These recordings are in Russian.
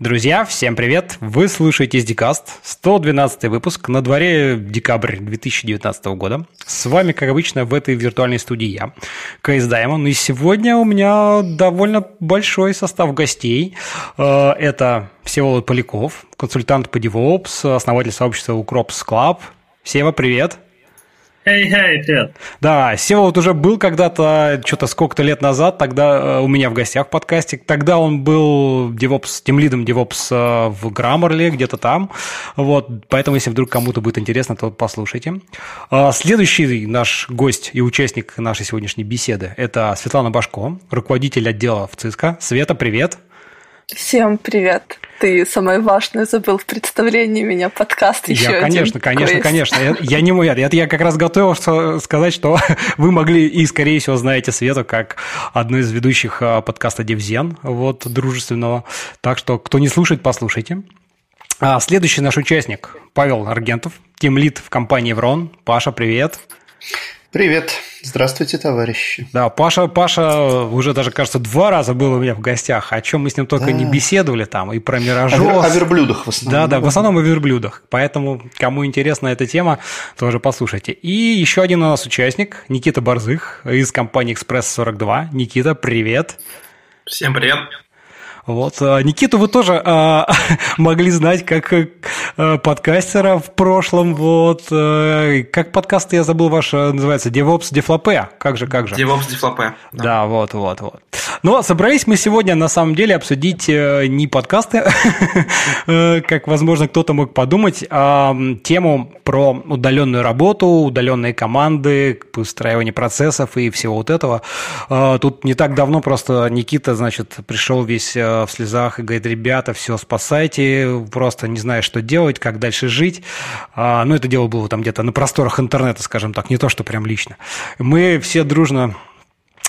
Друзья, всем привет! Вы слушаете SDCast, 112 выпуск, на дворе декабрь 2019 года. С вами, как обычно, в этой виртуальной студии я, Кейс Даймон, и сегодня у меня довольно большой состав гостей. Э, это Всеволод Поляков, консультант по DevOps, основатель сообщества Укропс Club. Сева, привет! Эй, эй, привет. Да, Сева вот уже был когда-то, что-то сколько-то лет назад, тогда э, у меня в гостях в подкасте. Тогда он был DevOps, тем лидом DevOps э, в Grammarly, где-то там. Вот, поэтому, если вдруг кому-то будет интересно, то послушайте. А, следующий наш гость и участник нашей сегодняшней беседы – это Светлана Башко, руководитель отдела в ЦИСКО. Света, привет. Всем привет. Ты самое важное забыл в представлении меня подкаст еще Я, конечно, один конечно, квест. конечно. Я, я не мой. Это я как раз готов сказать, что вы могли и, скорее всего, знаете Свету как одну из ведущих а, подкаста Девзен, вот, дружественного. Так что, кто не слушает, послушайте. А следующий наш участник Павел Аргентов, тимлид в компании Врон. Паша, привет. Привет. Здравствуйте, товарищи. Да, Паша, Паша уже даже, кажется, два раза был у меня в гостях, о чем мы с ним только да. не беседовали там, и про миражов. О, верблюдах в основном. Да, да, в основном о верблюдах. Поэтому, кому интересна эта тема, тоже послушайте. И еще один у нас участник, Никита Борзых из компании «Экспресс-42». Никита, привет. Всем привет. Вот. А, Никиту вы тоже а, могли знать как а, подкастера в прошлом. Вот. А, как подкаст, я забыл ваш, называется, DevOps Deflopé. Как же, как же? DevOps Deflopé. Да. да, вот, вот, вот. Ну, собрались мы сегодня, на самом деле, обсудить э, не подкасты, э, как, возможно, кто-то мог подумать, а тему про удаленную работу, удаленные команды, устраивание процессов и всего вот этого. Тут не так давно просто Никита, значит, пришел весь в слезах и говорит, ребята, все, спасайте, просто не знаю, что делать, как дальше жить. А, ну, это дело было там где-то на просторах интернета, скажем так, не то, что прям лично. Мы все дружно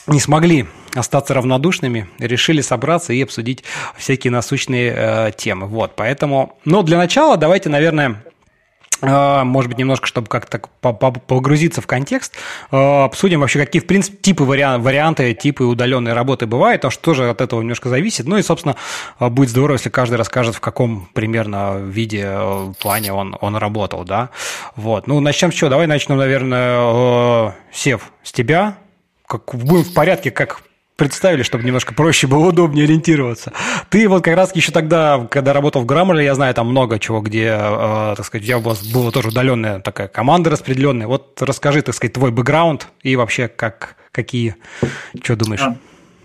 не смогли остаться равнодушными, решили собраться и обсудить всякие насущные э, темы. Вот, поэтому, ну, для начала давайте, наверное, может быть, немножко, чтобы как-то погрузиться в контекст, а, обсудим вообще, какие, в принципе, типы варианты, типы удаленной работы бывают, потому что тоже от этого немножко зависит. Ну и, собственно, а, будет здорово, если каждый расскажет, в каком примерно виде, плане он, он работал, да. Вот. Ну, начнем с чего? Давай начнем, наверное, Сев, с тебя. Как, будем в порядке, как представили, чтобы немножко проще было, удобнее ориентироваться. Ты вот как раз еще тогда, когда работал в Grammarly, я знаю там много чего, где, э, так сказать, у тебя была, тоже удаленная такая команда распределенная. Вот расскажи, так сказать, твой бэкграунд и вообще как, какие, что думаешь? А,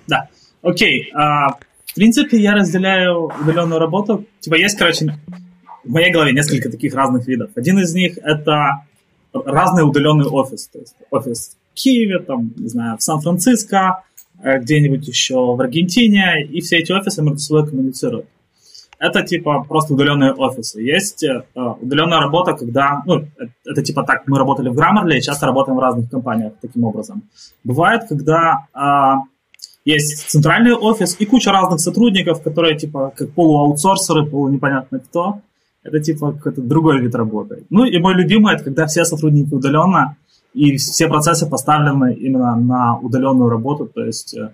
да, окей. А, в принципе, я разделяю удаленную работу. Типа есть, короче, в моей голове несколько таких разных видов. Один из них – это разный удаленный офис. То есть офис в Киеве, там, не знаю, в Сан-Франциско, где-нибудь еще в Аргентине, и все эти офисы между собой коммуницируют. Это типа просто удаленные офисы. Есть э, удаленная работа, когда, ну, это, это типа так, мы работали в Grammarly часто работаем в разных компаниях таким образом. Бывает, когда э, есть центральный офис и куча разных сотрудников, которые типа как полуаутсорсеры, полунепонятно кто. Это типа какой-то другой вид работы. Ну и мой любимый, это когда все сотрудники удаленно, и все процессы поставлены именно на удаленную работу, то есть э,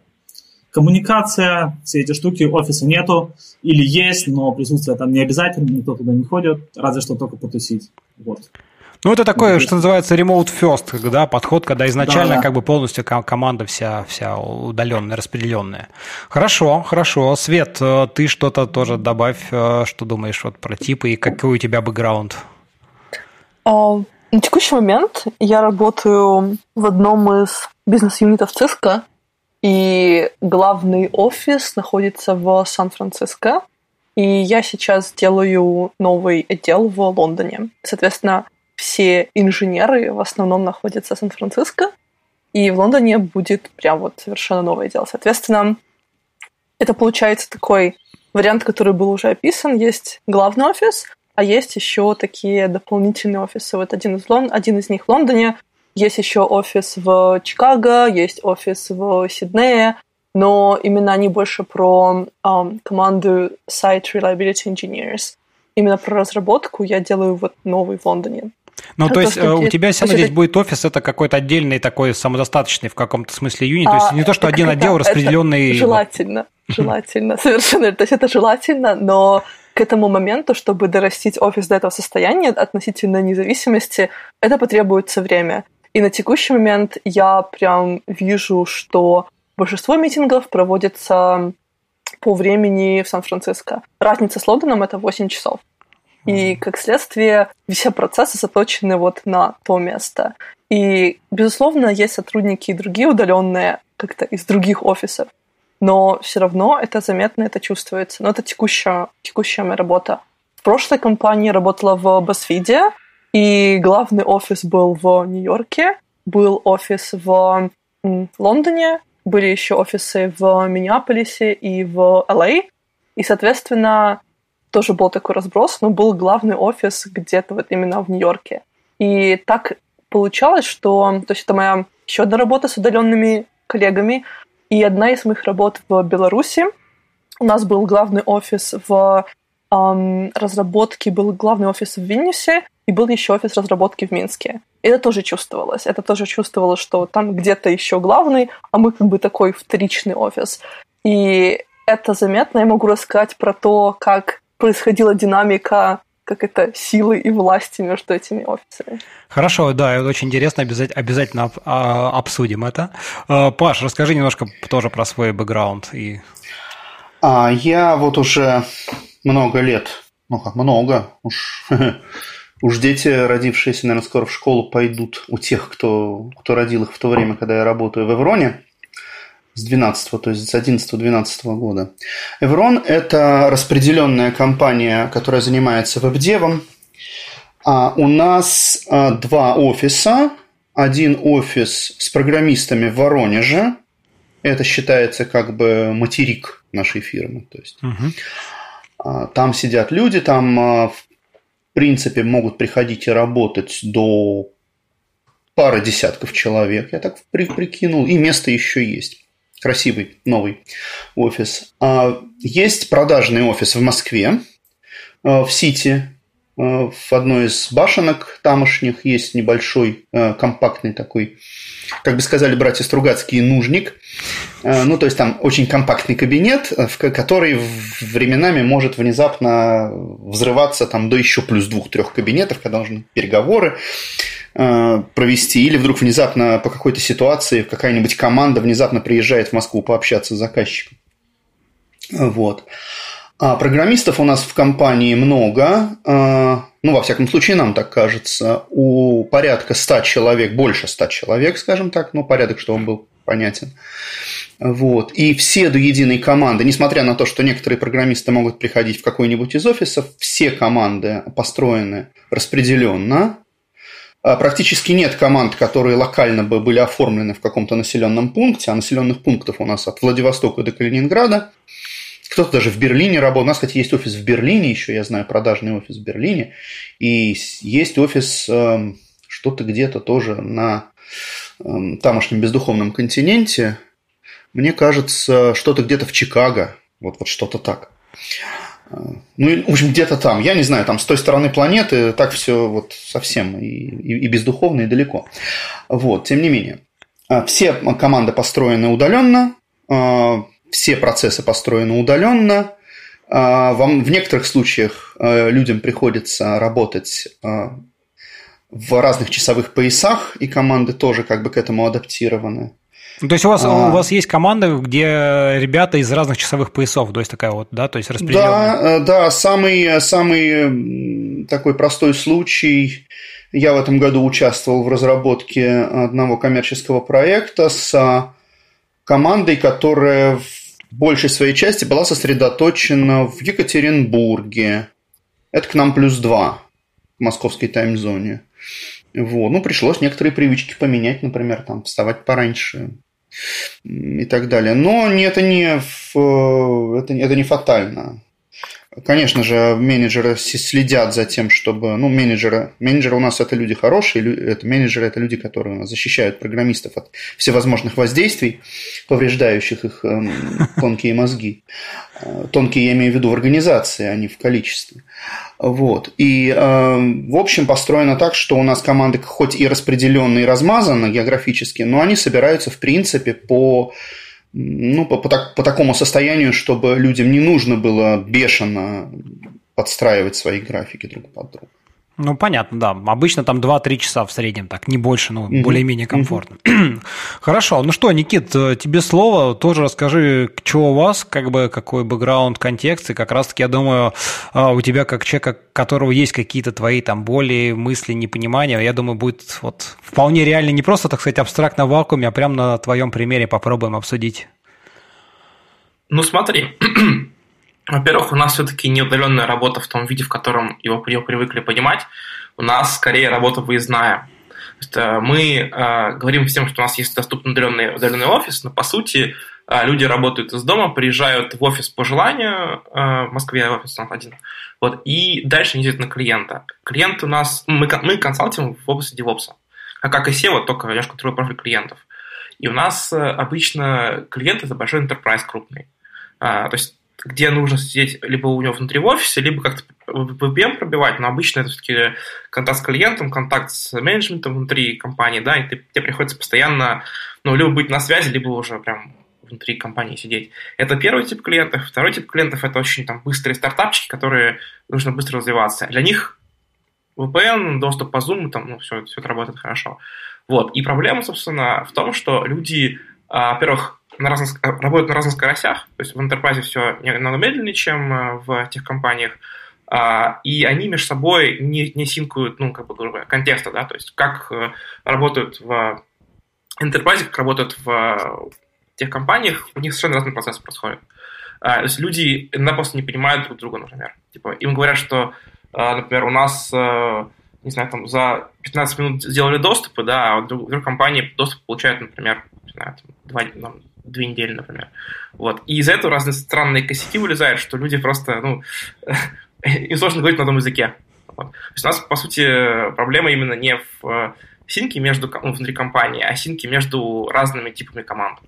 коммуникация, все эти штуки, офиса нету, или есть, но присутствие там не обязательно, никто туда не ходит, разве что только потусить. Вот. Ну, это такое, что называется remote first, да, подход, когда изначально да, да. как бы полностью команда вся, вся удаленная, распределенная. Хорошо, хорошо. Свет, э, ты что-то тоже добавь, э, что думаешь вот про типы и какой у тебя бэкграунд? На текущий момент я работаю в одном из бизнес-юнитов Cisco, и главный офис находится в Сан-Франциско, и я сейчас делаю новый отдел в Лондоне. Соответственно, все инженеры в основном находятся в Сан-Франциско, и в Лондоне будет прям вот совершенно новое дело. Соответственно, это получается такой вариант, который был уже описан. Есть главный офис, а есть еще такие дополнительные офисы. Вот один из, Лон... один из них в Лондоне, есть еще офис в Чикаго, есть офис в Сиднее, но именно они больше про um, команду Site Reliability Engineers. Именно про разработку я делаю вот новый в Лондоне. Ну, то есть у тебя все равно здесь будет офис, это какой-то отдельный такой самодостаточный в каком-то смысле юнит. То есть не то, что один отдел распределенный. Желательно, желательно, совершенно. То есть это желательно, но к этому моменту, чтобы дорастить офис до этого состояния относительно независимости, это потребуется время. И на текущий момент я прям вижу, что большинство митингов проводится по времени в Сан-Франциско. Разница с Лондоном — это 8 часов. И, как следствие, все процессы заточены вот на то место. И, безусловно, есть сотрудники и другие удаленные как-то из других офисов но все равно это заметно, это чувствуется. Но это текущая, текущая моя работа. В прошлой компании работала в BuzzFeed, и главный офис был в Нью-Йорке, был офис в Лондоне, были еще офисы в Миннеаполисе и в ЛА. И, соответственно, тоже был такой разброс, но был главный офис где-то вот именно в Нью-Йорке. И так получалось, что... То есть это моя еще одна работа с удаленными коллегами. И одна из моих работ в Беларуси, у нас был главный офис в эм, разработке, был главный офис в Вильнюсе, и был еще офис разработки в Минске. Это тоже чувствовалось. Это тоже чувствовалось, что там где-то еще главный, а мы как бы такой вторичный офис. И это заметно. Я могу рассказать про то, как происходила динамика как это силы и власти между этими офисами. Хорошо, да, очень интересно, обязательно, обязательно обсудим это. А, Паш, расскажи немножко тоже про свой бэкграунд. И... А, я вот уже много лет, ну как много, уж, уж дети, родившиеся, наверное, скоро в школу пойдут у тех, кто, кто родил их в то время, когда я работаю в Эвроне с 12, то есть с 11-12 года. Evron – это распределенная компания, которая занимается веб-девом. А у нас а, два офиса. Один офис с программистами в Воронеже. Это считается как бы материк нашей фирмы. То есть, угу. Там сидят люди, там а, в принципе могут приходить и работать до пары десятков человек, я так прикинул, и место еще есть красивый новый офис. А, есть продажный офис в Москве, а, в Сити, а, в одной из башенок тамошних есть небольшой компактный такой, как бы сказали братья Стругацкий, нужник. Ну, то есть там очень компактный кабинет, в который временами может внезапно взрываться там до еще плюс двух-трех кабинетов, когда нужны переговоры. Э, провести, или вдруг внезапно по какой-то ситуации какая-нибудь команда внезапно приезжает в Москву пообщаться с заказчиком. Вот. А программистов у нас в компании много, э, ну, во всяком случае, нам так кажется, у порядка 100 человек, больше 100 человек, скажем так, ну, порядок, чтобы он был понятен. Вот. И все до единой команды, несмотря на то, что некоторые программисты могут приходить в какой-нибудь из офисов, все команды построены распределенно, а, практически нет команд, которые локально бы были оформлены в каком-то населенном пункте, а населенных пунктов у нас от Владивостока до Калининграда. Кто-то даже в Берлине работает. У нас, кстати, есть офис в Берлине еще, я знаю, продажный офис в Берлине. И есть офис э, что-то где-то тоже на э, тамошнем бездуховном континенте. Мне кажется, что-то где-то в Чикаго. Вот, вот что-то так. Ну, в общем, где-то там. Я не знаю, там с той стороны планеты так все вот совсем и, и, и бездуховно, и далеко. Вот, тем не менее. А, все команды построены удаленно, а, все процессы построены удаленно. А, в некоторых случаях людям приходится работать в разных часовых поясах, и команды тоже как бы к этому адаптированы. Ну, то есть у вас, а... у вас есть команда, где ребята из разных часовых поясов, то есть такая вот, да, то есть распределенная. Да, э, да, самый, самый такой простой случай. Я в этом году участвовал в разработке одного коммерческого проекта с командой, которая в большей своей части была сосредоточена в Екатеринбурге. Это к нам плюс два в московской таймзоне. Вот. Ну, пришлось некоторые привычки поменять, например, там, вставать пораньше, и так далее. Но это не, это, не фатально. Конечно же, менеджеры следят за тем, чтобы... Ну, менеджеры, менеджеры у нас это люди хорошие, это менеджеры это люди, которые защищают программистов от всевозможных воздействий, повреждающих их э, тонкие мозги. Э, тонкие я имею в виду в организации, а не в количестве. Вот. И, э, в общем, построено так, что у нас команды хоть и распределенные и размазаны географически, но они собираются, в принципе, по ну, по, по, так, по такому состоянию, чтобы людям не нужно было бешено подстраивать свои графики друг под друга. Ну, понятно, да. Обычно там 2-3 часа в среднем, так, не больше, ну, угу. более-менее комфортно. Угу. Хорошо. Ну что, Никит, тебе слово. Тоже расскажи, что у вас, как бы, какой бэкграунд, контекст. И как раз-таки, я думаю, а, у тебя, как человека, у которого есть какие-то твои там боли, мысли, непонимания, я думаю, будет вот вполне реально не просто, так сказать, абстрактно в вакууме, а прямо на твоем примере попробуем обсудить. Ну, смотри. Во-первых, у нас все-таки не удаленная работа в том виде, в котором его, его привыкли понимать. У нас скорее работа выездная. Э, мы э, говорим всем, что у нас есть доступный удаленный, удаленный офис, но по сути э, люди работают из дома, приезжают в офис по желанию, э, в Москве офис нас один, вот, и дальше не едут на клиента. Клиент у нас, мы, мы консалтим в области DevOps, а как и SEO, только немножко другой профиль клиентов. И у нас обычно клиент это большой enterprise крупный. А, то есть где нужно сидеть либо у него внутри офисе, либо как-то VPN пробивать, но обычно это все-таки контакт с клиентом, контакт с менеджментом внутри компании, да, и ты, тебе приходится постоянно, ну, либо быть на связи, либо уже прям внутри компании сидеть. Это первый тип клиентов. Второй тип клиентов – это очень там быстрые стартапчики, которые нужно быстро развиваться. Для них VPN, доступ по Zoom, там, ну, все, все это работает хорошо. Вот. И проблема, собственно, в том, что люди, а, во-первых, на разных, работают на разных скоростях, то есть в Enterprise все немного медленнее, чем э, в тех компаниях, а, и они между собой не, не синкуют, ну, как бы, грубо говоря, контекста, да, то есть как э, работают в Enterprise, как работают в тех компаниях, у них совершенно разный процесс происходит. А, то есть люди иногда просто не понимают друг друга, например. Типа, им говорят, что, а, например, у нас не знаю, там за 15 минут сделали доступы, да, а в другой компании доступ получают, например, не знаю, там, два, там, две недели, например. Вот. И из-за этого разные странные косяки вылезают, что люди просто, ну, им сложно говорить на одном языке. Вот. То есть у нас, по сути, проблема именно не в э, синке между, ну, внутри компании, а синке между разными типами команд.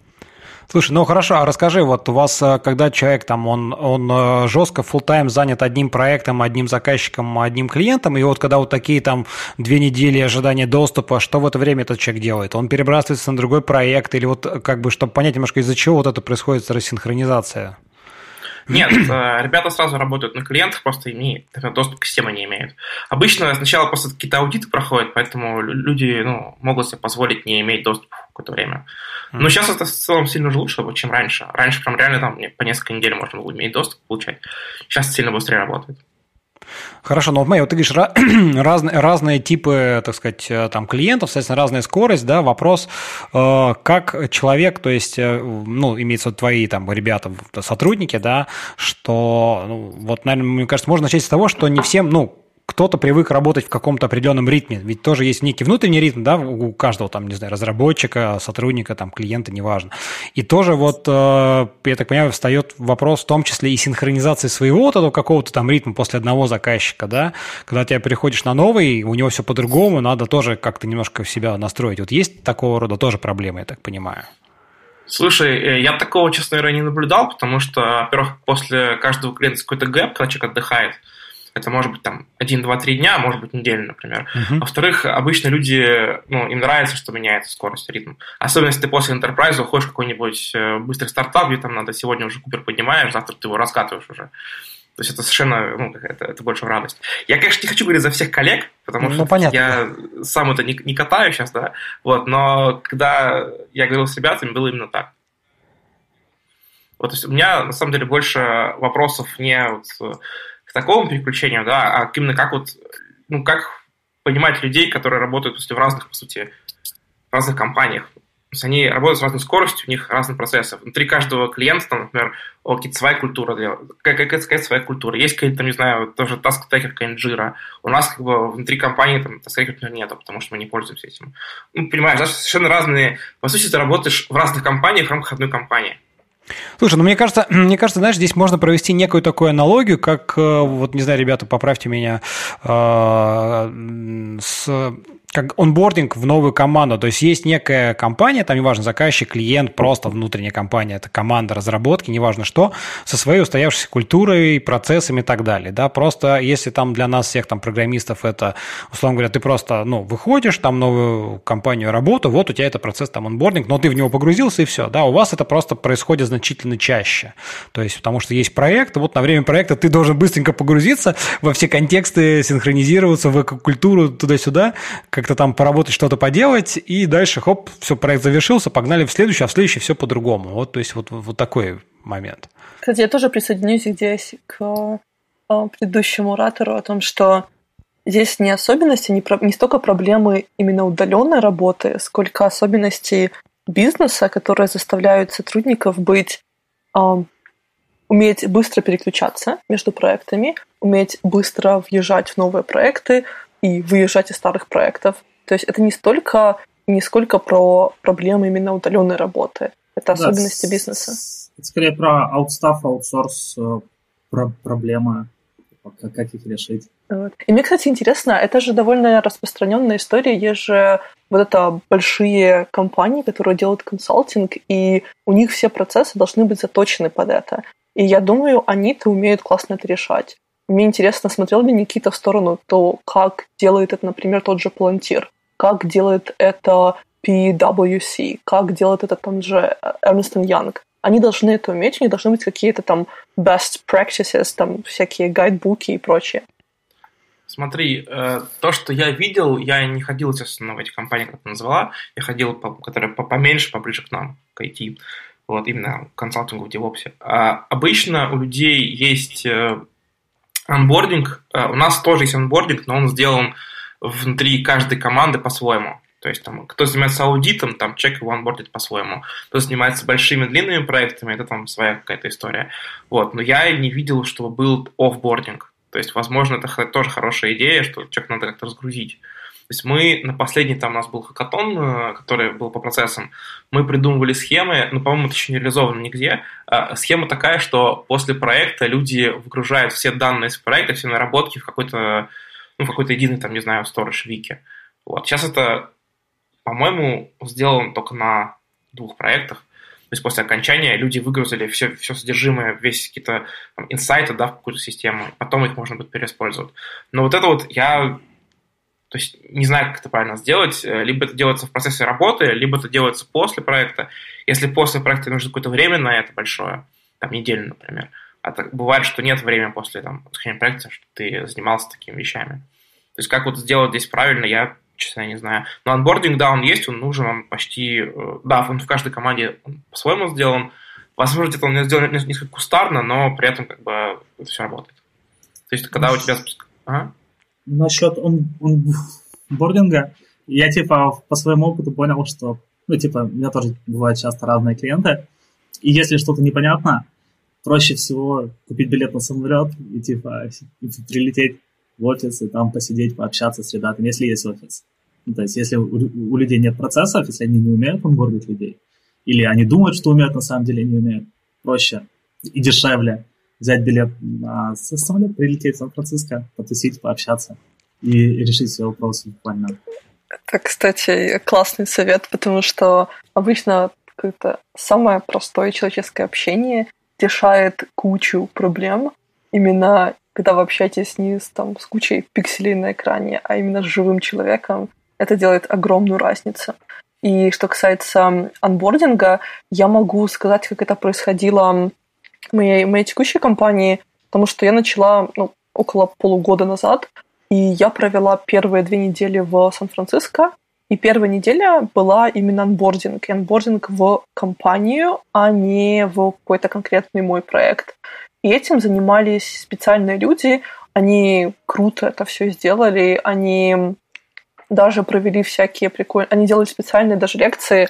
Слушай, ну хорошо, а расскажи, вот у вас, э, когда человек там, он, он э, жестко full тайм занят одним проектом, одним заказчиком, одним клиентом, и вот когда вот такие там две недели ожидания доступа, что в это время этот человек делает? Он перебрасывается на другой проект или вот как бы, чтобы понять немножко, из-за чего вот это происходит рассинхронизация? Нет, э, ребята сразу работают на клиентах, просто они доступ к системе не имеют. Обычно сначала просто какие-то аудиты проходят, поэтому люди ну, могут себе позволить не иметь доступ какое-то время. Но сейчас это в целом сильно уже лучше, чем раньше. Раньше прям реально там по несколько недель можно было иметь доступ, получать. Сейчас сильно быстрее работает. Хорошо, но вот, Мэй, вот ты говоришь, разные, разные типы, так сказать, э, там, клиентов, соответственно, разная скорость, да, вопрос, э, как человек, то есть, э, ну, имеется твои там ребята, сотрудники, да, что, ну, вот, наверное, мне кажется, можно начать с того, что не всем, ну, кто-то привык работать в каком-то определенном ритме. Ведь тоже есть некий внутренний ритм, да, у каждого там, не знаю, разработчика, сотрудника, там, клиента, неважно. И тоже вот, э, я так понимаю, встает вопрос в том числе и синхронизации своего вот этого какого-то там ритма после одного заказчика, да, когда ты переходишь на новый, у него все по-другому, надо тоже как-то немножко себя настроить. Вот есть такого рода тоже проблемы, я так понимаю. Слушай, э, я такого, честно говоря, не наблюдал, потому что, во-первых, после каждого клиента какой-то гэп, когда человек отдыхает, это может быть там один, два, три дня, а может быть неделя, например. Uh-huh. Во-вторых, обычно люди, ну, им нравится, что меняется скорость, ритм. Особенно если ты после Enterprise уходишь в какой-нибудь э, быстрый стартап, где там надо сегодня уже купер поднимаешь, завтра ты его раскатываешь уже. То есть это совершенно, ну, это, это больше в радость. Я, конечно, не хочу говорить за всех коллег, потому ну, что понятно. я сам это не, не катаю сейчас, да, вот, но когда я говорил с ребятами, было именно так. Вот, то есть у меня, на самом деле, больше вопросов не вот, к такому переключению, да, а именно как вот, ну, как понимать людей, которые работают после, в разных, по сути, в разных компаниях. То есть они работают с разной скоростью, у них разные процессы. Внутри каждого клиента, там, например, какие-то своя культура, какая-то сказать, своя культура. Есть какие-то, там, не знаю, тоже task taker какая-нибудь. У нас как бы внутри компании там task taker нету, потому что мы не пользуемся этим. Ну, понимаешь, даже совершенно разные... По сути, ты работаешь в разных компаниях в рамках одной компании. Слушай, ну мне кажется, мне кажется, знаешь, здесь можно провести некую такую аналогию, как, э, вот, не знаю, ребята, поправьте меня, э, с как онбординг в новую команду. То есть есть некая компания, там неважно, заказчик, клиент, просто внутренняя компания, это команда разработки, неважно что, со своей устоявшейся культурой, процессами и так далее. Да? Просто если там для нас всех там программистов это, условно говоря, ты просто ну, выходишь, там новую компанию работу, вот у тебя это процесс там онбординг, но ты в него погрузился и все. Да? У вас это просто происходит значительно чаще. То есть потому что есть проект, вот на время проекта ты должен быстренько погрузиться во все контексты, синхронизироваться в культуру туда-сюда, как-то там поработать, что-то поделать, и дальше, хоп, все, проект завершился, погнали в следующий, а в следующий все по-другому. Вот, то есть вот, вот такой момент. Кстати, я тоже присоединюсь здесь к э, предыдущему оратору о том, что здесь не особенности, не, про, не столько проблемы именно удаленной работы, сколько особенности бизнеса, которые заставляют сотрудников быть э, уметь быстро переключаться между проектами, уметь быстро въезжать в новые проекты, и выезжать из старых проектов. То есть это не столько не сколько про проблемы именно удаленной работы. Это особенности да, бизнеса. Это скорее про аутстаф, аутсорс, э, про проблемы, как, как их решить. И мне, кстати, интересно, это же довольно распространенная история. Есть же вот это большие компании, которые делают консалтинг, и у них все процессы должны быть заточены под это. И я думаю, они-то умеют классно это решать. Мне интересно, смотрел ли Никита в сторону то, как делает это, например, тот же Palantir, как делает это PwC, как делает это там же Ernst Young. Они должны это уметь, у них должны быть какие-то там best practices, там всякие гайдбуки и прочее. Смотри, э, то, что я видел, я не ходил, естественно, в эти компании, как ты назвала, я ходил, по, которые поменьше, поближе к нам, к IT, вот именно консалтингу в DevOps. А обычно у людей есть э, Анбординг, э, у нас тоже есть анбординг, но он сделан внутри каждой команды по-своему. То есть, там, кто занимается аудитом, там человек его анбордит по-своему. Кто занимается большими длинными проектами, это там своя какая-то история. Вот. Но я не видел, чтобы был офбординг. То есть, возможно, это тоже хорошая идея, что человек надо как-то разгрузить. То есть мы на последний там у нас был хакатон, э, который был по процессам, мы придумывали схемы, ну, по-моему, это еще не реализовано нигде. А, схема такая, что после проекта люди выгружают все данные из проекта, все наработки в какой-то, ну, какой-то единый, там, не знаю, storage вики. Вот. Сейчас это, по-моему, сделано только на двух проектах. То есть после окончания люди выгрузили все, все содержимое, весь какие-то инсайты да, в какую-то систему, потом их можно будет переиспользовать. Но вот это вот я то есть не знаю, как это правильно сделать. Э, либо это делается в процессе работы, либо это делается после проекта. Если после проекта нужно какое-то время на это большое, там неделю, например. А так бывает, что нет времени после там, проекта, что ты занимался такими вещами. То есть как вот сделать здесь правильно, я, честно, не знаю. Но анбординг, да, он есть, он нужен, он почти... Э, да, он в каждой команде по-своему сделан. Возможно, где-то он сделан несколько кустарно, но при этом как бы это все работает. То есть когда у тебя... Ага насчет он, он бординга, я типа по своему опыту понял, что, ну, типа, у меня тоже бывают часто разные клиенты, и если что-то непонятно, проще всего купить билет на самолет и типа и прилететь в офис и там посидеть, пообщаться с ребятами, если есть офис. Ну, то есть, если у, у людей нет процессов, если они не умеют онбордить людей, или они думают, что умеют, на самом деле не умеют, проще и дешевле взять билет на самолет, прилететь в Сан-Франциско, потусить, пообщаться и решить все вопросы буквально. Это, кстати, классный совет, потому что обычно как-то самое простое человеческое общение решает кучу проблем. Именно когда вы общаетесь не с, там, с кучей пикселей на экране, а именно с живым человеком, это делает огромную разницу. И что касается анбординга, я могу сказать, как это происходило моей, моей текущей компании, потому что я начала ну, около полугода назад, и я провела первые две недели в Сан-Франциско, и первая неделя была именно анбординг. И анбординг в компанию, а не в какой-то конкретный мой проект. И этим занимались специальные люди. Они круто это все сделали. Они даже провели всякие прикольные... Они делали специальные даже лекции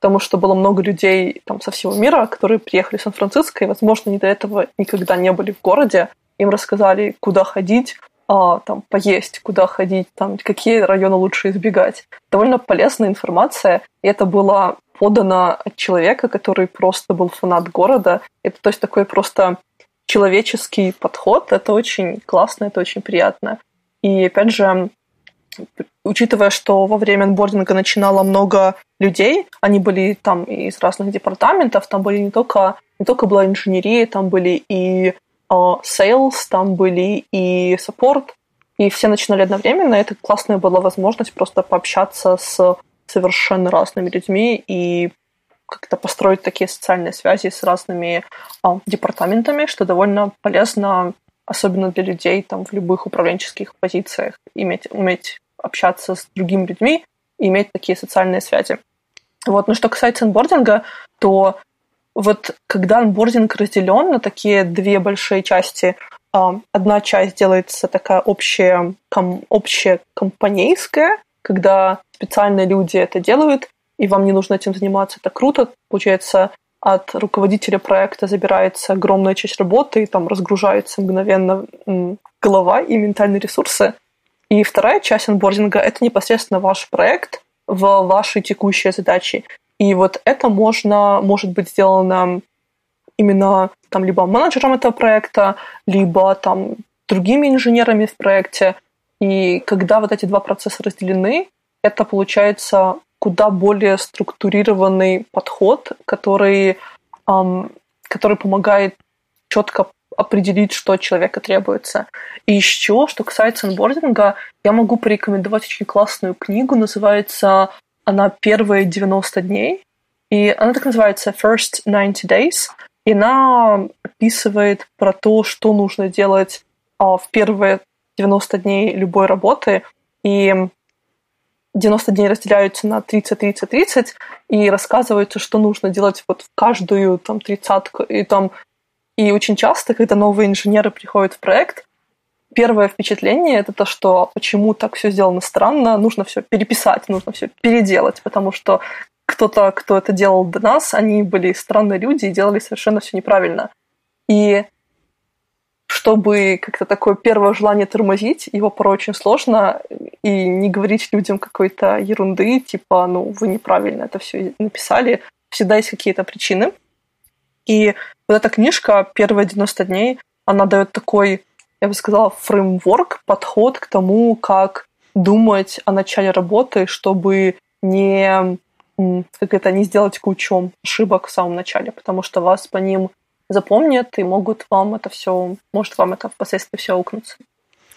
потому что было много людей там со всего мира, которые приехали в Сан-Франциско, и, возможно, они до этого никогда не были в городе. Им рассказали, куда ходить, а, там, поесть, куда ходить, там, какие районы лучше избегать. Довольно полезная информация, и это было подано от человека, который просто был фанат города. Это то есть такой просто человеческий подход. Это очень классно, это очень приятно. И опять же, учитывая, что во время онбординга начинало много людей, они были там из разных департаментов, там были не только, не только была инженерия, там были и uh, sales, там были и support, и все начинали одновременно. Это классная была возможность просто пообщаться с совершенно разными людьми и как-то построить такие социальные связи с разными а, департаментами, что довольно полезно, особенно для людей там в любых управленческих позициях, иметь, уметь общаться с другими людьми и иметь такие социальные связи. Вот. Но что касается анбординга, то вот когда анбординг разделен на такие две большие части, а, одна часть делается такая общая, ком, общая компанейская, когда специальные люди это делают, и вам не нужно этим заниматься, это круто. Получается, от руководителя проекта забирается огромная часть работы, и там разгружается мгновенно голова и ментальные ресурсы. И вторая часть онбординга – это непосредственно ваш проект в вашей текущей задаче. И вот это можно, может быть сделано именно там либо менеджером этого проекта, либо там другими инженерами в проекте. И когда вот эти два процесса разделены, это получается куда более структурированный подход, который, эм, который помогает четко определить, что от человека требуется. И еще, что касается онбординга, я могу порекомендовать очень классную книгу, называется она «Первые 90 дней», и она так называется «First 90 Days», и она описывает про то, что нужно делать а, в первые 90 дней любой работы, и 90 дней разделяются на 30, 30, 30, и рассказывается, что нужно делать вот в каждую там тридцатку, и там и очень часто, когда новые инженеры приходят в проект, первое впечатление это то, что почему так все сделано странно, нужно все переписать, нужно все переделать, потому что кто-то, кто это делал до нас, они были странные люди и делали совершенно все неправильно. И чтобы как-то такое первое желание тормозить, его порой очень сложно, и не говорить людям какой-то ерунды, типа, ну, вы неправильно это все написали. Всегда есть какие-то причины. И вот эта книжка «Первые 90 дней», она дает такой, я бы сказала, фреймворк, подход к тому, как думать о начале работы, чтобы не как это, не сделать кучу ошибок в самом начале, потому что вас по ним запомнят и могут вам это все, может вам это впоследствии все аукнуться.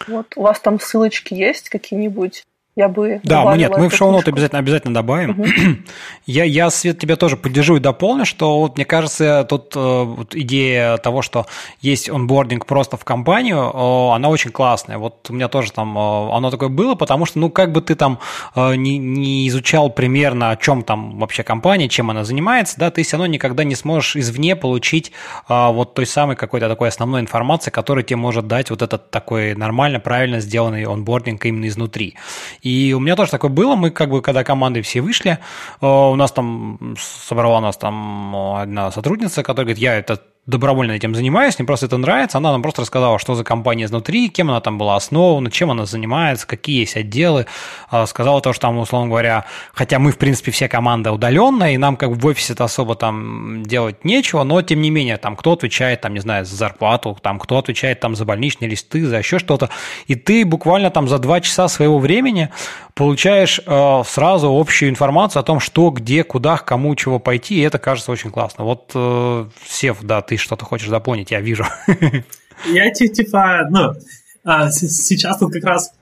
Вот, у вас там ссылочки есть какие-нибудь я бы Да, мы нет, мы в шоу-ноты обязательно, обязательно добавим. Угу. Я, я, Свет, тебя тоже поддержу и дополню, что вот, мне кажется, тут э, вот идея того, что есть онбординг просто в компанию, э, она очень классная. Вот у меня тоже там э, оно такое было, потому что, ну, как бы ты там не, не изучал примерно, о чем там вообще компания, чем она занимается, да, ты все равно никогда не сможешь извне получить вот той самой какой-то такой основной информации, которая тебе может дать вот этот такой нормально, правильно сделанный онбординг именно изнутри. И у меня тоже такое было. Мы как бы, когда команды все вышли, э, у нас там собрала нас там одна сотрудница, которая говорит, я это добровольно этим занимаюсь, мне просто это нравится. Она нам просто рассказала, что за компания изнутри, кем она там была основана, чем она занимается, какие есть отделы. А, сказала то, что там, условно говоря, хотя мы, в принципе, все команда удаленная, и нам как бы в офисе-то особо там делать нечего, но тем не менее, там кто отвечает, там, не знаю, за зарплату, там кто отвечает там за больничные листы, за еще что-то. И ты буквально там за два часа своего времени получаешь э, сразу общую информацию о том, что, где, куда, кому, чего пойти, и это кажется очень классно. Вот, э, Сев, да, ты что-то хочешь дополнить, я вижу. Я типа, ну, а, сейчас тут как раз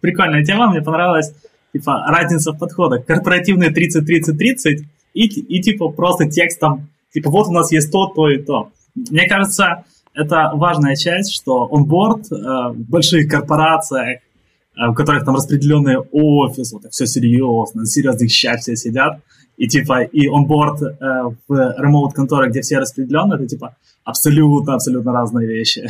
прикольная тема, мне понравилась, типа, разница в подходах. Корпоративные 30-30-30 и, и типа просто текстом, типа, вот у нас есть то, то и то. Мне кажется, это важная часть, что онборд э, в больших корпорациях Э, у которых там распределенные офисы, вот, все серьезно, серьезных все сидят, и типа, и онборд э, в ремоут конторе, где все распределены, это типа абсолютно, абсолютно разные вещи.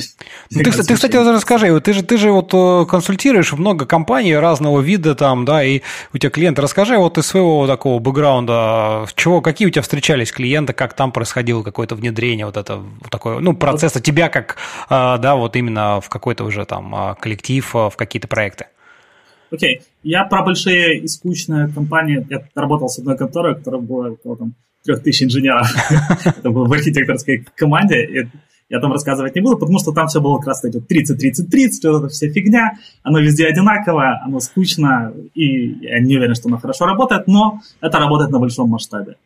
Ну, ты, ты, кстати, вот расскажи, ты же, ты же вот э, консультируешь много компаний разного вида там, да, и у тебя клиенты. Расскажи вот из своего такого бэкграунда, чего, какие у тебя встречались клиенты, как там происходило какое-то внедрение, вот это такое, ну, процесса тебя как, э, да, вот именно в какой-то уже там коллектив, в какие-то проекты. Окей, я про большие и скучные компании, я работал с одной конторой, которая была около там, трех тысяч инженеров. Это было в архитекторской команде. Я там рассказывать не буду, потому что там все было как раз 30-30-30, вот эта вся фигня, оно везде одинаковое, оно скучно, и я не уверен, что оно хорошо работает, но это работает на большом масштабе.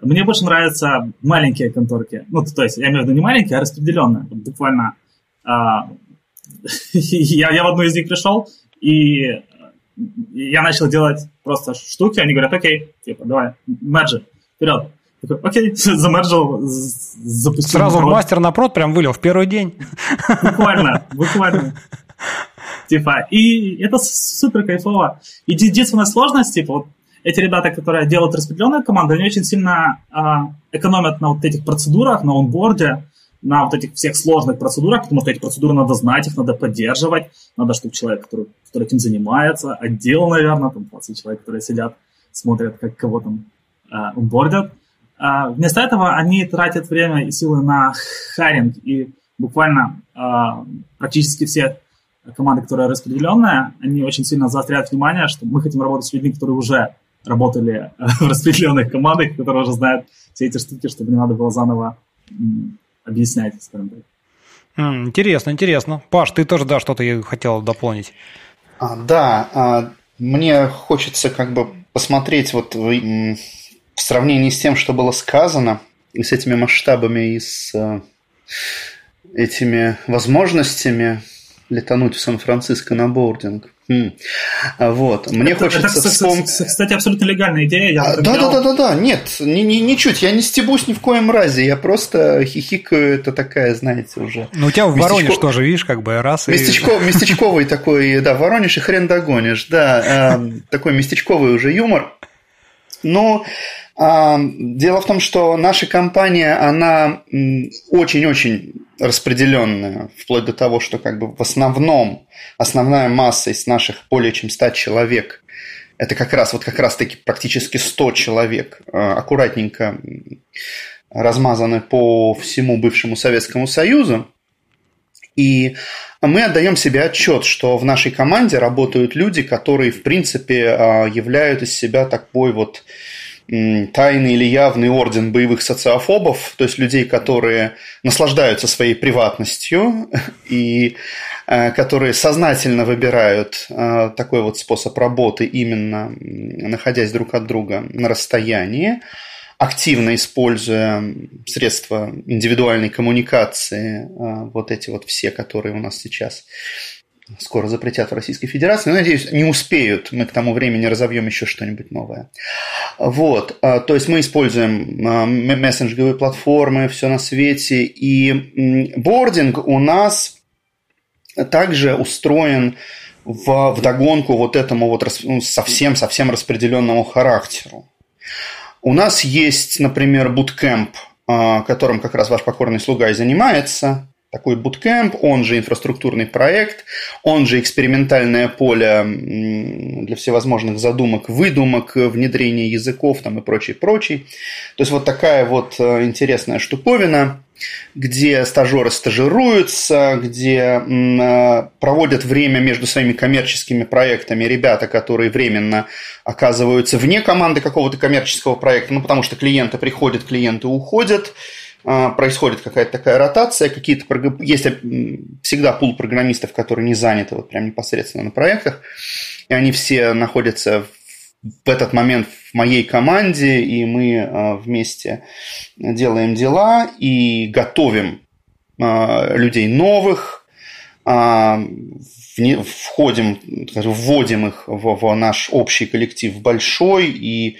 Мне больше нравятся маленькие конторки. Ну, то есть, я имею в виду не маленькие, а распределенные. Буквально а, я, я в одну из них пришел, и я начал делать просто штуки, они говорят, окей, типа, давай, мерджи, вперед. Такой, окей, замерджил, запустил. Сразу в мастер на прод прям вылил в первый день. Буквально, буквально. Типа, и это супер кайфово. И единственная сложность, типа, вот эти ребята, которые делают распределенные команды, они очень сильно а, экономят на вот этих процедурах, на онборде, на вот этих всех сложных процедурах, потому что эти процедуры надо знать, их надо поддерживать, надо, чтобы человек, который, который этим занимается, отдел, наверное, там 20 человек, которые сидят, смотрят, как кого там э, онбордят, а, вместо этого они тратят время и силы на хайринг, и буквально а, практически все команды, которые распределенные, они очень сильно заостряют внимание, что мы хотим работать с людьми, которые уже работали в распределенных командах, которые уже знают все эти штуки, чтобы не надо было заново объяснять, скажем так. Интересно, интересно. Паш, ты тоже, да, что-то хотел дополнить. А, да, а, мне хочется как бы посмотреть вот в сравнении с тем, что было сказано, и с этими масштабами, и с э, этими возможностями летануть в Сан-Франциско на бординг. Вот. Мне это, хочется это, вспомнить... Кстати, абсолютно легальная идея. Я да, да, да, да, да. Нет, ни, ни, ничуть. Я не стебусь ни в коем разе. Я просто хихикаю. Это такая, знаете, уже... Ну, у тебя в Воронеж Местечко... тоже, видишь, как бы раз Местечко... и... Местечковый такой, да, Воронеж и хрен догонишь. Да, э, такой местечковый уже юмор. Но дело в том, что наша компания, она очень-очень распределенная, вплоть до того, что как бы в основном, основная масса из наших более чем 100 человек, это как раз, вот как раз таки практически 100 человек, а, аккуратненько размазаны по всему бывшему Советскому Союзу. И мы отдаем себе отчет, что в нашей команде работают люди, которые, в принципе, а, являют из себя такой вот тайный или явный орден боевых социофобов, то есть людей, которые наслаждаются своей приватностью и э, которые сознательно выбирают э, такой вот способ работы, именно находясь друг от друга на расстоянии, активно используя средства индивидуальной коммуникации, э, вот эти вот все, которые у нас сейчас скоро запретят в Российской Федерации. Но, надеюсь, не успеют. Мы к тому времени разовьем еще что-нибудь новое. Вот. А, то есть мы используем а, мессенджерные платформы, все на свете. И бординг у нас также устроен в, в догонку вот этому вот ну, совсем-совсем распределенному характеру. У нас есть, например, буткемп, а, которым как раз ваш покорный слуга и занимается такой буткемп, он же инфраструктурный проект, он же экспериментальное поле для всевозможных задумок, выдумок, внедрения языков там и прочий, прочий. То есть вот такая вот э, интересная штуковина, где стажеры стажируются, где э, проводят время между своими коммерческими проектами ребята, которые временно оказываются вне команды какого-то коммерческого проекта, ну потому что клиенты приходят, клиенты уходят, происходит какая-то такая ротация, какие-то есть всегда пул программистов, которые не заняты вот прям непосредственно на проектах, и они все находятся в этот момент в моей команде, и мы а, вместе делаем дела и готовим а, людей новых, входим, вводим их в, наш общий коллектив большой и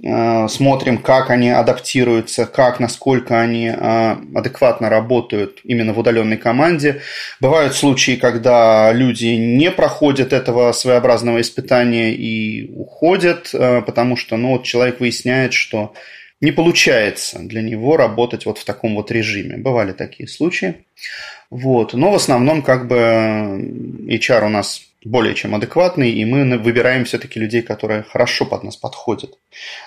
смотрим, как они адаптируются, как, насколько они э, адекватно работают именно в удаленной команде. Бывают случаи, когда люди не проходят этого своеобразного испытания и уходят, э, потому что ну, вот человек выясняет, что не получается для него работать вот в таком вот режиме. Бывали такие случаи. Вот. Но в основном как бы HR у нас более чем адекватный, и мы выбираем все-таки людей, которые хорошо под нас подходят.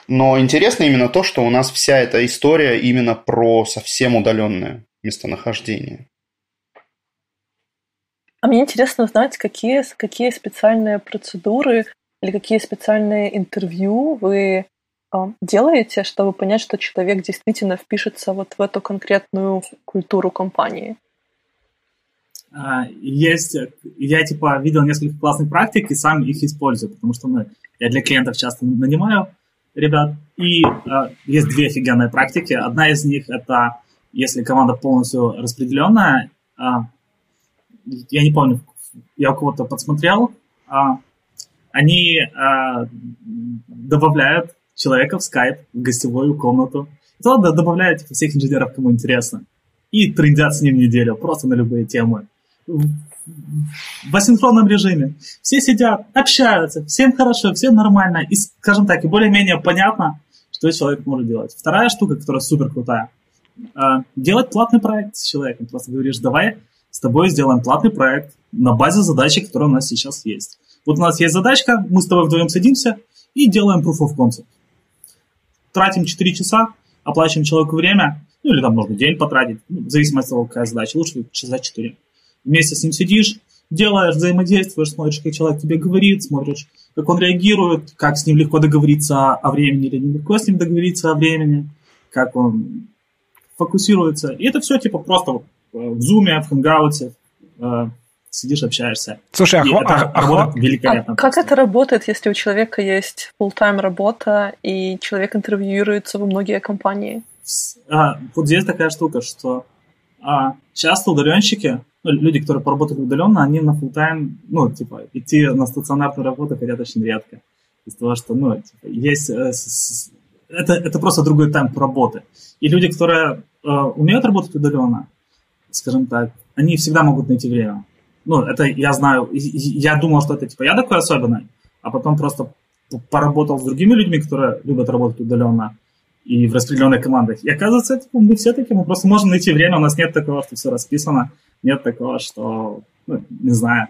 Но интересно именно то, что у нас вся эта история именно про совсем удаленное местонахождение. А мне интересно узнать, какие, какие специальные процедуры или какие специальные интервью вы а, делаете, чтобы понять, что человек действительно впишется вот в эту конкретную культуру компании? А, есть, я типа видел несколько классных практик и сам их использую, потому что мы, я для клиентов часто нанимаю ребят, и а, есть две офигенные практики. Одна из них это если команда полностью распределенная, а, я не помню, я у кого-то подсмотрел, а, они а, добавляют человека в скайп, в гостевую комнату. Туда добавляют типа, всех инженеров, кому интересно. И трендят с ним неделю, просто на любые темы. В асинхронном режиме. Все сидят, общаются, всем хорошо, всем нормально. И, скажем так, и более-менее понятно, что человек может делать. Вторая штука, которая супер крутая. А, делать платный проект с человеком. Просто говоришь, давай с тобой сделаем платный проект на базе задачи, которая у нас сейчас есть. Вот у нас есть задачка, мы с тобой вдвоем садимся и делаем proof of concept тратим 4 часа, оплачиваем человеку время, ну или там можно день потратить, ну, в зависимости от того, какая задача, лучше часа 4. Вместе с ним сидишь, делаешь, взаимодействуешь, смотришь, как человек тебе говорит, смотришь, как он реагирует, как с ним легко договориться о времени или нелегко с ним договориться о времени, как он фокусируется. И это все типа просто в зуме, в хангауте, э, сидишь, общаешься. Слушай, а, хва- это а, а, великолепно. А как это работает, если у человека есть full-time работа, и человек интервьюируется во многие компании? А, вот здесь такая штука, что а, часто удаленщики, ну, люди, которые поработали удаленно, они на full-time, ну, типа, идти на стационарную работу хотят очень редко. Из того, что, ну, типа, есть... Э, это, это просто другой темп работы. И люди, которые э, умеют работать удаленно, скажем так, они всегда могут найти время ну, это я знаю, я думал, что это типа я такой особенный, а потом просто поработал с другими людьми, которые любят работать удаленно и в распределенных командах. И оказывается, типа, мы все такие, мы просто можем найти время, у нас нет такого, что все расписано, нет такого, что, ну, не знаю,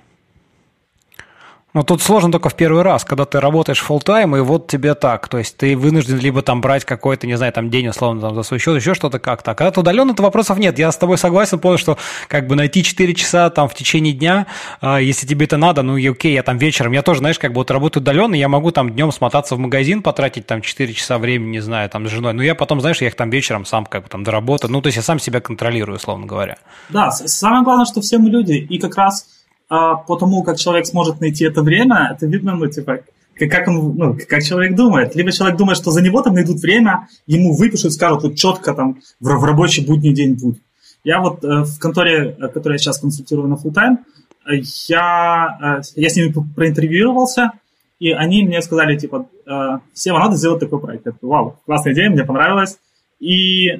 но тут сложно только в первый раз, когда ты работаешь full time и вот тебе так. То есть ты вынужден либо там брать какой-то, не знаю, там день условно там, за свой счет, еще что-то как-то. А когда ты удаленно, то вопросов нет. Я с тобой согласен, понял, что как бы найти 4 часа там в течение дня, э, если тебе это надо, ну и окей, я там вечером, я тоже, знаешь, как бы вот работаю удаленно, я могу там днем смотаться в магазин, потратить там 4 часа времени, не знаю, там с женой. Но я потом, знаешь, я их там вечером сам как бы там доработаю. Ну, то есть я сам себя контролирую, условно говоря. Да, самое главное, что все мы люди, и как раз а, по тому, как человек сможет найти это время, это видно, ну, типа, как, он, ну, как человек думает. Либо человек думает, что за него там найдут время, ему выпишут, скажут вот четко там в, в рабочий будний день будет. Я вот э, в конторе, э, которой я сейчас консультирую на full time, э, я, э, я с ними проинтервьюировался, и они мне сказали, типа, э, Сева, надо сделать такой проект. Я такой, вау, классная идея, мне понравилось. И э,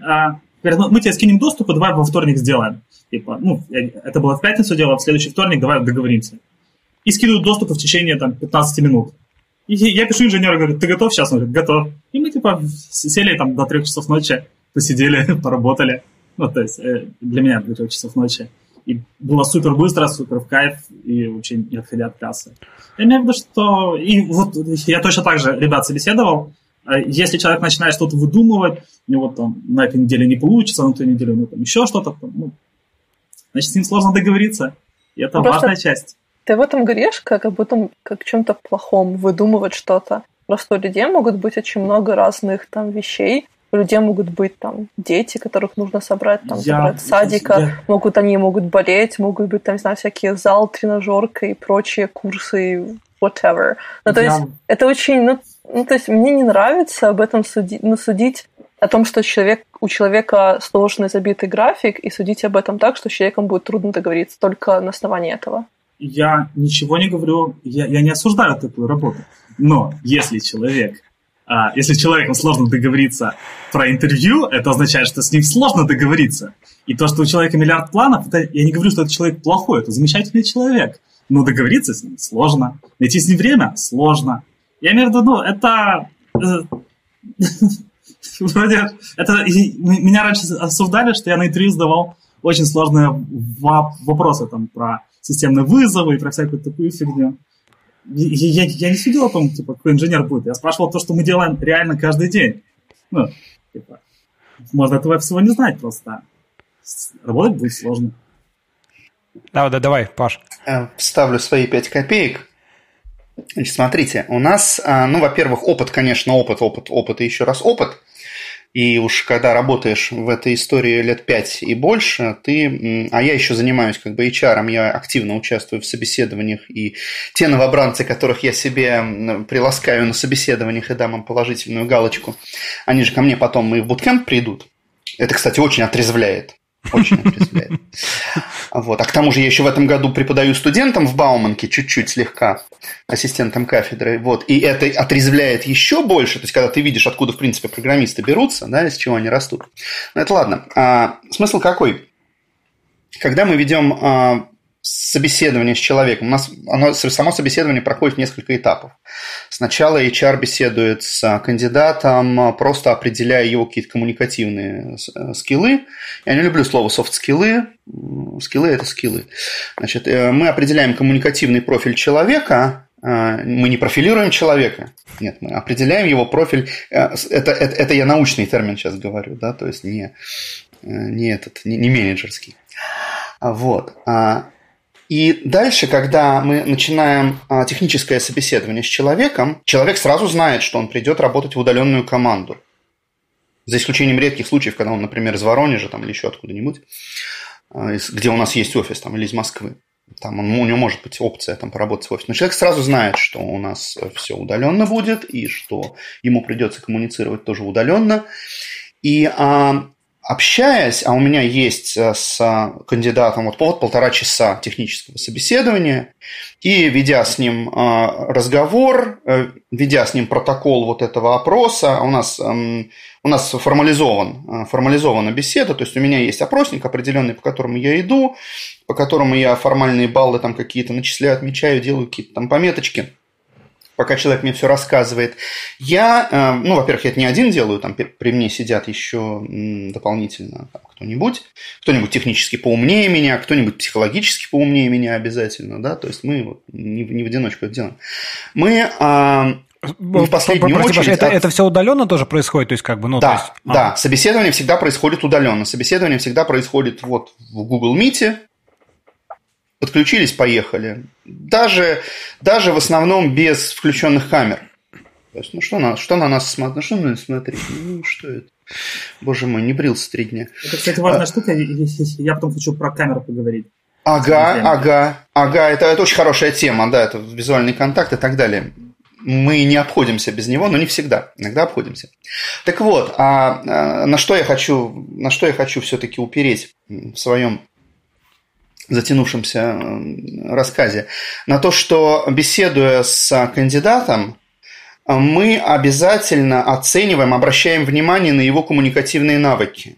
говорят, ну, мы тебе скинем доступ, и давай во вторник сделаем. Типа, ну, это было в пятницу дело, в следующий вторник давай договоримся. И скидывают доступ в течение там 15 минут. И я пишу инженеру, говорю, ты готов сейчас? Он говорит, готов. И мы типа сели там до трех часов ночи, посидели, поработали. Ну, то есть э, для меня до трех часов ночи. И было супер быстро, супер в кайф, и вообще не отходя от кассы. Я имею в виду, что... И вот я точно так же ребят собеседовал. Э, если человек начинает что-то выдумывать, у него там на этой неделе не получится, на той неделе у него там еще что-то, ну, значит, с ним сложно договориться. И это ну, важная часть. Ты в этом говоришь, как об этом, как чем-то плохом, выдумывать что-то. Просто у людей могут быть очень много разных там вещей. У людей могут быть там дети, которых нужно собрать, там, я, собрать садика, я... могут они могут болеть, могут быть там, не знаю, всякие зал, тренажерка и прочие курсы, whatever. Ну, то я... есть, это очень, ну, ну, то есть, мне не нравится об этом судить, ну, судить о том, что человек, у человека сложный забитый график, и судить об этом так, что с человеком будет трудно договориться только на основании этого. Я ничего не говорю, я, я не осуждаю такую работу. Но если человек, а, если человеком сложно договориться про интервью, это означает, что с ним сложно договориться. И то, что у человека миллиард планов, это, я не говорю, что этот человек плохой, это замечательный человек. Но договориться с ним сложно. Найти с ним время сложно. Я имею в виду, ну, это э, Вроде, это, меня раньше осуждали, что я на интервью задавал очень сложные вопросы там про системные вызовы и про всякую такую фигню. Я, я, я не судил о том, типа, какой инженер будет. Я спрашивал то, что мы делаем реально каждый день. Ну, типа, можно этого всего не знать просто. Работать будет сложно. Да, да, давай, Паш. Э, вставлю свои пять копеек. Значит, смотрите, у нас, а, ну, во-первых, опыт, конечно, опыт, опыт, опыт и еще раз опыт. И уж когда работаешь в этой истории лет пять и больше, ты... А я еще занимаюсь как бы HR, я активно участвую в собеседованиях, и те новобранцы, которых я себе приласкаю на собеседованиях и дам им положительную галочку, они же ко мне потом и в буткемп придут. Это, кстати, очень отрезвляет. Очень отрезвляет. Вот. А к тому же я еще в этом году преподаю студентам в Бауманке чуть-чуть слегка, ассистентом кафедры. Вот. И это отрезвляет еще больше, то есть когда ты видишь, откуда, в принципе, программисты берутся, да, из чего они растут. Но это ладно. А, смысл какой? Когда мы ведем а, собеседование с человеком. У нас оно, само собеседование проходит несколько этапов. Сначала HR беседует с кандидатом, просто определяя его какие-то коммуникативные э, скиллы. Я не люблю слово софт-скиллы. Скиллы – это скиллы. Значит, э, мы определяем коммуникативный профиль человека, э, мы не профилируем человека, нет, мы определяем его профиль. Это, это, это я научный термин сейчас говорю, да, то есть не, не этот, не, не менеджерский. Вот. И дальше, когда мы начинаем а, техническое собеседование с человеком, человек сразу знает, что он придет работать в удаленную команду. За исключением редких случаев, когда он, например, из Воронежа там, или еще откуда-нибудь, а, где у нас есть офис, там, или из Москвы. Там он, у него может быть опция там, поработать в офисе. Но человек сразу знает, что у нас все удаленно будет, и что ему придется коммуницировать тоже удаленно. И а, общаясь, а у меня есть э, с кандидатом вот, вот полтора часа технического собеседования, и ведя с ним э, разговор, э, ведя с ним протокол вот этого опроса, у нас, эм, у нас формализован, формализована беседа, то есть у меня есть опросник определенный, по которому я иду, по которому я формальные баллы там какие-то начисляю, отмечаю, делаю какие-то там пометочки – пока человек мне все рассказывает. Я, э, ну, во-первых, я это не один делаю, там при мне сидят еще дополнительно кто-нибудь, кто-нибудь технически поумнее меня, кто-нибудь психологически поумнее меня обязательно, да, то есть мы вот не, не в одиночку это делаем. Мы а, в последнюю Прости, очередь... Это, от... это все удаленно тоже происходит? То есть, как бы, ну, да, есть... да, а. собеседование всегда происходит удаленно. Собеседование всегда происходит вот в Google Meet, подключились, поехали. Даже, даже в основном без включенных камер. То есть, ну что на, что на нас смотреть? Ну что на нас смотреть? Ну что это? Боже мой, не брился три дня. Это, кстати, важная а... штука. Я потом хочу про камеру поговорить. Ага, ага, ага. Это, это очень хорошая тема, да, это визуальный контакт и так далее. Мы не обходимся без него, но не всегда. Иногда обходимся. Так вот, а, а на что я хочу, на что я хочу все-таки упереть в своем затянувшемся рассказе, на то, что беседуя с кандидатом, мы обязательно оцениваем, обращаем внимание на его коммуникативные навыки.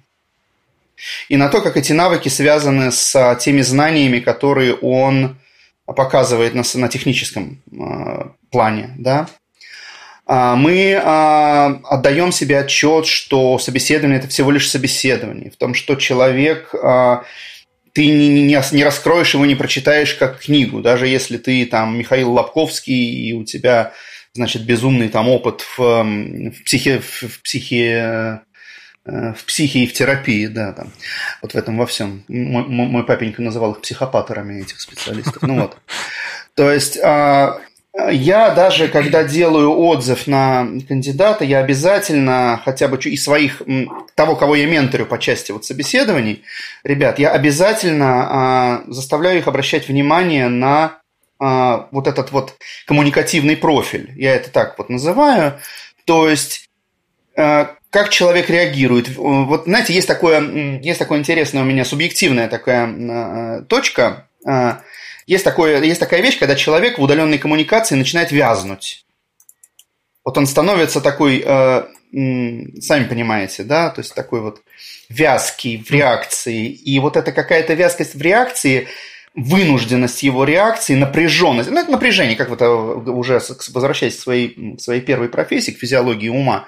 И на то, как эти навыки связаны с теми знаниями, которые он показывает на, на техническом э, плане. Да? Мы э, отдаем себе отчет, что собеседование – это всего лишь собеседование, в том, что человек э, ты не, не, не раскроешь его, не прочитаешь как книгу, даже если ты там Михаил Лобковский и у тебя, значит, безумный там опыт в, в психе, в психе э, в психе и в терапии, да, там, вот в этом во всем. Мой, мой папенька называл их психопаторами, этих специалистов. Ну вот. То есть а, я даже, когда делаю отзыв на кандидата, я обязательно хотя бы из своих, того, кого я менторю по части вот собеседований, ребят, я обязательно э, заставляю их обращать внимание на э, вот этот вот коммуникативный профиль. Я это так вот называю. То есть, э, как человек реагирует. Вот, знаете, есть такое, есть такое интересное у меня субъективная такая э, точка – есть, такое, есть такая вещь, когда человек в удаленной коммуникации начинает вязнуть. Вот он становится такой, э, сами понимаете, да, то есть такой вот вязкий в реакции. И вот эта какая-то вязкость в реакции, вынужденность его реакции, напряженность. Ну, это напряжение, как вот э, уже возвращаясь к своей, к своей первой профессии, к физиологии ума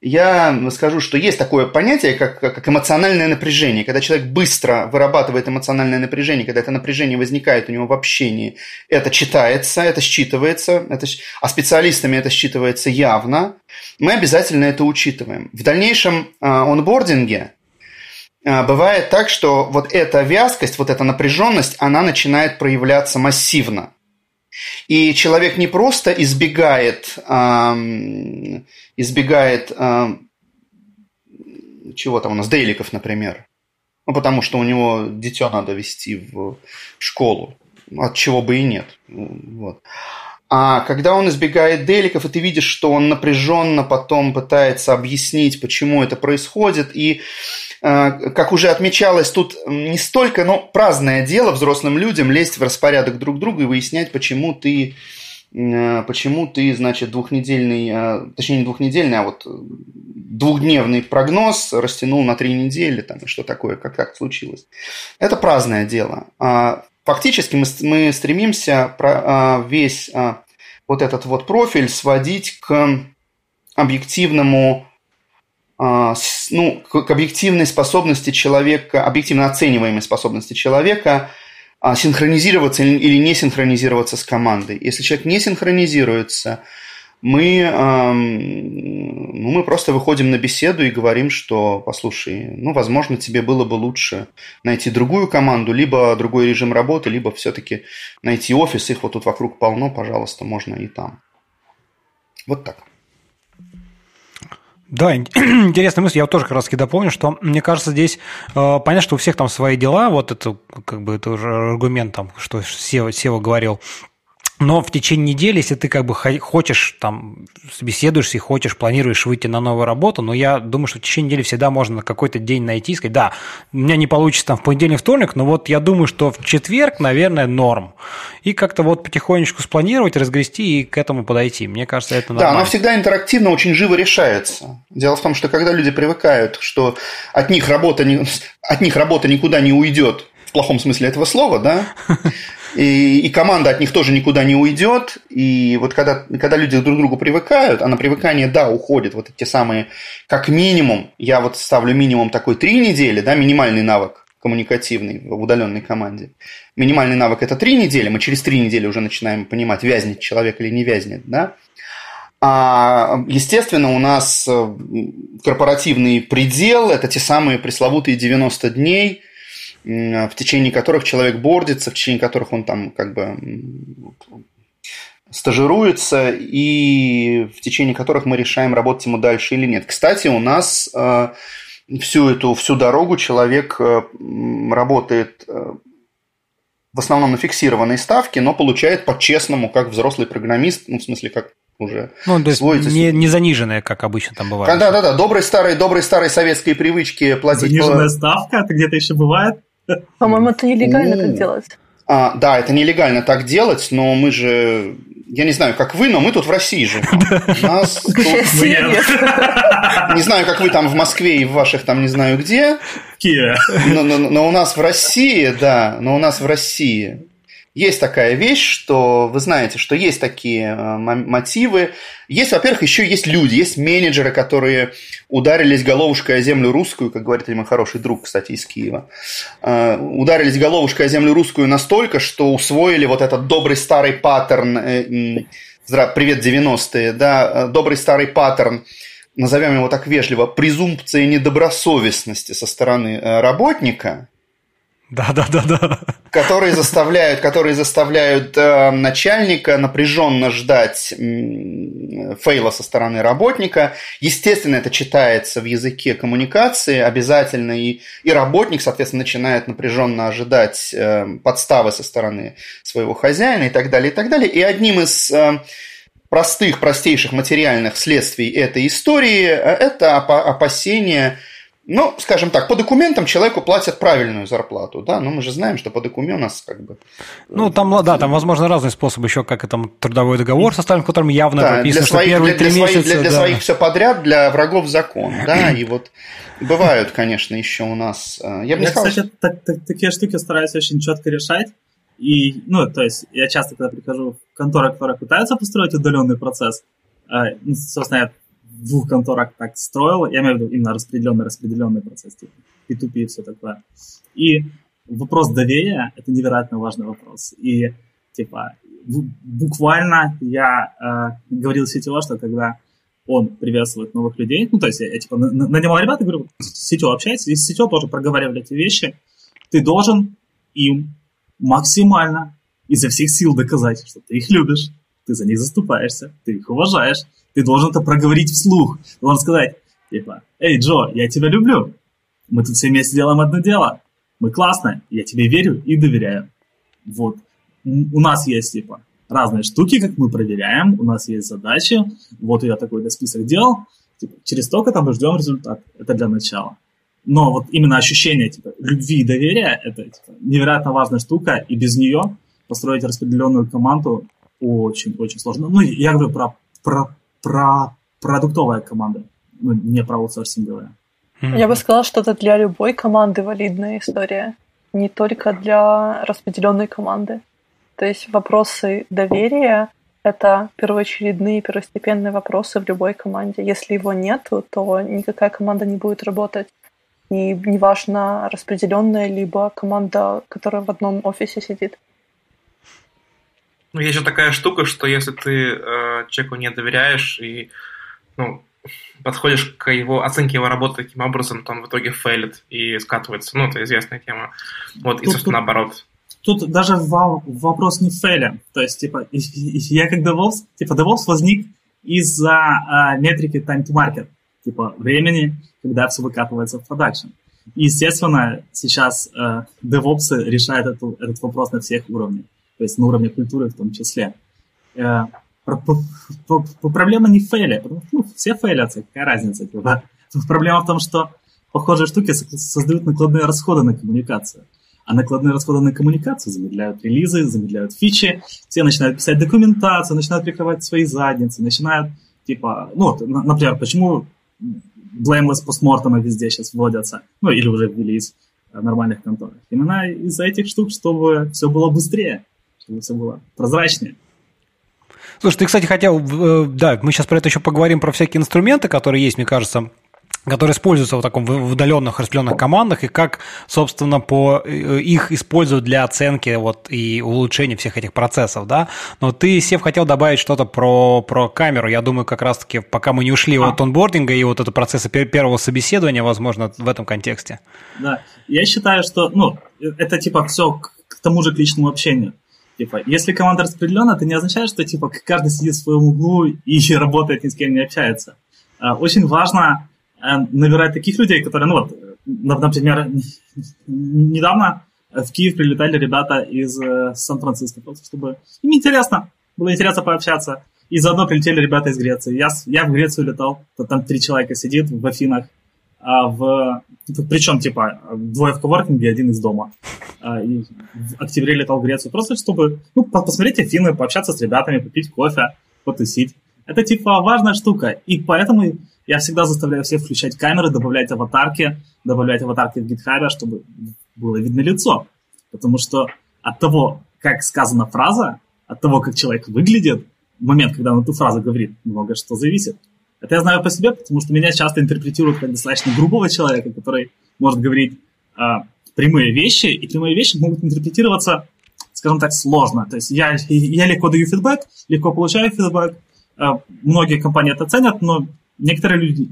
я скажу, что есть такое понятие, как, как эмоциональное напряжение. Когда человек быстро вырабатывает эмоциональное напряжение, когда это напряжение возникает у него в общении, это читается, это считывается, это, а специалистами это считывается явно, мы обязательно это учитываем. В дальнейшем э, онбординге а, бывает так, что вот эта вязкость, вот эта напряженность, она начинает проявляться массивно. И человек не просто избегает, эм, избегает эм, чего там у нас, дейликов, например, ну, потому что у него дитё надо вести в школу, от чего бы и нет. Вот. А когда он избегает деликов, и ты видишь, что он напряженно потом пытается объяснить, почему это происходит, и как уже отмечалось, тут не столько, но праздное дело взрослым людям лезть в распорядок друг друга и выяснять, почему ты э, почему ты, значит, двухнедельный, э, точнее не двухнедельный, а вот двухдневный прогноз растянул на три недели, там, и что такое, как так случилось. Это праздное дело. А фактически мы, стремимся про, весь вот этот вот профиль сводить к объективному ну, к объективной способности человека, объективно оцениваемой способности человека синхронизироваться или не синхронизироваться с командой. Если человек не синхронизируется, мы, ну, мы просто выходим на беседу и говорим, что, послушай, ну, возможно, тебе было бы лучше найти другую команду, либо другой режим работы, либо все-таки найти офис, их вот тут вокруг полно, пожалуйста, можно и там. Вот так. Да, интересная мысль. Я тоже как раз дополню, что мне кажется, здесь э, понятно, что у всех там свои дела. Вот это как бы это уже аргумент, там, что Сева, Сева говорил. Но в течение недели, если ты как бы хочешь, там, собеседуешься и хочешь, планируешь выйти на новую работу, но я думаю, что в течение недели всегда можно на какой-то день найти и сказать, да, у меня не получится там в понедельник, вторник, но вот я думаю, что в четверг, наверное, норм. И как-то вот потихонечку спланировать, разгрести и к этому подойти. Мне кажется, это нормально. Да, оно всегда интерактивно, очень живо решается. Дело в том, что когда люди привыкают, что от них работа, не, от них работа никуда не уйдет, в плохом смысле этого слова, да, и, и команда от них тоже никуда не уйдет. И вот когда, когда люди друг к другу привыкают, а на привыкание, да, уходят вот эти самые, как минимум, я вот ставлю минимум такой три недели, да, минимальный навык коммуникативный в удаленной команде. Минимальный навык это три недели, мы через три недели уже начинаем понимать, вязнет человек или не вязнет, да. А, естественно, у нас э, корпоративный предел – это те самые пресловутые 90 дней, в течение которых человек бордится, в течение которых он там как бы стажируется, и в течение которых мы решаем, работать ему дальше или нет. Кстати, у нас э, всю эту всю дорогу человек э, работает э, в основном на фиксированной ставке, но получает по-честному, как взрослый программист, ну, в смысле, как уже ну, то есть не, не заниженная, как обычно там бывает. Да, да, да, добрые старые, добрые старые советские привычки платить. Заниженная по... ставка, это где-то еще бывает? По-моему, это нелегально так делать. А, да, это нелегально так делать, но мы же... Я не знаю, как вы, но мы тут в России живем. Нас тут... Не знаю, как вы там в Москве и в ваших там не знаю где. Но, но у нас в России, да, но у нас в России есть такая вещь, что вы знаете, что есть такие э, мотивы. Есть, во-первых, еще есть люди, есть менеджеры, которые ударились головушкой о землю русскую, как говорит мой хороший друг, кстати, из Киева. Э, ударились головушкой о землю русскую настолько, что усвоили вот этот добрый старый паттерн, э, привет, 90-е, да, добрый старый паттерн, назовем его так вежливо, презумпции недобросовестности со стороны работника – да, да, да, да. Которые заставляют, которые заставляют э, начальника напряженно ждать э, фейла со стороны работника. Естественно, это читается в языке коммуникации обязательно, и, и работник, соответственно, начинает напряженно ожидать э, подставы со стороны своего хозяина и так далее, и так далее. И одним из э, простых, простейших материальных следствий этой истории э, это опасение ну, скажем так, по документам человеку платят правильную зарплату, да, но мы же знаем, что по документам у нас как бы... Ну, там, да, там, возможно, разные способы еще, как это трудовой договор составлен, в котором явно да, прописано, для своих, что первые три месяца... Для, для да. своих все подряд, для врагов закон, да, и вот бывают, конечно, еще у нас... Э, я, бы я сказал, кстати, так, так, такие штуки стараюсь очень четко решать, и, ну, то есть, я часто, когда прихожу в конторы, которые пытаются построить удаленный процесс, э, ну, собственно, я двух конторах так строил, я имею в виду именно распределенный, распределенный процесс, типа P2P и все такое. И вопрос доверия – это невероятно важный вопрос. И, типа, буквально я э, говорил сетево, что когда он приветствует новых людей. Ну, то есть я, я типа нанимал ребят и говорю, с сетью общайтесь, и с сетью тоже проговаривали эти вещи. Ты должен им максимально изо всех сил доказать, что ты их любишь, ты за них заступаешься, ты их уважаешь, ты должен это проговорить вслух. Ты должен сказать, типа, эй, Джо, я тебя люблю, мы тут все вместе делаем одно дело, мы классно, я тебе верю и доверяю. Вот. У нас есть, типа, разные штуки, как мы проверяем, у нас есть задачи, вот я такой список делал, типа, через столько там мы ждем результат, это для начала. Но вот именно ощущение типа, любви и доверия – это типа, невероятно важная штука, и без нее построить распределенную команду очень-очень сложно. Ну, я говорю про, про, про продуктовые команды, ну, не про аутсорсинговые. Я бы сказала, что это для любой команды валидная история, не только для распределенной команды. То есть вопросы доверия — это первоочередные, первостепенные вопросы в любой команде. Если его нету, то никакая команда не будет работать. И неважно, распределенная, либо команда, которая в одном офисе сидит. Ну, есть же такая штука, что если ты э, человеку не доверяешь и ну, подходишь к его оценке его работы таким образом, то он в итоге фейлит и скатывается. Ну, это известная тема. Вот, и, собственно, наоборот тут даже вопрос не в фейле. То есть, типа, я как DevOps, типа, DevOps возник из-за а, метрики time to market, типа, времени, когда все выкатывается в продакшн. И, естественно, сейчас э, DevOps решают эту, этот вопрос на всех уровнях, то есть на уровне культуры в том числе. Э, проблема не в фейле, потому что ну, все фейлятся, какая разница. Типа. Проблема в том, что похожие штуки создают накладные расходы на коммуникацию а накладные расходы на коммуникацию замедляют релизы, замедляют фичи, все начинают писать документацию, начинают прикрывать свои задницы, начинают, типа, ну, например, почему blameless постмортемы везде сейчас вводятся, ну, или уже ввели из э, нормальных контор. Именно из-за этих штук, чтобы все было быстрее, чтобы все было прозрачнее. Слушай, ты, кстати, хотел, э, да, мы сейчас про это еще поговорим, про всякие инструменты, которые есть, мне кажется, которые используются в таком в удаленных распределенных командах, и как, собственно, по э, их используют для оценки вот, и улучшения всех этих процессов, да. Но ты, Сев, хотел добавить что-то про, про камеру. Я думаю, как раз-таки, пока мы не ушли а. от онбординга и вот это процесса первого собеседования, возможно, в этом контексте. Да, я считаю, что, ну, это типа все к тому же к личному общению. Типа, если команда распределена, это не означает, что типа каждый сидит в своем углу и работает, ни с кем не общается. А, очень важно Э, набирать таких людей, которые, ну вот, например, недавно в Киев прилетали ребята из э, Сан-Франциско, просто чтобы им интересно, было интересно пообщаться. И заодно прилетели ребята из Греции. Я, я в Грецию летал, там три человека сидит в Афинах, а в, причем, типа, двое в коворкинге, один из дома. А, и в октябре летал в Грецию, просто чтобы ну, посмотреть Афины, пообщаться с ребятами, попить кофе, потусить. Это, типа, важная штука. И поэтому я всегда заставляю всех включать камеры, добавлять аватарки, добавлять аватарки в GitHub, чтобы было видно лицо. Потому что от того, как сказана фраза, от того, как человек выглядит, момент, когда он эту фразу говорит, много что зависит. Это я знаю по себе, потому что меня часто интерпретируют как достаточно грубого человека, который может говорить э, прямые вещи, и прямые вещи могут интерпретироваться, скажем так, сложно. То есть я, я легко даю фидбэк, легко получаю фидбэк, э, многие компании это ценят, но некоторые люди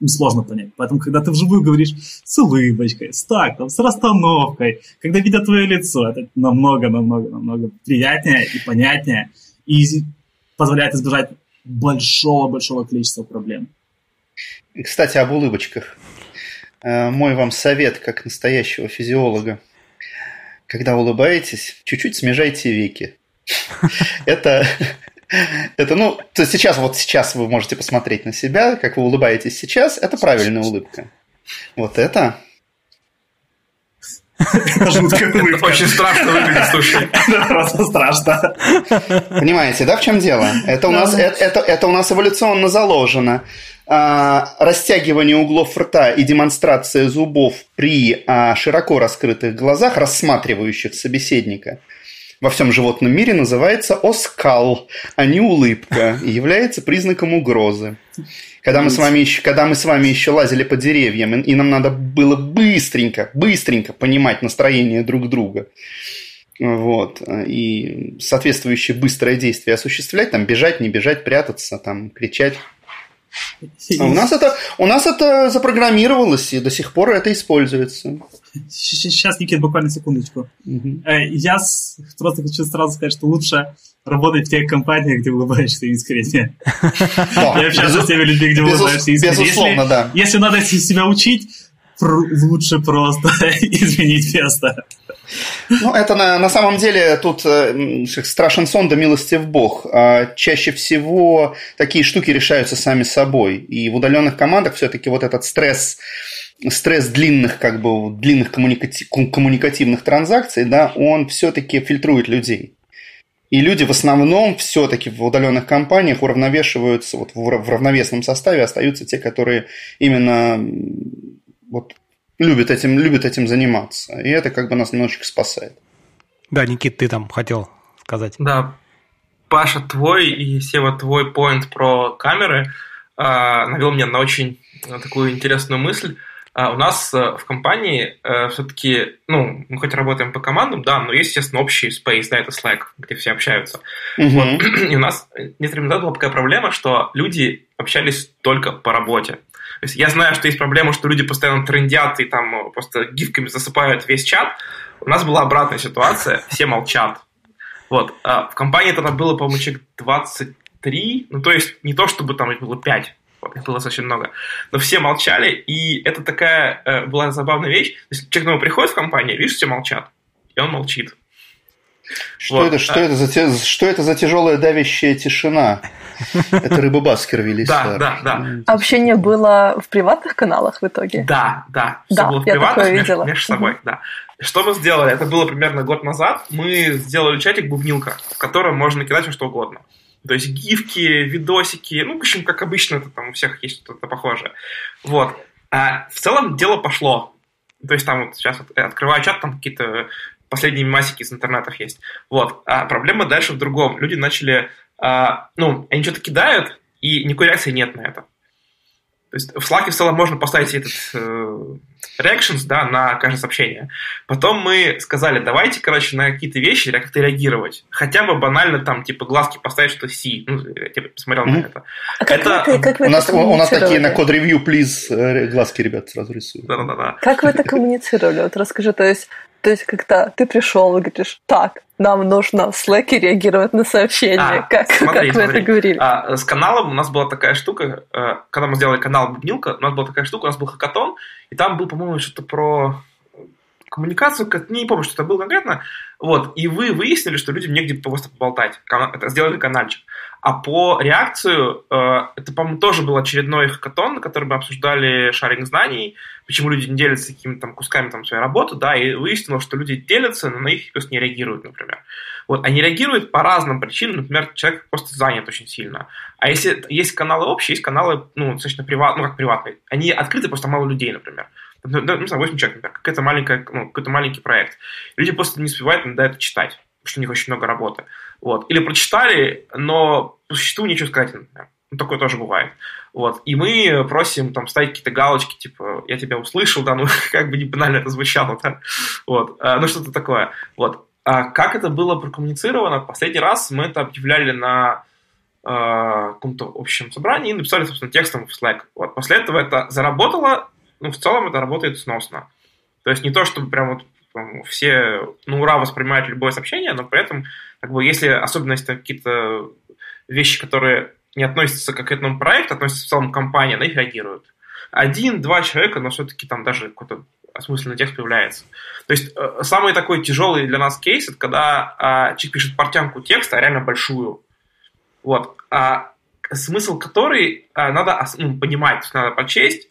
им сложно понять. Поэтому, когда ты вживую говоришь с улыбочкой, с тактом, с расстановкой, когда видят твое лицо, это намного-намного-намного приятнее и понятнее, и позволяет избежать большого-большого количества проблем. Кстати, об улыбочках. Э, мой вам совет, как настоящего физиолога. Когда улыбаетесь, чуть-чуть смежайте веки. Это это, ну, то есть сейчас, вот сейчас вы можете посмотреть на себя, как вы улыбаетесь сейчас, это правильная улыбка. Вот это Очень страшно выглядит, слушай. Это просто страшно. Понимаете, да, в чем дело? Это у нас, это, это, это у нас эволюционно заложено. А, растягивание углов рта и демонстрация зубов при а, широко раскрытых глазах, рассматривающих собеседника – во всем животном мире называется оскал, а не улыбка, и является признаком угрозы. Когда мы, с вами еще, когда мы с вами еще лазили по деревьям, и нам надо было быстренько, быстренько понимать настроение друг друга, вот, и соответствующее быстрое действие осуществлять, там, бежать, не бежать, прятаться, там, кричать. А у нас это, у нас это запрограммировалось, и до сих пор это используется. Сейчас, Никит, буквально секундочку. Угу. Я просто хочу сразу сказать, что лучше работать в тех компаниях, где улыбаешься искренне. Я общался с теми людьми, где улыбаешься искренне. Безусловно, да. Если надо себя учить, лучше просто изменить место. Ну, это на, на самом деле тут э, страшен сон да милостив Бог. А чаще всего такие штуки решаются сами собой. И в удаленных командах все-таки вот этот стресс, стресс длинных, как бы, длинных коммуникати- коммуникативных транзакций, да, он все-таки фильтрует людей. И люди в основном все-таки в удаленных компаниях уравновешиваются, вот в равновесном составе остаются те, которые именно вот любят этим, любят этим заниматься. И это как бы нас немножечко спасает. Да, Никит, ты там хотел сказать. Да, Паша, твой и Сева, твой поинт про камеры э, навел меня на очень такую интересную мысль. Uh, у нас uh, в компании uh, все-таки, ну, мы хоть работаем по командам, да, но есть, естественно, общий space, да, это Slack, где все общаются. Uh-huh. Вот. И у нас некоторые назад была такая проблема, что люди общались только по работе. То есть я знаю, что есть проблема, что люди постоянно трендят и там э, просто гифками засыпают весь чат. У нас была обратная ситуация, все молчат. Вот. А в компании тогда было, по-моему, человек 23, ну то есть не то, чтобы там их было 5, вот, их было очень много. Но все молчали, и это такая э, была забавная вещь. То есть человек к приходит в компанию, видишь, все молчат, и он молчит. Что, вот. это, что, это за, что это за тяжелая давящая тишина? Это рыба Баскервилли. Да, да, да. Общение было в приватных каналах в итоге? Да, да. Все было в приватных между, между собой, да. Что мы сделали? Это было примерно год назад. Мы сделали чатик «Бубнилка», в котором можно кидать все что угодно. То есть гифки, видосики, ну, в общем, как обычно, это там у всех есть что-то похожее. Вот. А в целом дело пошло. То есть там вот сейчас открываю чат, там какие-то последние масики из интернетов есть. Вот. А проблема дальше в другом. Люди начали, а, ну, они что-то кидают, и никакой реакции нет на это. То есть в Slack в целом можно поставить этот э, reactions, да, на каждое сообщение. Потом мы сказали, давайте, короче, на какие-то вещи как-то реагировать. Хотя бы банально там, типа, глазки поставить, что C. Ну, я типа, посмотрел mm-hmm. на это. А как это... вы, как вы у, нас, у нас такие на код ревью, please, э, глазки ребят сразу рисуют. Да-да-да. Как вы это коммуницировали? Вот расскажи, то есть то есть, когда ты пришел и говоришь, так, нам нужно в Slack реагировать на сообщения. А, как, смотри, как вы смотри. это говорили? А, с каналом у нас была такая штука, э, когда мы сделали канал Бубнилка, у нас была такая штука, у нас был хакатон, и там был, по-моему, что-то про коммуникацию, не помню, что это было конкретно, вот, и вы выяснили, что людям негде просто поболтать, это сделали каналчик. А по реакцию, э, это, по-моему, тоже был очередной хакатон, на котором мы обсуждали шаринг знаний, почему люди не делятся какими-то там кусками там своей работы, да, и выяснилось, что люди делятся, но на их просто не реагируют, например. Вот, они реагируют по разным причинам, например, человек просто занят очень сильно. А если есть каналы общие, есть каналы, ну, достаточно приватные, ну, как приватные, они открыты, просто мало людей, например. Ну, не знаю, 8 человек, например, какой-то маленький, ну, какой-то маленький проект. Люди просто не успевают иногда это читать, потому что у них очень много работы. Вот. Или прочитали, но по существу ничего сказать, например. Ну, такое тоже бывает. Вот. И мы просим там ставить какие-то галочки, типа, я тебя услышал, да, ну, как бы не банально это звучало, да, вот, а, ну, что-то такое. Вот. А как это было прокоммуницировано? Последний раз мы это объявляли на э, каком-то общем собрании и написали, собственно, текстом в Slack. Вот. После этого это заработало, ну, в целом это работает сносно. То есть не то, чтобы прям вот все ну ура воспринимают любое сообщение, но при этом, как бы, если особенно если какие-то вещи, которые не относятся к этому проекту, относятся в целом к компании, на них реагируют. Один-два человека, но все-таки там даже какой-то осмысленный текст появляется. То есть э, самый такой тяжелый для нас кейс, это когда а, человек пишет портянку текста, а реально большую. Вот. А смысл которой а, надо ну, понимать, надо прочесть,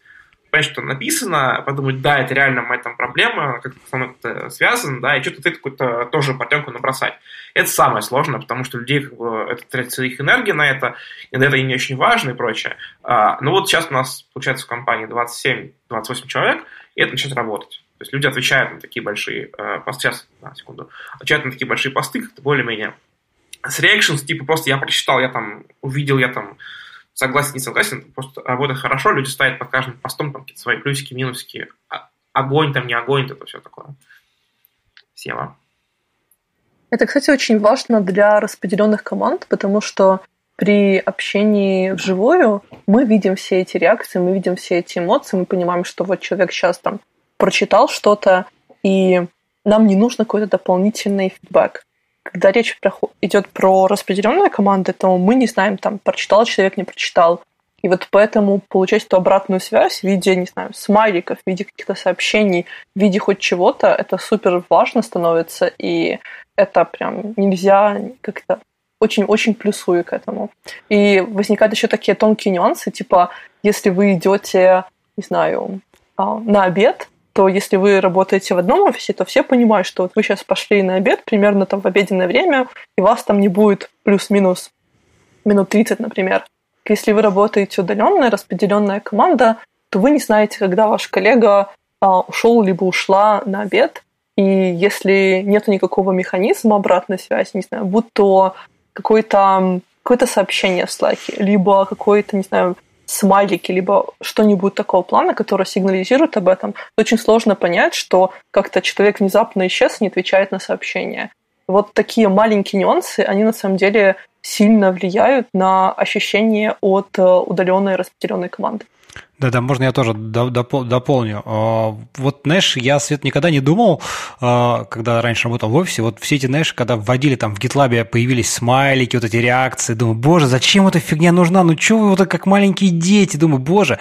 понять, что написано, подумать, да, это реально моя там проблема, как-то со мной связано, да, и что-то ты какую-то тоже портянку набросать. Это самое сложное, потому что людей как бы, это тратится их энергия на это, и на это не очень важно и прочее. А, ну вот сейчас у нас, получается, в компании 27-28 человек, и это начинает работать. То есть люди отвечают на такие большие э, посты, сейчас, на секунду, отвечают на такие большие посты, как-то более-менее с reactions, типа просто я прочитал, я там увидел, я там согласен, не согласен, просто работает хорошо, люди ставят под каждым постом там какие-то свои плюсики, минусики, а, огонь там, не огонь, это все такое. Сева. Это, кстати, очень важно для распределенных команд, потому что при общении вживую мы видим все эти реакции, мы видим все эти эмоции, мы понимаем, что вот человек сейчас там прочитал что-то, и нам не нужно какой-то дополнительный фидбэк. Когда речь идет про распределенные команды, то мы не знаем, там, прочитал человек, не прочитал. И вот поэтому получать эту обратную связь в виде, не знаю, смайликов, в виде каких-то сообщений, в виде хоть чего-то, это супер важно становится, и это прям нельзя как-то очень-очень плюсую к этому. И возникают еще такие тонкие нюансы, типа, если вы идете, не знаю, а, на обед, то если вы работаете в одном офисе, то все понимают, что вот вы сейчас пошли на обед примерно там в обеденное время, и вас там не будет плюс-минус минут 30, например. Если вы работаете удаленная, распределенная команда, то вы не знаете, когда ваш коллега а, ушел либо ушла на обед, и если нет никакого механизма обратной связи, не знаю, будь то какое-то какое сообщение в Slack, либо какой-то, не знаю, смайлики, либо что-нибудь такого плана, которое сигнализирует об этом, очень сложно понять, что как-то человек внезапно исчез и не отвечает на сообщение. Вот такие маленькие нюансы, они на самом деле сильно влияют на ощущение от э, удаленной распределенной команды. Да-да, можно я тоже дополню. А, вот, знаешь, я, Свет, никогда не думал, а, когда раньше работал в офисе, вот все эти, знаешь, когда вводили там в GitLab, появились смайлики, вот эти реакции, думаю, боже, зачем эта фигня нужна? Ну, что вы вот как маленькие дети? Думаю, боже,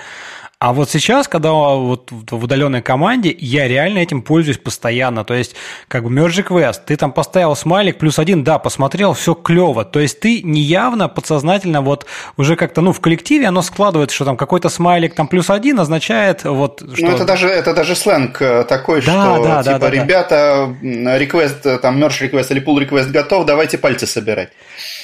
а вот сейчас, когда вот в удаленной команде, я реально этим пользуюсь постоянно. То есть, как бы Merge Quest, ты там поставил смайлик плюс один, да, посмотрел, все клево. То есть ты неявно, подсознательно, вот уже как-то, ну, в коллективе оно складывается, что там какой-то смайлик там плюс один означает вот... Что... Ну, это даже, это даже сленг э, такой, да, что да, типа, да, да, ребята, request, э, там, merge request или pull request готов, давайте пальцы собирать.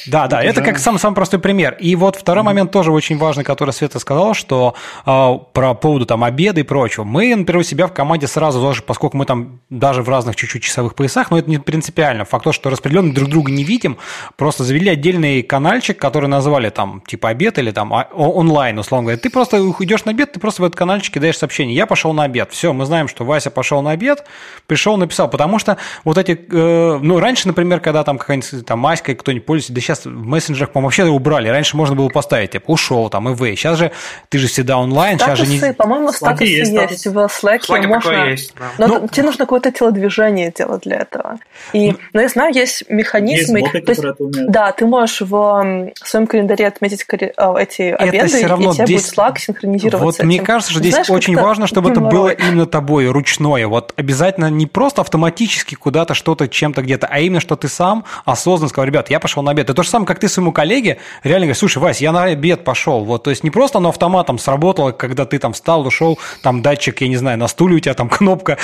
Да, да, это, это как самый, самый простой пример. И вот второй mm-hmm. момент тоже очень важный, который Света сказала, что э, про поводу там обеда и прочего. Мы, например, у себя в команде сразу, даже поскольку мы там даже в разных чуть-чуть часовых поясах, но это не принципиально. Факт то, что распределенно друг друга не видим, просто завели отдельный каналчик, который назвали там типа обед или там а, онлайн, условно говоря. Ты просто идешь на обед, ты просто в этот каналчик кидаешь сообщение. Я пошел на обед. Все, мы знаем, что Вася пошел на обед, пришел, написал. Потому что вот эти, э, ну, раньше, например, когда там какая-нибудь там Маська, кто-нибудь пользуется, да сейчас в мессенджерах, по-моему, вообще убрали. Раньше можно было поставить, типа, ушел там, и вы. Сейчас же ты же всегда онлайн, сейчас же не... по-моему, статусы есть, есть. в Slack. Slack можно... есть, да. Но ну, тебе нужно какое-то телодвижение делать для этого. И, ну, но я знаю, есть механизмы... Есть боты, то есть, да, ты можешь в своем календаре отметить а, эти обеды, это все равно и тебе здесь... будет Slack синхронизироваться. Вот этим. мне кажется, что здесь Знаешь, очень важно, чтобы это было именно тобой, ручное. Вот обязательно не просто автоматически куда-то что-то чем-то где-то, а именно, что ты сам осознанно сказал, ребят, я пошел на обед. Это то же самое, как ты своему коллеге реально говорят, слушай, Вась, я на обед пошел. Вот, то есть не просто оно автоматом сработало, когда ты там встал, ушел, там датчик, я не знаю, на стуле у тебя там кнопка,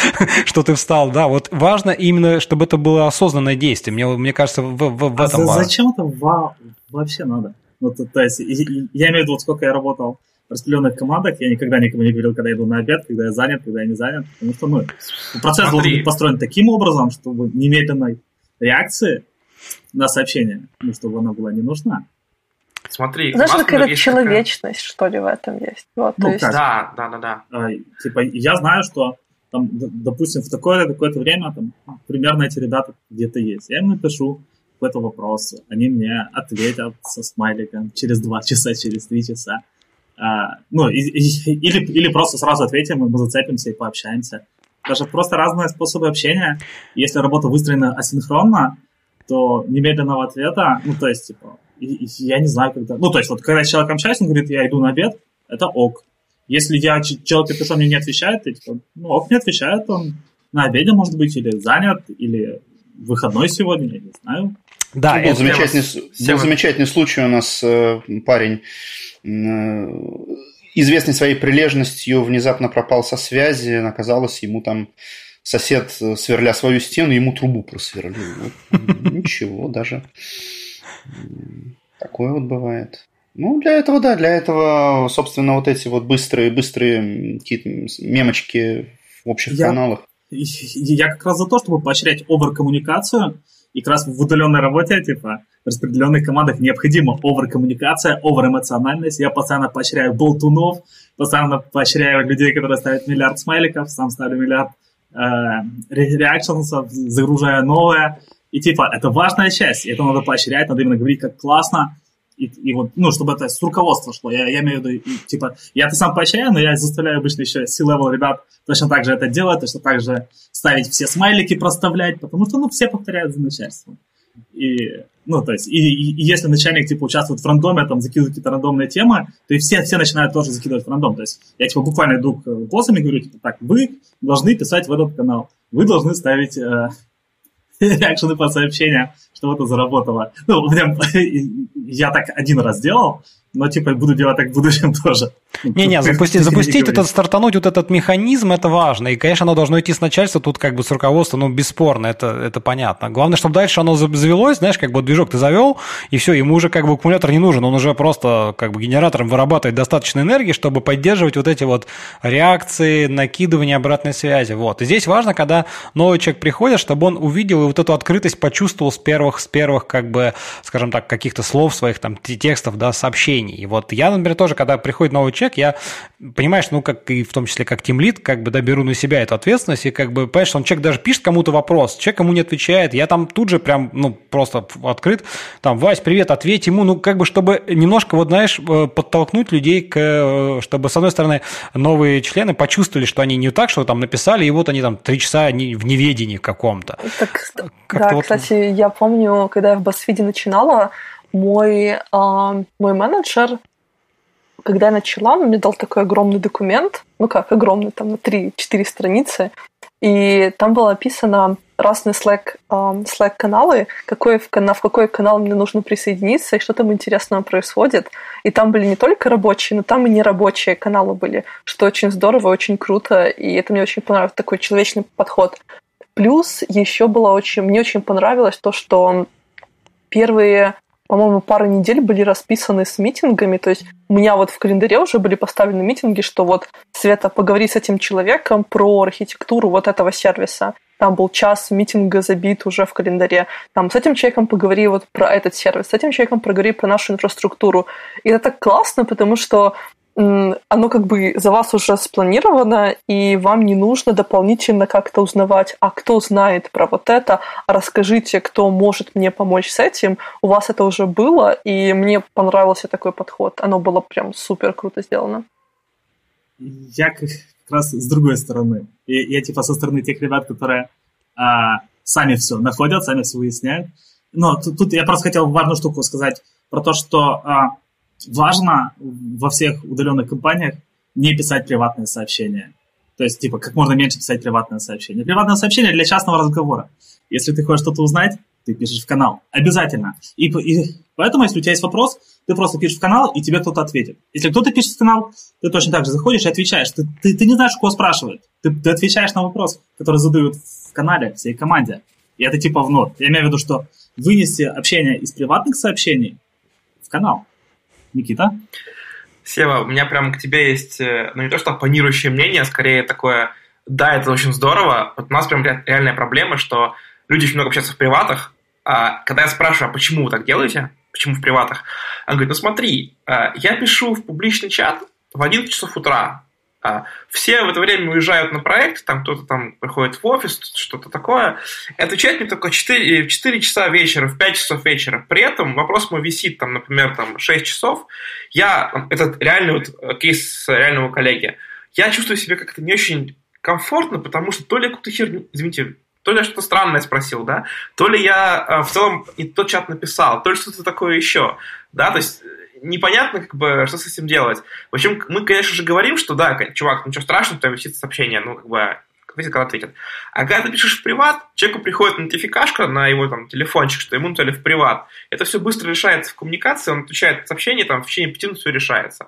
что ты встал, да, вот важно именно, чтобы это было осознанное действие. Мне, мне кажется, в, в, в а этом за, Зачем это во, вообще надо? Ну, то, то есть, я имею в виду, вот сколько я работал в распределенных командах, я никогда никому не говорил, когда я иду на обед, когда я занят, когда я не занят, потому что, ну, процесс Смотри. должен быть построен таким образом, чтобы немедленной реакции на сообщение, ну, чтобы она была не нужна. Смотри, Знаешь, какая-то человечность, такая... что ли, в этом есть. Вот, ну, есть... Да, да, да, да. А, типа, я знаю, что там, допустим, в такое-то такое время там, примерно эти ребята где-то есть. Я им напишу какой-то вопрос, они мне ответят со смайликом через два часа, через три часа. А, ну, и, и, или, или просто сразу ответим, и мы зацепимся и пообщаемся. Даже просто разные способы общения. Если работа выстроена асинхронно, то немедленного ответа, ну, то есть, типа, я не знаю, когда... Ну, то есть, вот, когда человек общается, он говорит, я иду на обед, это ок. Если я человек пишу, мне не отвечает, то, типа, ну, ок не отвечает, он на обеде, может быть, или занят, или выходной сегодня, я не знаю. Да, ну, был, замечательный, был замечательный случай у нас э, парень, э, известный своей прилежностью, внезапно пропал со связи, оказалось, ему там сосед, э, сверля свою стену, ему трубу просверлил. Ничего, даже такое вот бывает. Ну, для этого, да, для этого, собственно, вот эти вот быстрые, быстрые какие-то мемочки в общих я, каналах. Я как раз за то, чтобы поощрять овер-коммуникацию, и как раз в удаленной работе, типа, в распределенных командах необходима овер-коммуникация, овер-эмоциональность. Я постоянно поощряю болтунов, постоянно поощряю людей, которые ставят миллиард смайликов, сам ставлю миллиард э, реакшенсов, загружая новое. И типа, это важная часть, и это надо поощрять, надо именно говорить, как классно и, и вот, ну, чтобы это с руководства шло. Я, я имею в виду, и, типа, я это сам поощряю, но я заставляю обычно еще C-level ребят точно так же это делать, точно так же ставить все смайлики, проставлять, потому что, ну, все повторяют за начальством. И, ну, то есть, и, и, и если начальник, типа, участвует в рандоме, там, закидывает какие-то рандомные темы, то и все, все начинают тоже закидывать в рандом. То есть, я, типа, буквально иду к боссам и говорю, типа, так, вы должны писать в этот канал, вы должны ставить э, реакшены по сообщениям, чтобы это заработало. Ну, прям, я так один раз делал, но типа буду делать так в будущем тоже. Не-не, запустить, запустить этот, стартануть вот этот механизм, это важно. И, конечно, оно должно идти с начальства, тут как бы с руководства, ну, бесспорно, это, это понятно. Главное, чтобы дальше оно завелось, знаешь, как бы движок ты завел, и все, ему уже как бы аккумулятор не нужен, он уже просто как бы генератором вырабатывает достаточно энергии, чтобы поддерживать вот эти вот реакции, накидывание обратной связи. Вот. И здесь важно, когда новый человек приходит, чтобы он увидел и вот эту открытость почувствовал с первых, с первых, как бы, скажем так, каких-то слов своих, там, текстов, да, сообщений. И вот я, например, тоже, когда приходит новый человек, я, понимаешь, ну, как и в том числе как тимлит, как бы, да, беру на себя эту ответственность, и как бы, понимаешь, он человек даже пишет кому-то вопрос, человек ему не отвечает, я там тут же прям, ну, просто открыт, там, Вась, привет, ответь ему, ну, как бы, чтобы немножко, вот, знаешь, э, подтолкнуть людей к, э, чтобы, с одной стороны, новые члены почувствовали, что они не так, что там написали, и вот они там три часа в неведении каком-то. Так, да, вот... кстати, я помню, когда я в BuzzFeed начинала, мой, э, мой менеджер когда я начала, он мне дал такой огромный документ, ну как огромный, там на 3-4 страницы, и там было описано разные Slack, э, Slack каналы, какой, в, в какой канал мне нужно присоединиться и что там интересного происходит. И там были не только рабочие, но там и нерабочие каналы были, что очень здорово, очень круто, и это мне очень понравилось, такой человечный подход. Плюс еще было очень, мне очень понравилось то, что первые по-моему, пару недель были расписаны с митингами. То есть у меня вот в календаре уже были поставлены митинги, что вот, Света, поговори с этим человеком про архитектуру вот этого сервиса. Там был час митинга забит уже в календаре. Там с этим человеком поговори вот про этот сервис, с этим человеком поговори про нашу инфраструктуру. И это так классно, потому что оно как бы за вас уже спланировано, и вам не нужно дополнительно как-то узнавать, а кто знает про вот это, расскажите, кто может мне помочь с этим. У вас это уже было, и мне понравился такой подход. Оно было прям супер круто сделано. Я как раз с другой стороны. Я, я типа со стороны тех ребят, которые а, сами все находят, сами все выясняют. Но тут, тут я просто хотел важную штуку сказать про то, что а, важно во всех удаленных компаниях не писать приватные сообщения. То есть, типа, как можно меньше писать приватное сообщение. Приватное сообщение для частного разговора. Если ты хочешь что-то узнать, ты пишешь в канал. Обязательно. И, и поэтому, если у тебя есть вопрос, ты просто пишешь в канал, и тебе кто-то ответит. Если кто-то пишет в канал, ты точно так же заходишь и отвечаешь. Ты, ты, ты не знаешь, кого спрашивают. Ты, ты отвечаешь на вопрос, который задают в канале всей команде. И это типа в нот. Я имею в виду, что вынести общение из приватных сообщений в канал. Никита? Сева, у меня прям к тебе есть, э, ну не то что оппонирующее мнение, а скорее такое, да, это очень здорово. Вот у нас прям реальная проблема, что люди очень много общаются в приватах, а когда я спрашиваю, а почему вы так делаете, почему в приватах, он говорит, ну смотри, э, я пишу в публичный чат в 11 часов утра, а все в это время уезжают на проект, там кто-то там приходит в офис, что-то такое. Отвечать мне только 4, 4 часа вечера, в 5 часов вечера. При этом вопрос мой висит, там, например, там, 6 часов. Я, это реальный вот э, кейс реального коллеги. Я чувствую себя как-то не очень комфортно, потому что то ли какую-то херню, извините, то ли я что-то странное спросил, да, то ли я э, в целом не тот чат написал, то ли что-то такое еще, да, то есть непонятно, как бы, что с этим делать. В общем, мы, конечно же, говорим, что да, чувак, ничего страшного, у тебя висит сообщение, ну, как бы, ответит, когда ответит. А когда ты пишешь в приват, человеку приходит нотификашка на его там телефончик, что ему написали в приват. Это все быстро решается в коммуникации, он отвечает сообщение, там в течение пяти минут все решается.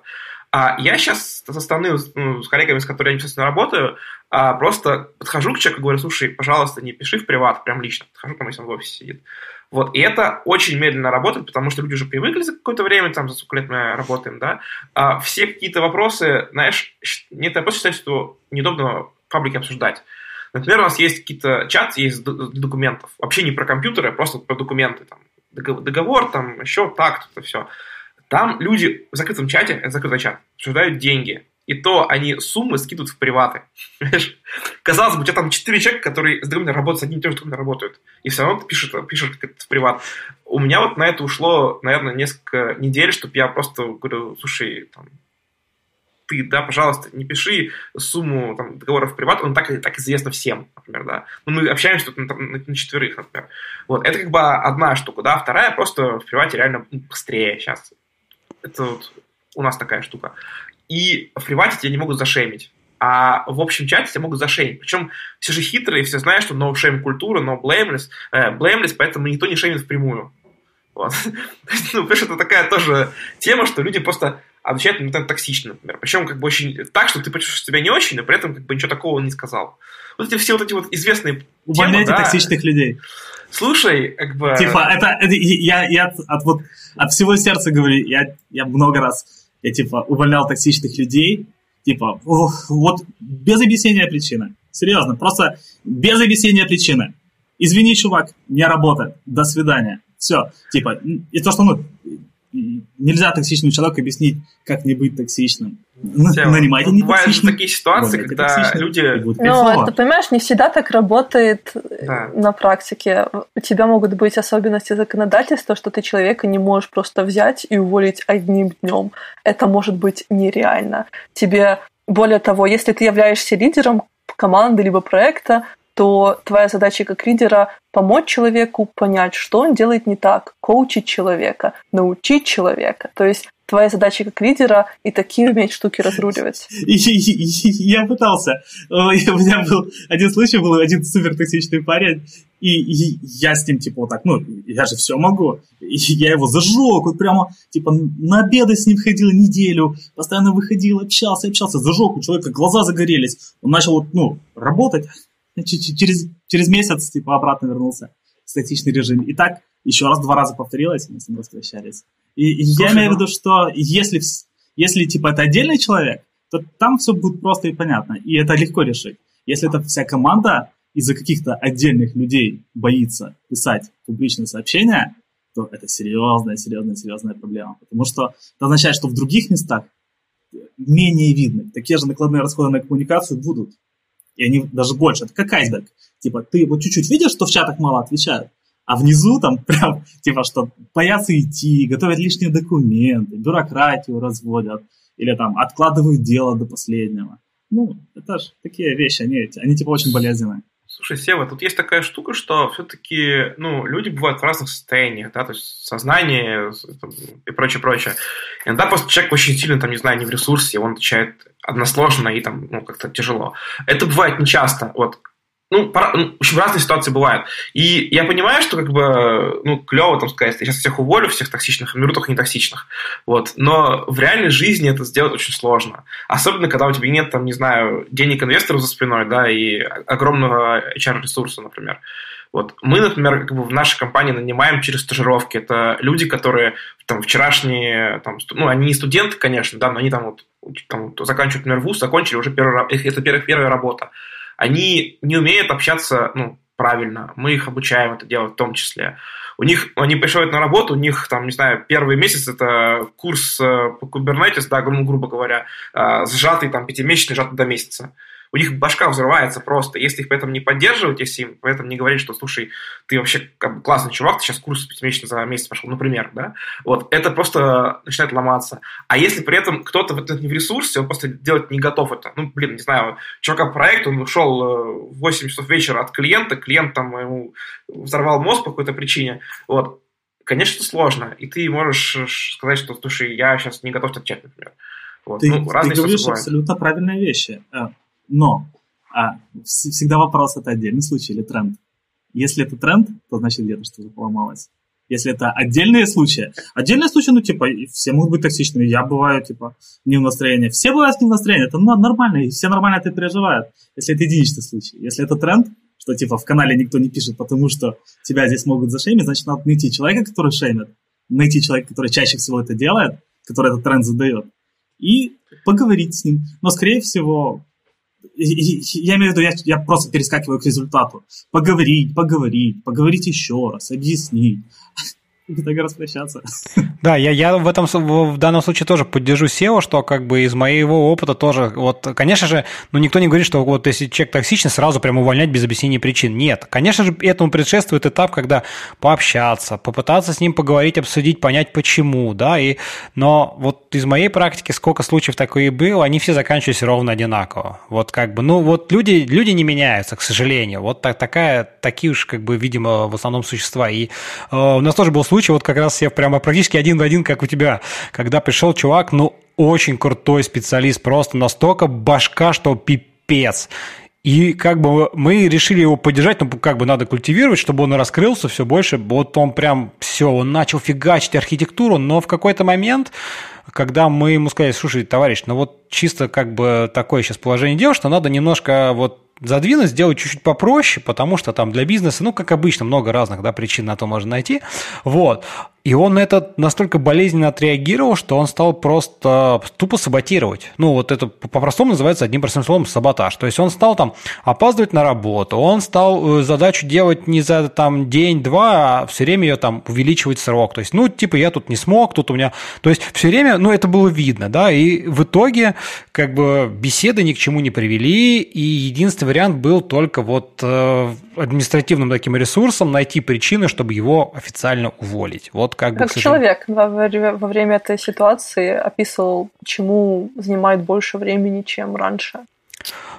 А я сейчас со стороны, ну, с коллегами, с которыми я непосредственно работаю, а, просто подхожу к человеку и говорю, слушай, пожалуйста, не пиши в приват, прям лично. Подхожу, там, если он в офисе сидит. Вот, и это очень медленно работает, потому что люди уже привыкли за какое-то время, там, за сколько лет мы работаем, да, а все какие-то вопросы, знаешь, нет, я просто считаю, что неудобно в паблике обсуждать. Например, у нас есть какие-то чаты, есть документов, вообще не про компьютеры, а просто про документы, там, договор, там, еще так, это все. Там люди в закрытом чате, это закрытый чат, обсуждают деньги. и то они суммы скидывают в приваты. Казалось бы, у тебя там четыре человека, которые с другими работают, с одним и тем же другими работают. И все равно ты пишешь, пишешь в приват. У меня вот на это ушло, наверное, несколько недель, чтобы я просто говорю, слушай, там, ты, да, пожалуйста, не пиши сумму там, договоров в приват, он так, так известно всем, например, да. Ну, мы общаемся тут на, на, на четверых, например. Вот, это как бы одна штука, да. Вторая, просто в привате реально быстрее сейчас. Это вот у нас такая штука. И в привате тебя не могут зашеймить. А в общем чате тебя могут зашеймить. Причем все же хитрые, все знают, что no shame культура, no blameless, э, blameless, поэтому никто не шеймит впрямую. Вот. ну, потому что это такая тоже тема, что люди просто отвечает на токсично, например. Причем как бы очень так, что ты почувствуешь себя не очень, но при этом как бы ничего такого не сказал. Вот эти все вот эти вот известные Увольняйте темы, да. токсичных людей. Слушай, как бы... Типа, это, это я, я от, от, вот, от всего сердца говорю, я, я много раз, я типа увольнял токсичных людей, типа, ох, вот без объяснения причины. Серьезно, просто без объяснения причины. Извини, чувак, не работает. До свидания. Все, типа, и то, что, ну, нельзя токсичному человеку объяснить, как не быть токсичным. Тема. Нанимайте не Бывают же такие ситуации, когда люди... Ну, ты понимаешь, не всегда так работает да. на практике. У тебя могут быть особенности законодательства, что ты человека не можешь просто взять и уволить одним днем. Это может быть нереально. Тебе, более того, если ты являешься лидером команды либо проекта, то твоя задача как лидера помочь человеку понять, что он делает не так, коучить человека, научить человека. То есть твоя задача как лидера и такие уметь штуки разруливать. Я пытался. У меня был один случай, был один супер токсичный парень, и, я с ним, типа, вот так, ну, я же все могу. И я его зажег, вот прямо, типа, на обеды с ним ходил неделю, постоянно выходил, общался, общался, зажег, у человека глаза загорелись. Он начал, вот, ну, работать, через, через месяц типа обратно вернулся в статичный режим. И так еще раз, два раза повторилось, мы с ним возвращались. И, и я имею в виду, что если, если типа это отдельный человек, то там все будет просто и понятно, и это легко решить. Если это вся команда из-за каких-то отдельных людей боится писать публичные сообщения, то это серьезная, серьезная, серьезная проблема. Потому что это означает, что в других местах менее видны. Такие же накладные расходы на коммуникацию будут и они даже больше. Это как айсберг. Типа, ты вот чуть-чуть видишь, что в чатах мало отвечают, а внизу там прям, типа, что боятся идти, готовят лишние документы, бюрократию разводят, или там откладывают дело до последнего. Ну, это же такие вещи, они, они типа очень болезненные. Слушай, Сева, тут есть такая штука, что все-таки ну, люди бывают в разных состояниях, да, то есть сознание и прочее, прочее. Иногда просто человек очень сильно, там, не знаю, не в ресурсе, он отвечает односложно и там, ну, как-то тяжело. Это бывает нечасто. Вот ну, пора, ну, в общем, разные ситуации бывают. И я понимаю, что как бы, ну, клево там сказать, я сейчас всех уволю, всех токсичных, беру только не токсичных. Вот. Но в реальной жизни это сделать очень сложно. Особенно, когда у тебя нет, там, не знаю, денег инвесторов за спиной, да, и огромного HR-ресурса, например. Вот. Мы, например, как бы в нашей компании нанимаем через стажировки. Это люди, которые там вчерашние, там, ну, они не студенты, конечно, да, но они там вот там, заканчивают, например, вуз, закончили уже первый, это первая, первая работа они не умеют общаться ну, правильно. Мы их обучаем это делать в том числе. У них, они приходят на работу, у них, там, не знаю, первый месяц это курс э, по Kubernetes, да, грубо говоря, э, сжатый, там, пятимесячный, сжатый до месяца у них башка взрывается просто. Если их поэтому не поддерживать, если им поэтому не говорить, что, слушай, ты вообще как бы, классный чувак, ты сейчас курс пятимесячный за месяц пошел, например, да, вот, это просто начинает ломаться. А если при этом кто-то вот не в ресурсе, он просто делать не готов это, ну, блин, не знаю, чувака проект, он ушел в 8 часов вечера от клиента, клиент там ему взорвал мозг по какой-то причине, вот, конечно, сложно, и ты можешь сказать, что, слушай, я сейчас не готов отвечать, например. Вот. Ты, ну, ты говоришь абсолютно правильные вещи. Но а, всегда вопрос, это отдельный случай или тренд. Если это тренд, то значит где-то что-то поломалось. Если это отдельные случаи. Отдельные случаи, ну, типа, все могут быть токсичными. Я бываю, типа, не в настроении. Все бывают не в настроении. Это нормально, и все нормально это переживают. Если это единичный случай. Если это тренд, что, типа, в канале никто не пишет, потому что тебя здесь могут зашеймить, значит, надо найти человека, который шеймит, найти человека, который чаще всего это делает, который этот тренд задает, и поговорить с ним. Но, скорее всего, я имею в виду, я, я просто перескакиваю к результату. Поговорить, поговорить, поговорить еще раз, объяснить. Итого распрощаться. Да, я, я в этом в данном случае тоже поддержу SEO, что как бы из моего опыта тоже, вот, конечно же, ну никто не говорит, что вот если человек токсичный, сразу прям увольнять без объяснения причин. Нет, конечно же, этому предшествует этап, когда пообщаться, попытаться с ним поговорить, обсудить, понять почему, да, и, но вот из моей практики сколько случаев такое и было, они все заканчивались ровно одинаково. Вот как бы, ну вот люди, люди не меняются, к сожалению. Вот так, такая, такие уж как бы, видимо, в основном существа. И э, у нас тоже был случай, вот как раз я прямо практически один в один, как у тебя, когда пришел чувак, ну, очень крутой специалист, просто настолько башка, что пипец. И как бы мы решили его поддержать, ну, как бы надо культивировать, чтобы он раскрылся все больше. Вот он прям все, он начал фигачить архитектуру, но в какой-то момент, когда мы ему сказали, слушай, товарищ, ну вот чисто как бы такое сейчас положение дел, что надо немножко вот задвинуть, сделать чуть-чуть попроще, потому что там для бизнеса, ну, как обычно, много разных да, причин на то можно найти. Вот. И он это настолько болезненно отреагировал, что он стал просто тупо саботировать. Ну, вот это по-простому называется одним простым словом саботаж. То есть он стал там опаздывать на работу, он стал э, задачу делать не за там день-два, а все время ее там увеличивать срок. То есть, ну, типа, я тут не смог, тут у меня... То есть все время, ну, это было видно, да, и в итоге как бы беседы ни к чему не привели, и единственный вариант был только вот э, административным таким ресурсом найти причины, чтобы его официально уволить. Вот как бы... Как человек во во время этой ситуации описывал, чему занимает больше времени, чем раньше.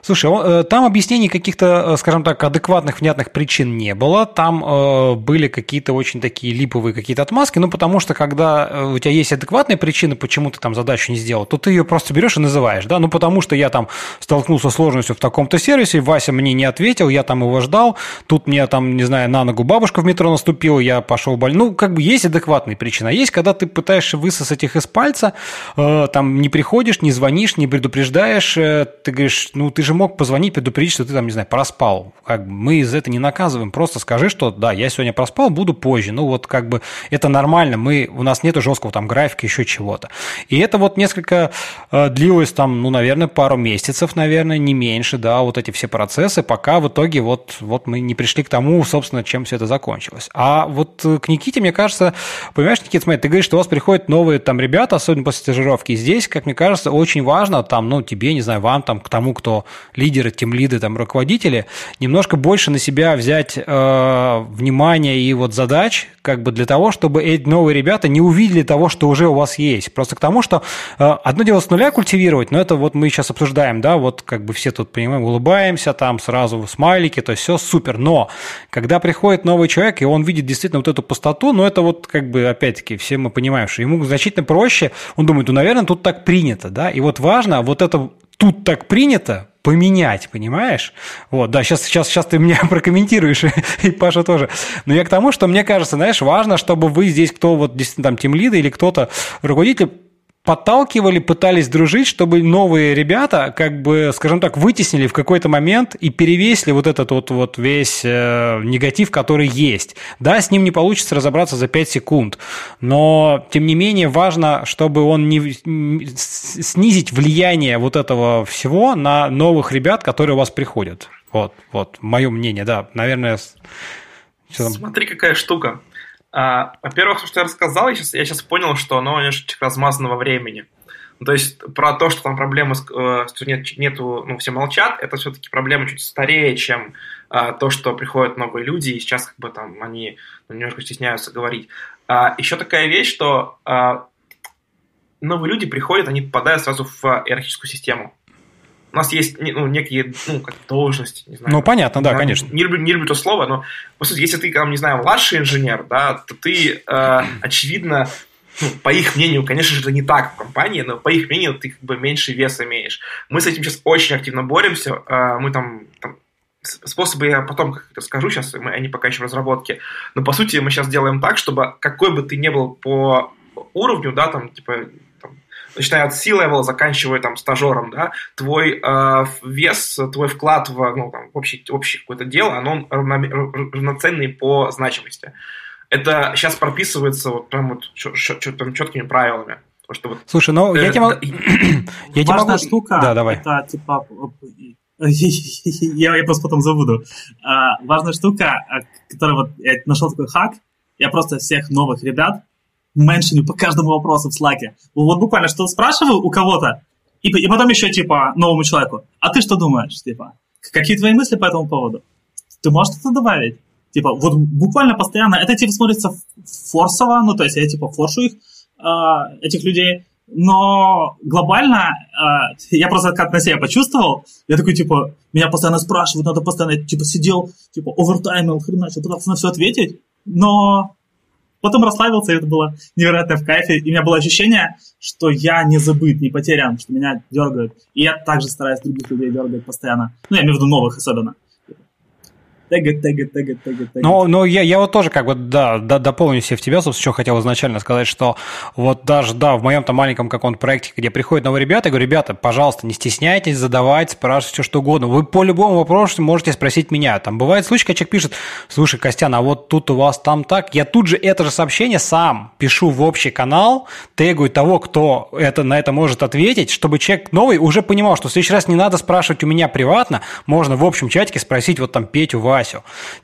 Слушай, э, там объяснений каких-то, э, скажем так, адекватных, внятных причин не было. Там э, были какие-то очень такие липовые какие-то отмазки. Ну, потому что, когда у тебя есть адекватные причины, почему ты там задачу не сделал, то ты ее просто берешь и называешь, да? Ну, потому что я там столкнулся с сложностью в таком-то сервисе, Вася мне не ответил, я там его ждал, тут мне там, не знаю, на ногу бабушка в метро наступила, я пошел в больницу. Ну, как бы есть адекватные причины. А есть, когда ты пытаешься высосать их из пальца, там не приходишь, не звонишь, не предупреждаешь, ты говоришь, ну, ты же мог позвонить, предупредить, что ты там, не знаю, проспал. Как бы мы из этого не наказываем. Просто скажи, что да, я сегодня проспал, буду позже. Ну, вот как бы это нормально. Мы, у нас нет жесткого там графика, еще чего-то. И это вот несколько э, длилось там, ну, наверное, пару месяцев, наверное, не меньше, да, вот эти все процессы, пока в итоге вот, вот мы не пришли к тому, собственно, чем все это закончилось. А вот э, к Никите, мне кажется, понимаешь, Никита, смотри, ты говоришь, что у вас приходят новые там ребята, особенно после стажировки. И здесь, как мне кажется, очень важно там, ну, тебе, не знаю, вам там, к тому, кто лидеры, тем лиды, там, руководители, немножко больше на себя взять э, внимание и вот задач, как бы для того, чтобы эти новые ребята не увидели того, что уже у вас есть. Просто к тому, что э, одно дело с нуля культивировать, но это вот мы сейчас обсуждаем, да, вот как бы все тут, понимаем, улыбаемся, там сразу смайлики, то есть все супер. Но когда приходит новый человек, и он видит действительно вот эту пустоту, ну это вот как бы, опять-таки, все мы понимаем, что ему значительно проще, он думает, ну, наверное, тут так принято, да, и вот важно вот это тут так принято, поменять, понимаешь? Вот, да, сейчас, сейчас, сейчас ты меня прокомментируешь, и Паша тоже. Но я к тому, что мне кажется, знаешь, важно, чтобы вы здесь, кто вот действительно там тимлида или кто-то руководитель, подталкивали, пытались дружить, чтобы новые ребята, как бы, скажем так, вытеснили в какой-то момент и перевесили вот этот вот, вот весь э, негатив, который есть. Да, с ним не получится разобраться за 5 секунд, но, тем не менее, важно, чтобы он не, снизить влияние вот этого всего на новых ребят, которые у вас приходят. Вот, вот, мое мнение, да, наверное... Смотри, какая штука. А, во-первых, то, что я рассказал, я сейчас, я сейчас понял, что оно немножечко размазано во времени. Ну, то есть про то, что там проблемы, э, что нет, нету, ну, все молчат, это все-таки проблема чуть старее, чем а, то, что приходят новые люди, и сейчас как бы там они ну, немножко стесняются говорить. А, еще такая вещь, что а, новые люди приходят, они попадают сразу в иерархическую систему у нас есть ну, некие ну, как должности. Не знаю, ну, понятно, да, конечно. Не люблю, не люблю то слово, но, по сути, если ты, там, не знаю, младший инженер, да, то ты, э, очевидно, ну, по их мнению, конечно же, это не так в компании, но по их мнению ты как бы меньше вес имеешь. Мы с этим сейчас очень активно боремся. Э, мы там, там способы я потом как расскажу сейчас, мы, они пока еще в разработке. Но по сути мы сейчас делаем так, чтобы какой бы ты ни был по уровню, да, там, типа, начиная от C-level, заканчивая там стажером, да, твой э, вес, твой вклад в, ну, там, в общее, общее какое-то дело, оно равноценный по значимости. Это сейчас прописывается вот прям вот там четкими правилами. Что вот, Слушай, ну э, я тебе могу... я тебе могу... штука, да, давай. это типа... я, я просто потом забуду. А, важная штука, которая вот я нашел такой хак, я просто всех новых ребят меншиню по каждому вопросу в слаке. Вот буквально что спрашиваю у кого-то, и, и потом еще, типа, новому человеку, а ты что думаешь, типа, какие твои мысли по этому поводу? Ты можешь что-то добавить? Типа, вот буквально постоянно, это типа смотрится форсово, ну, то есть я типа форшу их, э, этих людей, но глобально э, я просто как на себя почувствовал, я такой, типа, меня постоянно спрашивают, надо постоянно, типа, сидел, типа, овертаймил, хреначил, пытался на все ответить, но потом расслабился, и это было невероятно в кайфе, и у меня было ощущение, что я не забыт, не потерян, что меня дергают, и я также стараюсь других людей дергать постоянно, ну, я имею в виду новых особенно тегать, тегать, тегать, тегать. Ну, ну я, я вот тоже как бы, да, да, дополню себе в тебя, собственно, что хотел изначально сказать, что вот даже, да, в моем-то маленьком каком-то проекте, где приходят новые ребята, я говорю, ребята, пожалуйста, не стесняйтесь задавать, спрашивать все что угодно. Вы по любому вопросу можете спросить меня. Там бывает случай, когда человек пишет, слушай, Костян, а вот тут у вас там так. Я тут же это же сообщение сам пишу в общий канал, тегаю того, кто это, на это может ответить, чтобы человек новый уже понимал, что в следующий раз не надо спрашивать у меня приватно, можно в общем чатике спросить вот там Петю, Васю.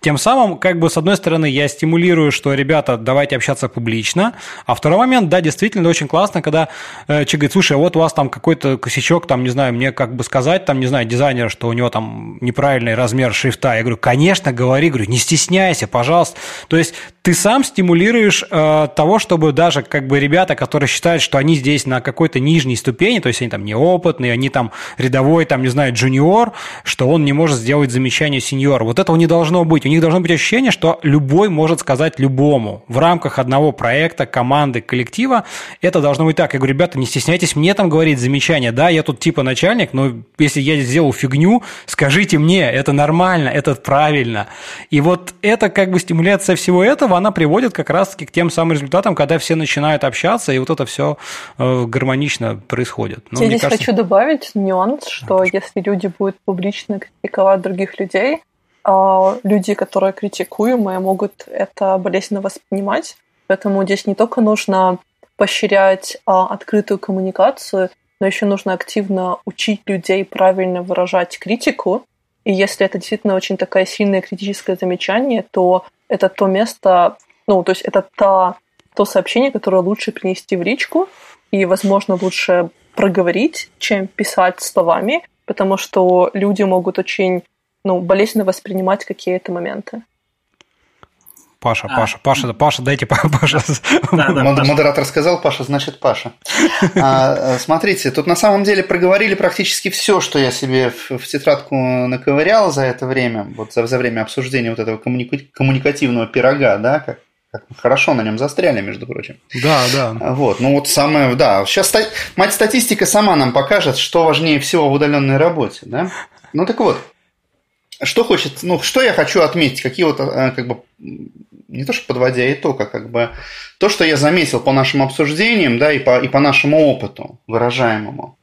Тем самым, как бы, с одной стороны, я стимулирую, что, ребята, давайте общаться публично, а второй момент, да, действительно, очень классно, когда э, человек говорит, слушай, а вот у вас там какой-то косячок, там, не знаю, мне как бы сказать, там, не знаю, дизайнер, что у него там неправильный размер шрифта. Я говорю, конечно, говори, говорю, не стесняйся, пожалуйста. То есть ты сам стимулируешь э, того, чтобы даже как бы ребята, которые считают, что они здесь на какой-то нижней ступени, то есть они там неопытные, они там рядовой, там, не знаю, джуниор, что он не может сделать замечание сеньор. Вот этого не должно быть. У них должно быть ощущение, что любой может сказать любому. В рамках одного проекта, команды, коллектива это должно быть так. Я говорю, ребята, не стесняйтесь мне там говорить замечания. Да, я тут типа начальник, но если я сделал фигню, скажите мне, это нормально, это правильно. И вот это как бы стимуляция всего этого, она приводит как раз-таки к тем самым результатам, когда все начинают общаться, и вот это все э, гармонично происходит. Но, Я здесь кажется... хочу добавить нюанс, что если люди будут публично критиковать других людей, люди, которые критикуемые, могут это болезненно воспринимать. Поэтому здесь не только нужно поощрять а, открытую коммуникацию, но еще нужно активно учить людей правильно выражать критику. И если это действительно очень такое сильное критическое замечание, то это то место, ну, то есть это та, то сообщение, которое лучше принести в личку и, возможно, лучше проговорить, чем писать словами, потому что люди могут очень ну, болезненно воспринимать какие-то моменты. Паша, а. Паша, Паша, Паша, дайте Паша. Да, да, Модератор сказал Паша, значит Паша. А, смотрите, тут на самом деле проговорили практически все, что я себе в, в тетрадку наковырял за это время, вот за, за время обсуждения вот этого коммуника- коммуникативного пирога, да, как, как хорошо на нем застряли, между прочим. Да, да. Вот, ну вот самое, да, сейчас мать статистика сама нам покажет, что важнее всего в удаленной работе, да. Ну так вот, что хочет, ну, что я хочу отметить, какие вот, э, как бы, не то что подводя итог, а как бы то, что я заметил по нашим обсуждениям, да, и по, и по нашему опыту выражаемому.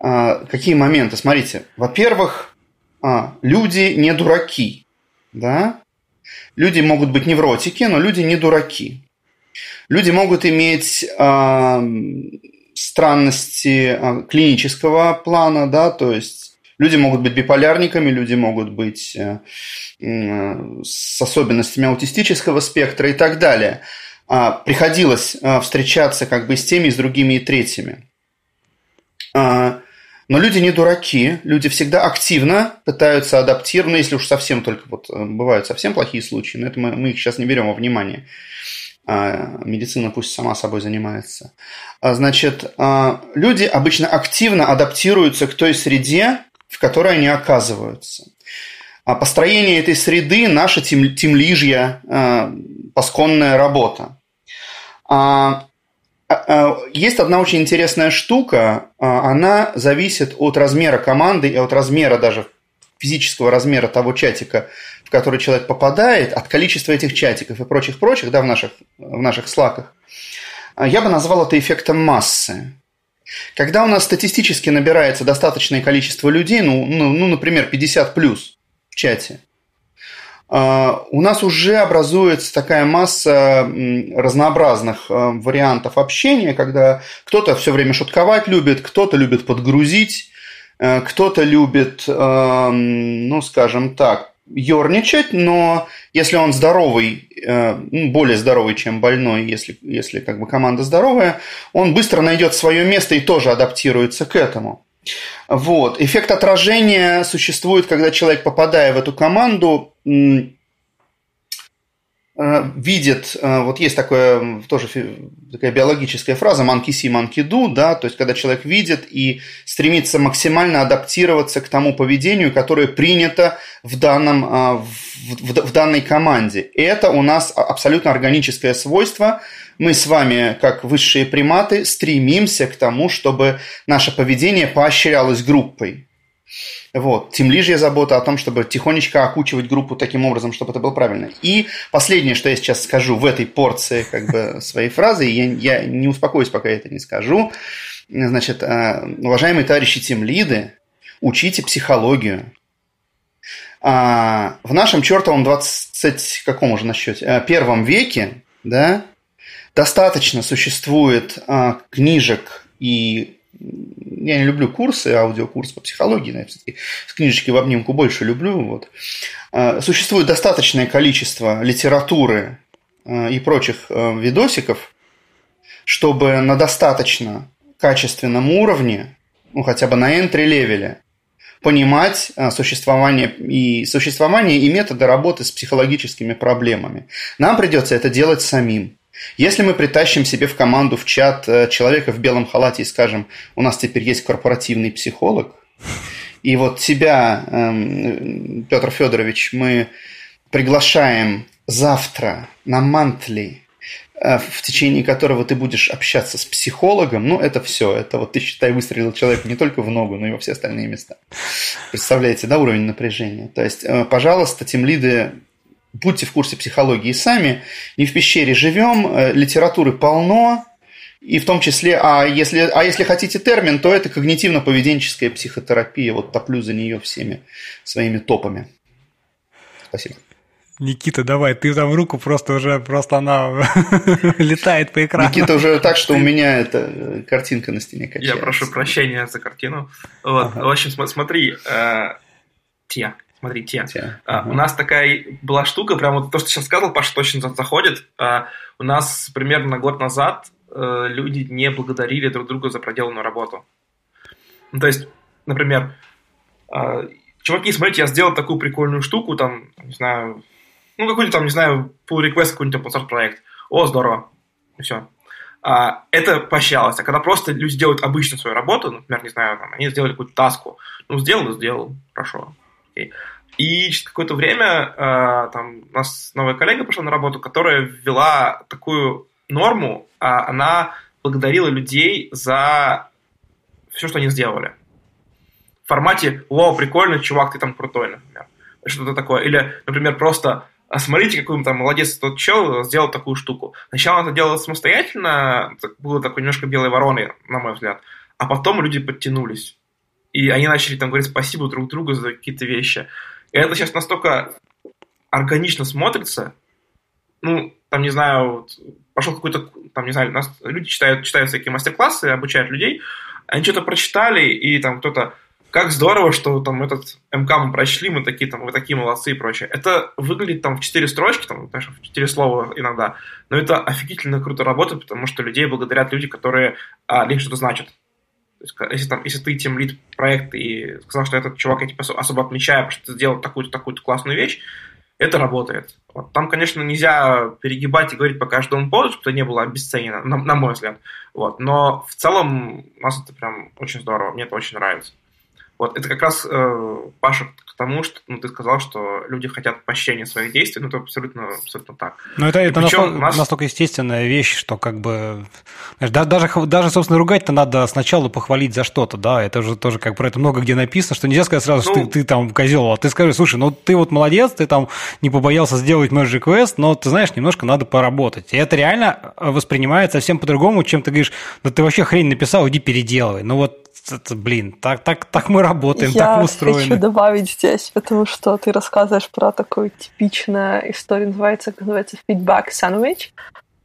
А, какие моменты? Смотрите, во-первых, а, люди не дураки, да, люди могут быть невротики, но люди не дураки. Люди могут иметь а, странности клинического плана, да, то есть Люди могут быть биполярниками, люди могут быть э, с особенностями аутистического спектра и так далее. А, приходилось э, встречаться как бы с теми, с другими, и третьими. А, но люди не дураки, люди всегда активно пытаются адаптировать, ну, если уж совсем только вот э, бывают совсем плохие случаи, но это мы, мы их сейчас не берем во внимание. А, медицина пусть сама собой занимается. Значит, люди обычно активно адаптируются к той среде, в которой они оказываются. А построение этой среды – наша тем, темлижья, э, посконная работа. А, а, а, есть одна очень интересная штука, а, она зависит от размера команды и от размера даже физического размера того чатика, в который человек попадает, от количества этих чатиков и прочих-прочих да, в, наших, в наших слаках. Я бы назвал это эффектом массы. Когда у нас статистически набирается достаточное количество людей, ну, ну, ну например, 50 плюс в чате, а, у нас уже образуется такая масса разнообразных а, вариантов общения, когда кто-то все время шутковать любит, кто-то любит подгрузить, а, кто-то любит, ну, скажем так, ерничать, но если он здоровый, э, ну, более здоровый, чем больной, если, если как бы команда здоровая, он быстро найдет свое место и тоже адаптируется к этому. Вот. Эффект отражения существует, когда человек, попадая в эту команду, видит, э, вот есть такое, тоже такая биологическая фраза monkey see, monkey do, да, то есть когда человек видит и стремится максимально адаптироваться к тому поведению, которое принято в, данном, э, в, в, в данной команде. Это у нас абсолютно органическое свойство. Мы с вами, как высшие приматы, стремимся к тому, чтобы наше поведение поощрялось группой. Вот. Тем лишняя забота о том, чтобы тихонечко окучивать группу таким образом, чтобы это было правильно. И последнее, что я сейчас скажу в этой порции как бы, своей фразы, я, я не успокоюсь, пока я это не скажу. Значит, э, уважаемые товарищи тимлиды, учите психологию. А, в нашем чертовом 20, каком уже насчете, э, первом веке, да, достаточно существует а, книжек и я не люблю курсы, аудиокурс по психологии, но я все-таки с книжечки в обнимку больше люблю. Вот. А, существует достаточное количество литературы а, и прочих а, видосиков, чтобы на достаточно качественном уровне, ну хотя бы на entry-левеле, понимать существование и, существование и методы работы с психологическими проблемами. Нам придется это делать самим. Если мы притащим себе в команду в чат э, человека в белом халате и скажем, у нас теперь есть корпоративный психолог, и вот тебя, эм, Петр Федорович, мы приглашаем завтра на мантли, э, в течение которого ты будешь общаться с психологом, ну, это все. Это вот ты, считай, выстрелил человека не только в ногу, но и во все остальные места. Представляете, да, уровень напряжения? То есть, э, пожалуйста, тем лиды будьте в курсе психологии сами. Не в пещере живем, э, литературы полно, и в том числе, а если, а если хотите термин, то это когнитивно-поведенческая психотерапия. Вот топлю за нее всеми своими топами. Спасибо. Никита, давай, ты там руку просто уже, просто она летает по экрану. Никита уже так, что у меня эта э, картинка на стене качается. Я прошу прощения за картину. Вот, ага. В общем, смотри, э, те, Смотрите, а, угу. у нас такая была штука, прям вот то, что сейчас сказал, Паша точно заходит. А, у нас примерно год назад а, люди не благодарили друг друга за проделанную работу. Ну, то есть, например, а, чуваки, смотрите, я сделал такую прикольную штуку, там, не знаю, ну, какой-то там, не знаю, pull request какой-нибудь open проект. О, здорово. И все. А, это поощрялось. А когда просто люди делают обычную свою работу, например, не знаю, там, они сделали какую-то таску, ну, сделал и сделал, хорошо. Окей. И через какое-то время э, там, у нас новая коллега пришла на работу, которая ввела такую норму, э, она благодарила людей за все, что они сделали. В формате «Вау, прикольно, чувак, ты там крутой», например. Что-то такое. Или, например, просто а смотрите, какой там молодец тот чел сделал такую штуку. Сначала это делалось самостоятельно, было такой немножко белой вороной, на мой взгляд. А потом люди подтянулись. И они начали там говорить спасибо друг другу за какие-то вещи. И это сейчас настолько органично смотрится, ну, там, не знаю, вот, пошел какой-то, там, не знаю, нас люди читают, читают всякие мастер-классы, обучают людей, они что-то прочитали, и там кто-то, как здорово, что там этот МК мы прочли, мы такие там, вы такие молодцы и прочее. Это выглядит там в четыре строчки, там, знаешь, в четыре слова иногда, но это офигительно круто работает, потому что людей благодарят люди, которые а, для что-то значат. То есть, если, там, если ты тем лид проект и сказал, что этот чувак я типа особо отмечаю, потому что ты сделал такую-то такую-то классную вещь, это работает. Вот. Там, конечно, нельзя перегибать и говорить по каждому поводу, чтобы это не было обесценено, на, на мой взгляд. Вот. Но в целом у нас это прям очень здорово, мне это очень нравится. Вот, это как раз, э, Паша, тому, что ну, ты сказал, что люди хотят поощрения своих действий, ну, это абсолютно, абсолютно так. Ну, это, это настолько, нас... настолько естественная вещь, что как бы... Знаешь, даже, даже, собственно, ругать-то надо сначала похвалить за что-то, да, это уже тоже как про это много где написано, что нельзя сказать сразу, ну, что ты, ты там козел, а ты скажи, слушай, ну, ты вот молодец, ты там не побоялся сделать Magic Quest, но, ты знаешь, немножко надо поработать. И это реально воспринимается совсем по-другому, чем ты говоришь, да ты вообще хрень написал, иди переделывай. Ну, вот это, блин, так, так, так мы работаем, Я так мы устроены. Я хочу добавить здесь, потому что ты рассказываешь про такую типичную историю, называется, как называется, feedback sandwich.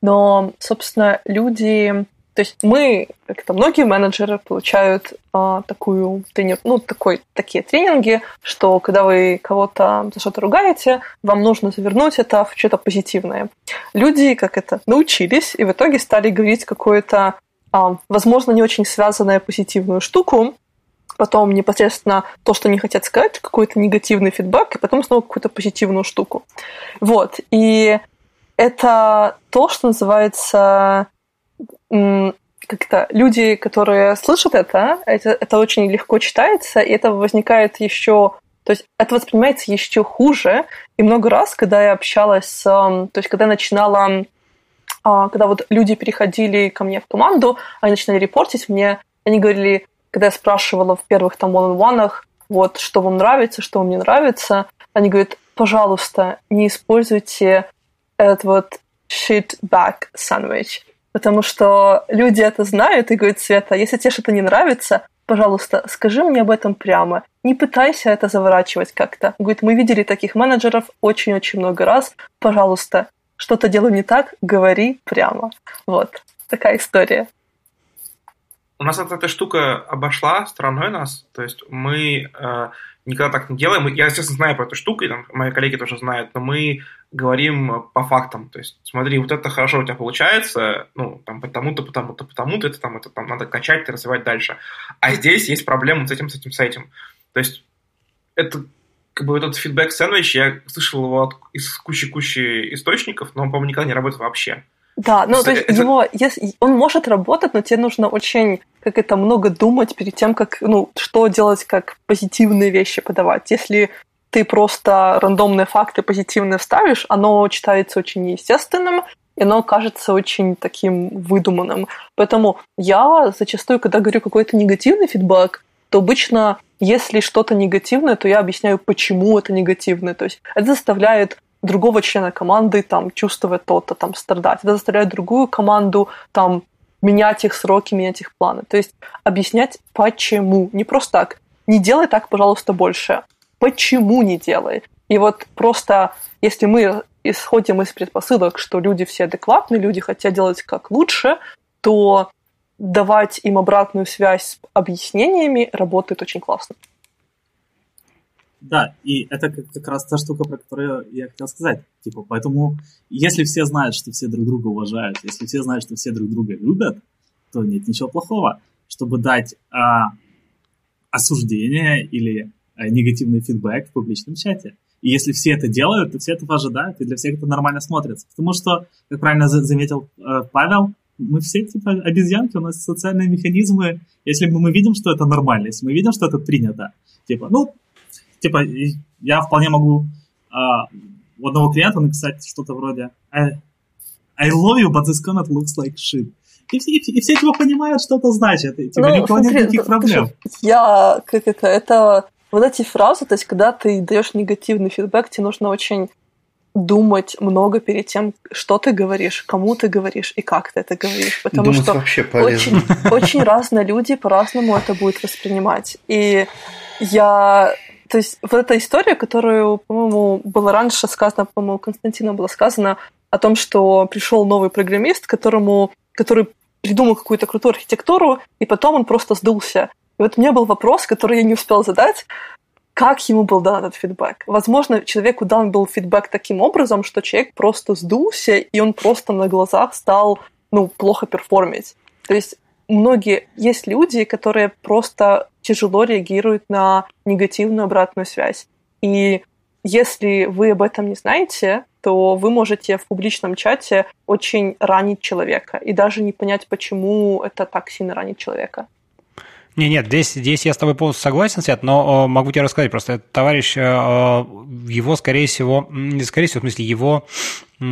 Но, собственно, люди То есть мы, как-то многие менеджеры получают а, такую тренер, ну, такой, такие тренинги, что когда вы кого-то за что-то ругаете, вам нужно завернуть это в что-то позитивное. Люди как это научились и в итоге стали говорить какое-то, а, возможно, не очень связанное позитивную штуку, потом непосредственно то, что они хотят сказать, какой-то негативный фидбэк, и потом снова какую-то позитивную штуку. Вот. И это то, что называется как-то люди, которые слышат это, это, это очень легко читается, и это возникает еще то есть это воспринимается еще хуже. И много раз, когда я общалась с... То есть когда я начинала... А, когда вот люди переходили ко мне в команду, они начинали репортить мне, они говорили, когда я спрашивала в первых там one вот, что вам нравится, что вам не нравится, они говорят, пожалуйста, не используйте этот вот shit back sandwich потому что люди это знают и говорят, Света, если тебе что-то не нравится, пожалуйста, скажи мне об этом прямо. Не пытайся это заворачивать как-то. Говорит, мы видели таких менеджеров очень-очень много раз. Пожалуйста, что-то делаю не так, говори прямо. Вот, такая история. У нас эта штука обошла стороной нас, то есть мы э, никогда так не делаем. Я, естественно, знаю про эту штуку, и там, мои коллеги тоже знают, но мы говорим по фактам. То есть, смотри, вот это хорошо у тебя получается, ну, там, потому-то, потому-то, потому-то, это там, это там надо качать и развивать дальше. А здесь есть проблема с этим, с этим, с этим. То есть, это как бы этот фидбэк сэндвич, я слышал его от, из кучи-кучи источников, но он, по-моему, никогда не работает вообще. Да, ну, то есть это... его, если, он может работать, но тебе нужно очень, как это, много думать перед тем, как, ну, что делать, как позитивные вещи подавать. Если ты просто рандомные факты позитивные вставишь, оно читается очень неестественным, и оно кажется очень таким выдуманным. Поэтому я зачастую, когда говорю какой-то негативный фидбэк, то обычно, если что-то негативное, то я объясняю, почему это негативное. То есть это заставляет другого члена команды там чувствовать то-то, там страдать. Это заставляет другую команду там менять их сроки, менять их планы. То есть объяснять почему. Не просто так. Не делай так, пожалуйста, больше. Почему не делай? И вот просто, если мы исходим из предпосылок, что люди все адекватные, люди хотят делать как лучше, то давать им обратную связь с объяснениями работает очень классно. Да, и это как, как раз та штука, про которую я хотел сказать. Типа, поэтому, если все знают, что все друг друга уважают, если все знают, что все друг друга любят, то нет ничего плохого, чтобы дать а, осуждение или а, негативный фидбэк в публичном чате. И если все это делают, то все этого ожидают, и для всех это нормально смотрится. Потому что, как правильно заметил э, Павел, мы все типа обезьянки, у нас социальные механизмы. Если мы видим, что это нормально, если мы видим, что это принято, типа, ну, типа, я вполне могу а, у одного клиента написать что-то вроде I, I love you, but this comment looks like shit. И все, и все типа понимают, что это значит. И, типа, ну, никого нет никаких проблем. Я, как это, это вот эти фразы, то есть когда ты даешь негативный фидбэк, тебе нужно очень думать много перед тем, что ты говоришь, кому ты говоришь и как ты это говоришь. Потому Думать что вообще полезно. Очень, очень разные люди по-разному это будут воспринимать. И я то есть вот эта история, которую, по-моему, было раньше сказано, по-моему, Константина было сказано о том, что пришел новый программист, которому, который придумал какую-то крутую архитектуру, и потом он просто сдулся. И вот у меня был вопрос, который я не успел задать, как ему был дан этот фидбэк. Возможно, человеку дан был фидбэк таким образом, что человек просто сдулся, и он просто на глазах стал ну, плохо перформить. То есть многие есть люди, которые просто тяжело реагируют на негативную обратную связь. И если вы об этом не знаете, то вы можете в публичном чате очень ранить человека и даже не понять, почему это так сильно ранит человека. Не, нет, здесь, здесь я с тобой полностью согласен, Свет, но могу тебе рассказать, просто этот товарищ, э, его, скорее всего, не скорее всего, в смысле, его а,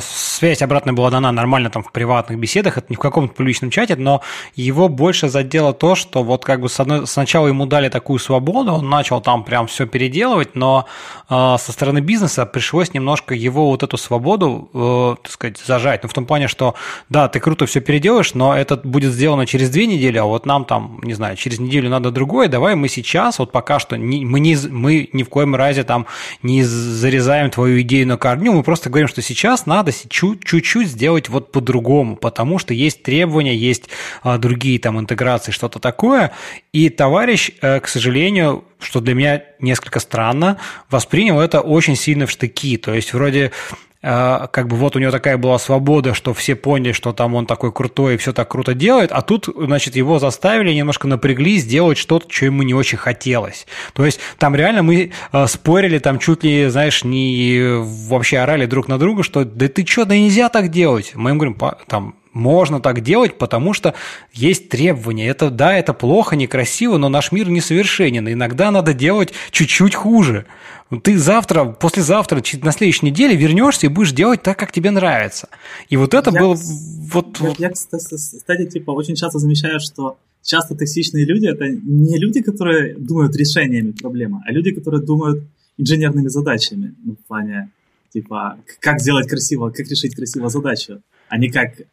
связь обратно была дана нормально там в приватных беседах, это не в каком-то публичном чате, но его больше задело то, что вот как бы сначала ему дали такую свободу, он начал там прям все переделывать, но э, со стороны бизнеса пришлось немножко его вот эту свободу, э, так сказать, зажать. Ну, в том плане, что да, ты круто все переделаешь, но это будет сделано через две недели, а вот нам там, не знаю, через неделю надо другое, давай мы сейчас, вот пока что, не, мы, не, мы ни в коем разе там не зарезаем твою идею на корню, мы просто говорим, что сейчас сейчас надо чуть-чуть сделать вот по-другому, потому что есть требования, есть а, другие там интеграции, что-то такое. И товарищ, э, к сожалению, что для меня несколько странно, воспринял это очень сильно в штыки. То есть вроде как бы вот у него такая была свобода, что все поняли, что там он такой крутой и все так круто делает, а тут, значит, его заставили, немножко напрягли сделать что-то, что ему не очень хотелось. То есть там реально мы а, спорили, там чуть ли, знаешь, не вообще орали друг на друга, что да ты что, да нельзя так делать. Мы им говорим, там, можно так делать, потому что есть требования. Это да, это плохо, некрасиво, но наш мир несовершенен. Иногда надо делать чуть-чуть хуже. Ты завтра, послезавтра, на следующей неделе вернешься и будешь делать так, как тебе нравится. И вот это я, было... Вот, я, я, кстати, типа, очень часто замечаю, что часто токсичные люди – это не люди, которые думают решениями проблемы, а люди, которые думают инженерными задачами. Ну, в плане, типа, как сделать красиво, как решить красиво задачу, а не как э,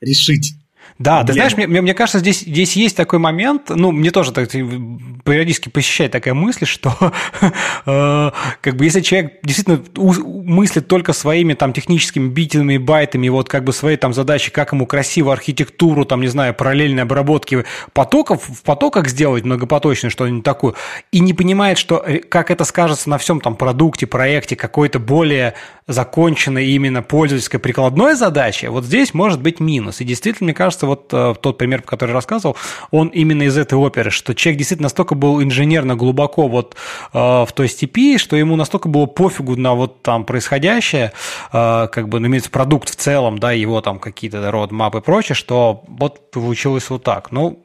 решить да, ты знаешь, мне, мне кажется, здесь, здесь есть такой момент, ну, мне тоже так, периодически посещает такая мысль, что э, как бы если человек действительно мыслит только своими там техническими битами, байтами, вот как бы своей там задачи, как ему красиво архитектуру, там, не знаю, параллельной обработки потоков, в потоках сделать многопоточно что-нибудь такое, и не понимает, что э, как это скажется на всем там продукте, проекте, какой-то более законченной именно пользовательской прикладной задачи, вот здесь может быть минус. И действительно, мне кажется, вот э, тот пример, который я рассказывал, он именно из этой оперы, что человек действительно настолько был инженерно глубоко вот э, в той степи, что ему настолько было пофигу на вот там происходящее, э, как бы, ну, имеется продукт в целом, да, его там какие-то родмапы и прочее, что вот получилось вот так. Ну,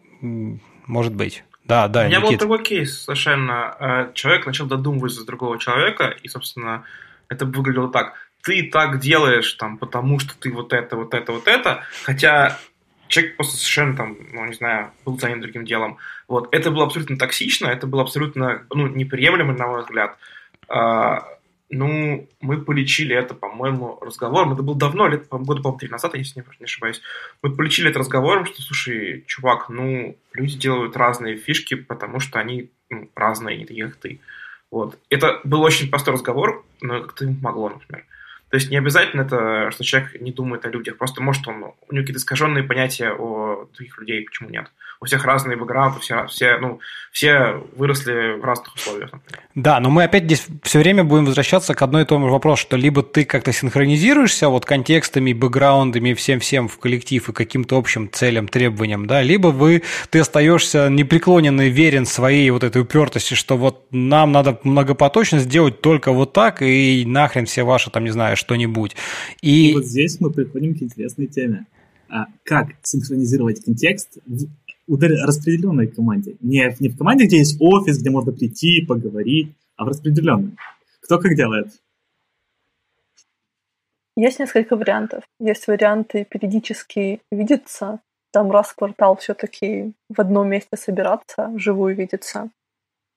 может быть. Да, да, У меня Никит. был другой кейс совершенно. Человек начал додумывать за другого человека, и, собственно, это выглядело так. Ты так делаешь, там, потому что ты вот это, вот это, вот это, хотя человек просто совершенно там, ну, не знаю, был занят другим делом. Вот. Это было абсолютно токсично, это было абсолютно, ну, неприемлемо, на мой взгляд. А, ну, мы полечили это, по-моему, разговором. Это было давно, лет, по года, по-моему, три назад, если не ошибаюсь. Мы полечили это разговором, что, слушай, чувак, ну, люди делают разные фишки, потому что они ну, разные, не такие, как ты. Вот. Это был очень простой разговор, но как-то ему помогло, например. То есть не обязательно это, что человек не думает о людях, просто может он, у него какие-то искаженные понятия о других людей, почему нет у всех разные бэкграунды, все, все, ну, все выросли в разных условиях. Например. Да, но мы опять здесь все время будем возвращаться к одной и тому же вопросу, что либо ты как-то синхронизируешься вот контекстами, бэкграундами, всем-всем в коллектив и каким-то общим целям, требованиям, да, либо вы, ты остаешься непреклоненный, верен своей вот этой упертости, что вот нам надо многопоточно сделать только вот так, и нахрен все ваши, там, не знаю, что-нибудь. И... и вот здесь мы приходим к интересной теме. А как синхронизировать контекст в распределенной команде. Не, не в команде, где есть офис, где можно прийти, поговорить, а в распределенной. Кто как делает? Есть несколько вариантов. Есть варианты периодически видеться, там раз в квартал все-таки в одном месте собираться, вживую видеться.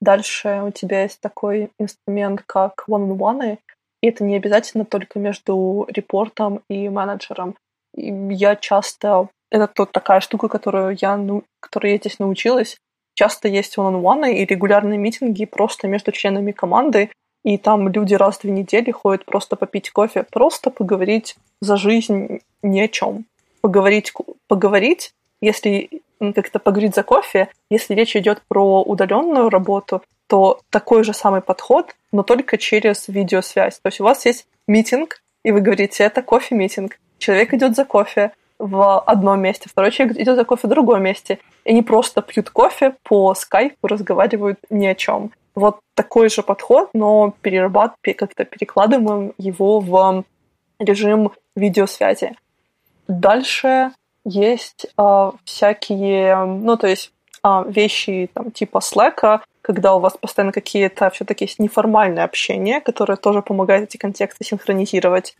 Дальше у тебя есть такой инструмент, как one-on-one, и это не обязательно только между репортом и менеджером. И я часто это тот такая штука, которую я, ну, которой я здесь научилась. Часто есть one-on-one и регулярные митинги просто между членами команды, и там люди раз в две недели ходят просто попить кофе, просто поговорить за жизнь ни о чем. Поговорить, поговорить, если как-то поговорить за кофе, если речь идет про удаленную работу, то такой же самый подход, но только через видеосвязь. То есть у вас есть митинг, и вы говорите, это кофе-митинг. Человек идет за кофе, в одном месте, второй человек идет за кофе в другом месте. И они просто пьют кофе по скайпу, разговаривают ни о чем. Вот такой же подход, но перерабат, как-то перекладываем его в режим видеосвязи. Дальше есть э, всякие, ну, то есть э, вещи там типа Slack, когда у вас постоянно какие-то все-таки есть неформальное общение, которое тоже помогает эти контексты синхронизировать.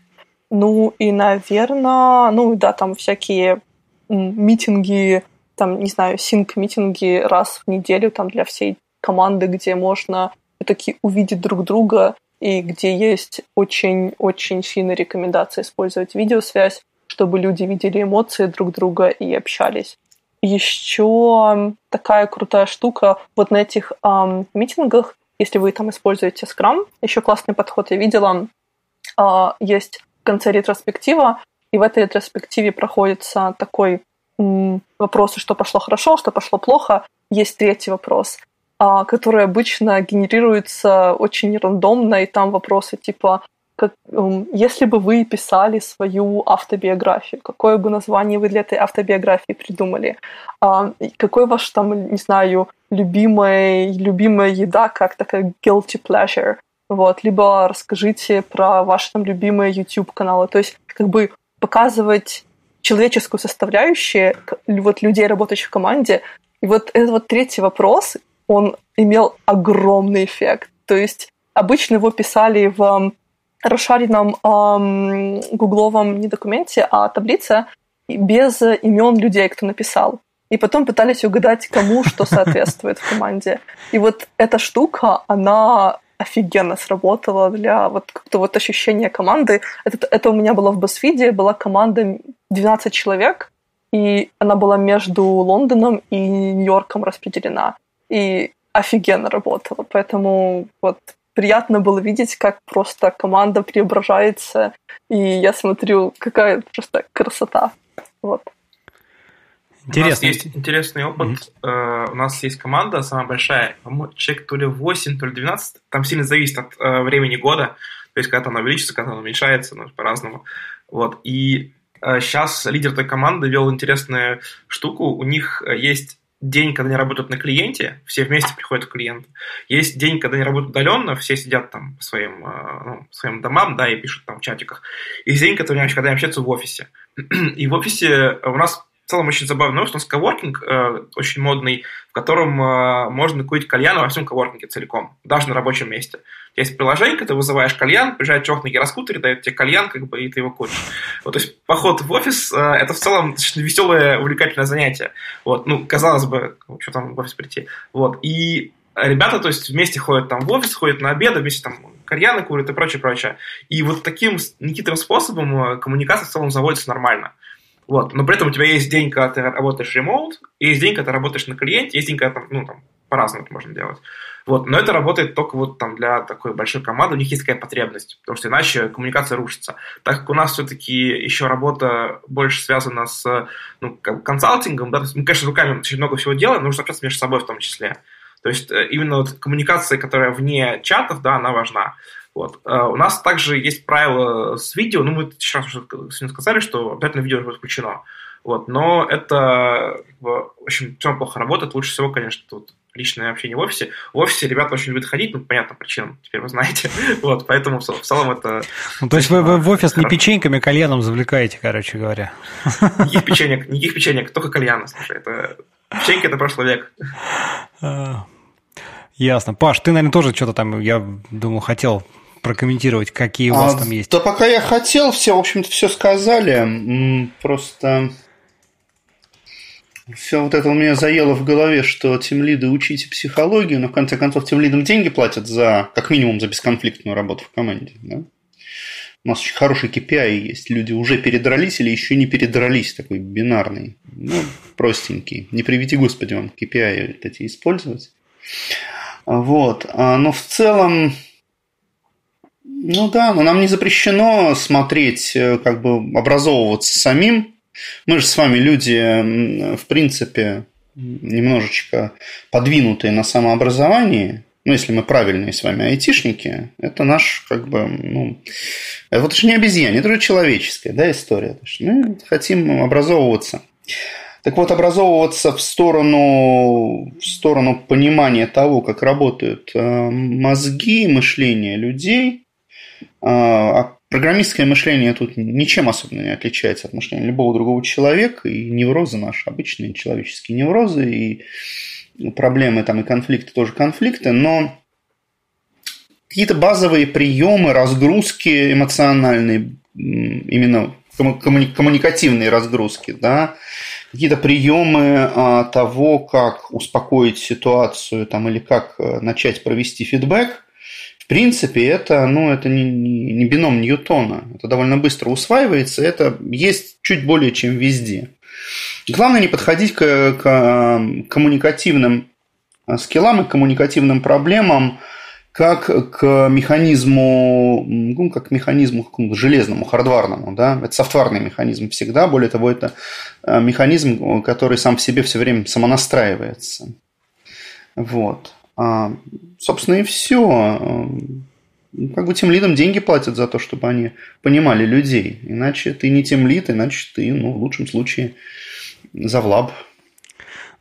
Ну и, наверное, ну да, там всякие митинги, там, не знаю, синк-митинги раз в неделю там для всей команды, где можно все-таки увидеть друг друга и где есть очень-очень сильная рекомендация использовать видеосвязь, чтобы люди видели эмоции друг друга и общались. Еще такая крутая штука вот на этих эм, митингах, если вы там используете Scrum, еще классный подход я видела, э, есть в конце ретроспектива, и в этой ретроспективе проходится такой м, вопрос, что пошло хорошо, что пошло плохо. Есть третий вопрос, а, который обычно генерируется очень рандомно, и там вопросы типа как, если бы вы писали свою автобиографию, какое бы название вы для этой автобиографии придумали? А, какой ваш там, не знаю, любимая, любимая еда, как такая guilty pleasure? Вот, либо расскажите про ваши там любимые YouTube-каналы. То есть, как бы показывать человеческую составляющую вот людей, работающих в команде. И вот этот вот третий вопрос, он имел огромный эффект. То есть обычно его писали в расшаренном эм, гугловом не документе, а таблице без имен людей, кто написал. И потом пытались угадать, кому что соответствует в команде. И вот эта штука, она офигенно сработала для вот как-то вот ощущения команды. Это, это у меня было в BuzzFeed, была команда 12 человек, и она была между Лондоном и Нью-Йорком распределена. И офигенно работала. Поэтому вот приятно было видеть, как просто команда преображается, и я смотрю, какая просто красота. Вот. Интересно. У нас есть интересный опыт. Mm-hmm. у нас есть команда самая большая, человек то ли 8, то ли 12. Там сильно зависит от uh, времени года. То есть, когда она увеличится, когда она уменьшается, ну, по-разному. Вот. И сейчас э, лидер этой команды вел интересную штуку. У них есть день, когда они работают на клиенте, все вместе приходят к клиенту. Есть день, когда они работают удаленно, все сидят там по своим, ну, своим домам, да, и пишут там в чатиках. Есть день, когда они, когда они общаются в офисе. И в офисе у нас в целом очень забавная новость. У нас коворкинг э, очень модный, в котором э, можно курить кальян во всем коворкинге целиком, даже на рабочем месте. Есть приложение, ты вызываешь кальян, приезжает чувак на гироскутере, дает тебе кальян, как бы, и ты его куришь. Вот, то есть поход в офис э, это в целом достаточно веселое, увлекательное занятие. Вот, ну, казалось бы, что там в офис прийти. Вот, и ребята, то есть вместе ходят там в офис, ходят на обеды, вместе там кальяны курят и прочее, прочее. И вот таким нехитрым способом э, коммуникация в целом заводится нормально. Вот. Но при этом у тебя есть день, когда ты работаешь ремоут, есть день, когда ты работаешь на клиенте, есть день, когда там, ну, там, по-разному это можно делать. Вот. Но это работает только вот там для такой большой команды, у них есть такая потребность, потому что иначе коммуникация рушится. Так как у нас все-таки еще работа больше связана с ну, консалтингом, да, мы, конечно, руками очень много всего делаем, но нужно общаться между собой в том числе. То есть э, именно вот коммуникация, которая вне чатов, да, она важна. Вот. А у нас также есть правило с видео, ну, мы сейчас уже сегодня сказали, что обязательно видео включено. Вот. Но это, в общем, чем плохо работает. Лучше всего, конечно, тут личное общение в офисе. В офисе ребята очень любят ходить, ну, понятно причинам, теперь вы знаете. вот, поэтому в целом это... Ну, то есть вы, вы в офис не печеньками, а кальяном завлекаете, короче говоря. никаких печенек, никаких печенек, только кальяна, слушай, это... Печеньки – это прошлый век. А, ясно. Паш, ты, наверное, тоже что-то там, я думаю, хотел прокомментировать, какие у вас а, там есть. Да пока я хотел, все, в общем-то, все сказали. Просто все вот это у меня заело в голове, что тем лиды учите психологию, но в конце концов тем лидам деньги платят за, как минимум, за бесконфликтную работу в команде. Да? У нас очень хороший KPI есть. Люди уже передрались или еще не передрались, такой бинарный. Ну, простенький. Не приведи, Господи, вам KPI эти использовать. Вот. А, но в целом ну да, но нам не запрещено смотреть, э, как бы образовываться самим. Мы же с вами люди, в принципе, немножечко подвинутые на самообразовании. Ну, если мы правильные с вами айтишники, это наш, как бы, ну, это вот же не обезьяне, это же человеческая, да, история. Мы хотим образовываться. Так вот, образовываться в сторону, в сторону понимания того, как работают э, мозги, мышление людей, а, а программистское мышление тут ничем особенно не отличается от мышления любого другого человека, и неврозы наши, обычные человеческие неврозы, и проблемы там и конфликты тоже конфликты, но какие-то базовые приемы, разгрузки эмоциональные, именно коммуникативные разгрузки, да, какие-то приемы а, того, как успокоить ситуацию там, или как э, начать провести фидбэк, принципе, это, ну, это не, не, не бином Ньютона. Это довольно быстро усваивается. Это есть чуть более, чем везде. Главное не подходить к, к коммуникативным скиллам и коммуникативным проблемам как к механизму, ну, как к механизму железному, хардварному, да, это софтварный механизм всегда, более того, это э, механизм, который сам в себе все время самонастраивается. Вот. Собственно, и все. Как бы тем лидам деньги платят за то, чтобы они понимали людей. Иначе ты не тем лид, иначе ты, ну, в лучшем случае, завлаб.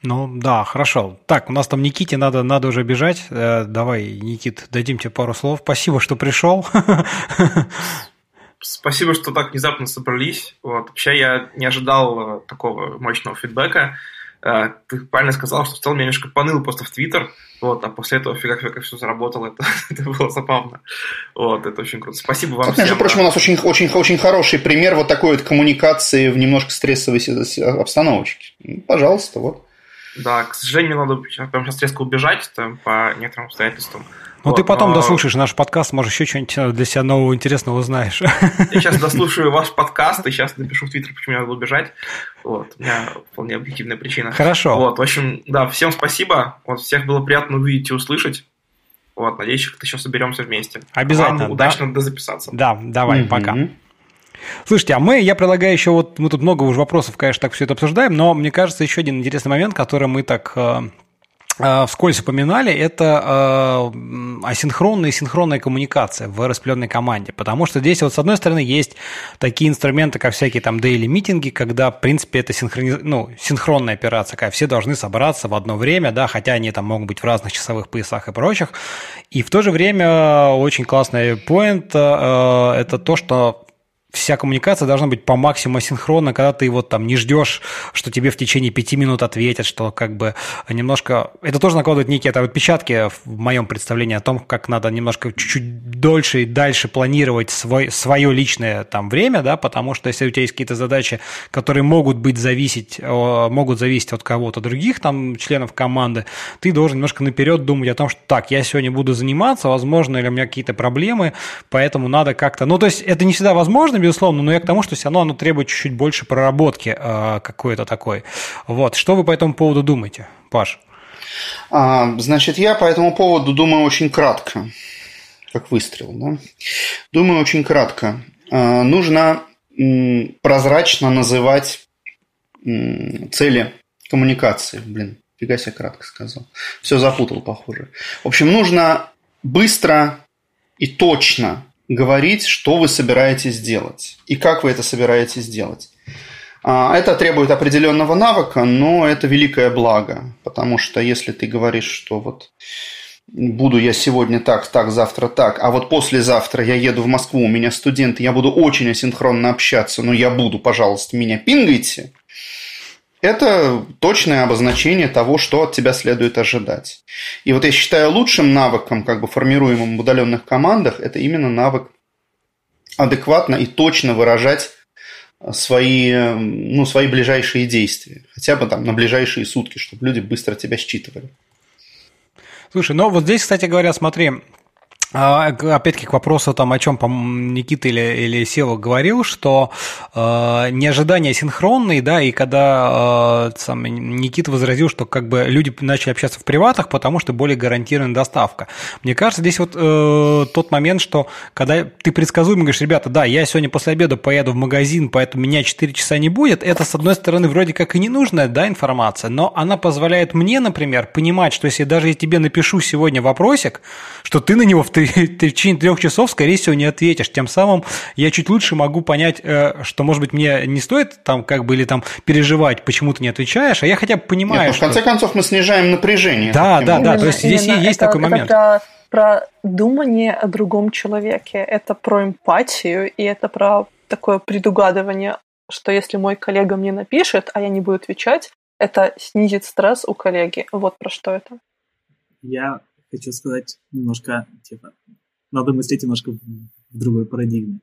Ну да, хорошо. Так, у нас там Никите надо, надо уже бежать. Э, давай, Никит, дадим тебе пару слов. Спасибо, что пришел. Спасибо, что так внезапно собрались. Вот. Вообще я не ожидал э, такого мощного фидбэка. Э, ты правильно сказал, что в целом я немножко поныл просто в Твиттер, вот, а после этого фига фига все заработало, это, это было забавно. Вот, это очень круто. Спасибо вам. Между прочим, у нас очень, очень, очень хороший пример вот такой вот коммуникации в немножко стрессовой обстановочке. Пожалуйста, вот. Да, к сожалению, надо прямо сейчас резко убежать там, по некоторым обстоятельствам. Ну, вот, ты потом но... дослушаешь наш подкаст, может, еще что-нибудь для себя нового интересного узнаешь. Я сейчас дослушаю ваш подкаст, и сейчас напишу в Твиттер, почему мне надо убежать. Вот, у меня вполне объективная причина. Хорошо. Вот, в общем, да, всем спасибо. Вот, всех было приятно увидеть и услышать. Вот, надеюсь, как-то еще соберемся вместе. Обязательно. Вам удачно да. дозаписаться. Да, давай, mm-hmm. пока. Слушайте, а мы, я предлагаю еще вот, мы тут много уже вопросов, конечно, так все это обсуждаем, но мне кажется, еще один интересный момент, который мы так э, э, вскользь упоминали, это э, асинхронная и синхронная коммуникация в распределенной команде. Потому что здесь вот с одной стороны есть такие инструменты, как всякие там daily митинги, когда, в принципе, это синхрони... ну, синхронная операция, когда все должны собраться в одно время, да, хотя они там могут быть в разных часовых поясах и прочих. И в то же время очень классный поинт это то, что вся коммуникация должна быть по максимуму синхронна, когда ты вот там не ждешь, что тебе в течение пяти минут ответят, что как бы немножко... Это тоже накладывает некие это отпечатки в моем представлении о том, как надо немножко чуть-чуть дольше и дальше планировать свой, свое личное там время, да, потому что если у тебя есть какие-то задачи, которые могут быть зависеть, могут зависеть от кого-то других там членов команды, ты должен немножко наперед думать о том, что так, я сегодня буду заниматься, возможно, или у меня какие-то проблемы, поэтому надо как-то... Ну, то есть это не всегда возможно, безусловно, но я к тому, что все равно оно требует чуть-чуть больше проработки э, какой-то такой. Вот. Что вы по этому поводу думаете, Паш? А, значит, я по этому поводу думаю очень кратко, как выстрел. Да? Думаю очень кратко. А, нужно прозрачно называть цели коммуникации. Блин, фига себе кратко сказал. Все запутал, похоже. В общем, нужно быстро и точно говорить, что вы собираетесь делать и как вы это собираетесь делать. А, это требует определенного навыка, но это великое благо, потому что если ты говоришь, что вот буду я сегодня так, так, завтра так, а вот послезавтра я еду в Москву, у меня студенты, я буду очень асинхронно общаться, но я буду, пожалуйста, меня пингайте, это точное обозначение того, что от тебя следует ожидать. И вот я считаю лучшим навыком, как бы формируемым в удаленных командах, это именно навык адекватно и точно выражать свои, ну, свои ближайшие действия. Хотя бы там на ближайшие сутки, чтобы люди быстро тебя считывали. Слушай, ну вот здесь, кстати говоря, смотри, опять-таки к вопросу там, о чем Никита или, или Сева говорил, что э, неожидание синхронные, да, и когда э, сам Никита возразил, что как бы люди начали общаться в приватах, потому что более гарантированная доставка. Мне кажется, здесь вот э, тот момент, что когда ты предсказуемо говоришь, ребята, да, я сегодня после обеда поеду в магазин, поэтому меня 4 часа не будет, это, с одной стороны, вроде как и ненужная, да, информация, но она позволяет мне, например, понимать, что если даже я тебе напишу сегодня вопросик, что ты на него в ты, ты в течение трех часов, скорее всего, не ответишь. Тем самым я чуть лучше могу понять, э, что, может быть, мне не стоит там как бы или там переживать, почему ты не отвечаешь, а я хотя бы понимаю, Нет, ну, в конце концов мы снижаем напряжение. Да, да, да, то есть здесь именно есть это, такой это момент. Про, про думание о другом человеке, это про эмпатию, и это про такое предугадывание, что если мой коллега мне напишет, а я не буду отвечать, это снизит стресс у коллеги. Вот про что это. Я хочу сказать немножко, типа, надо мыслить немножко в, другой парадигме.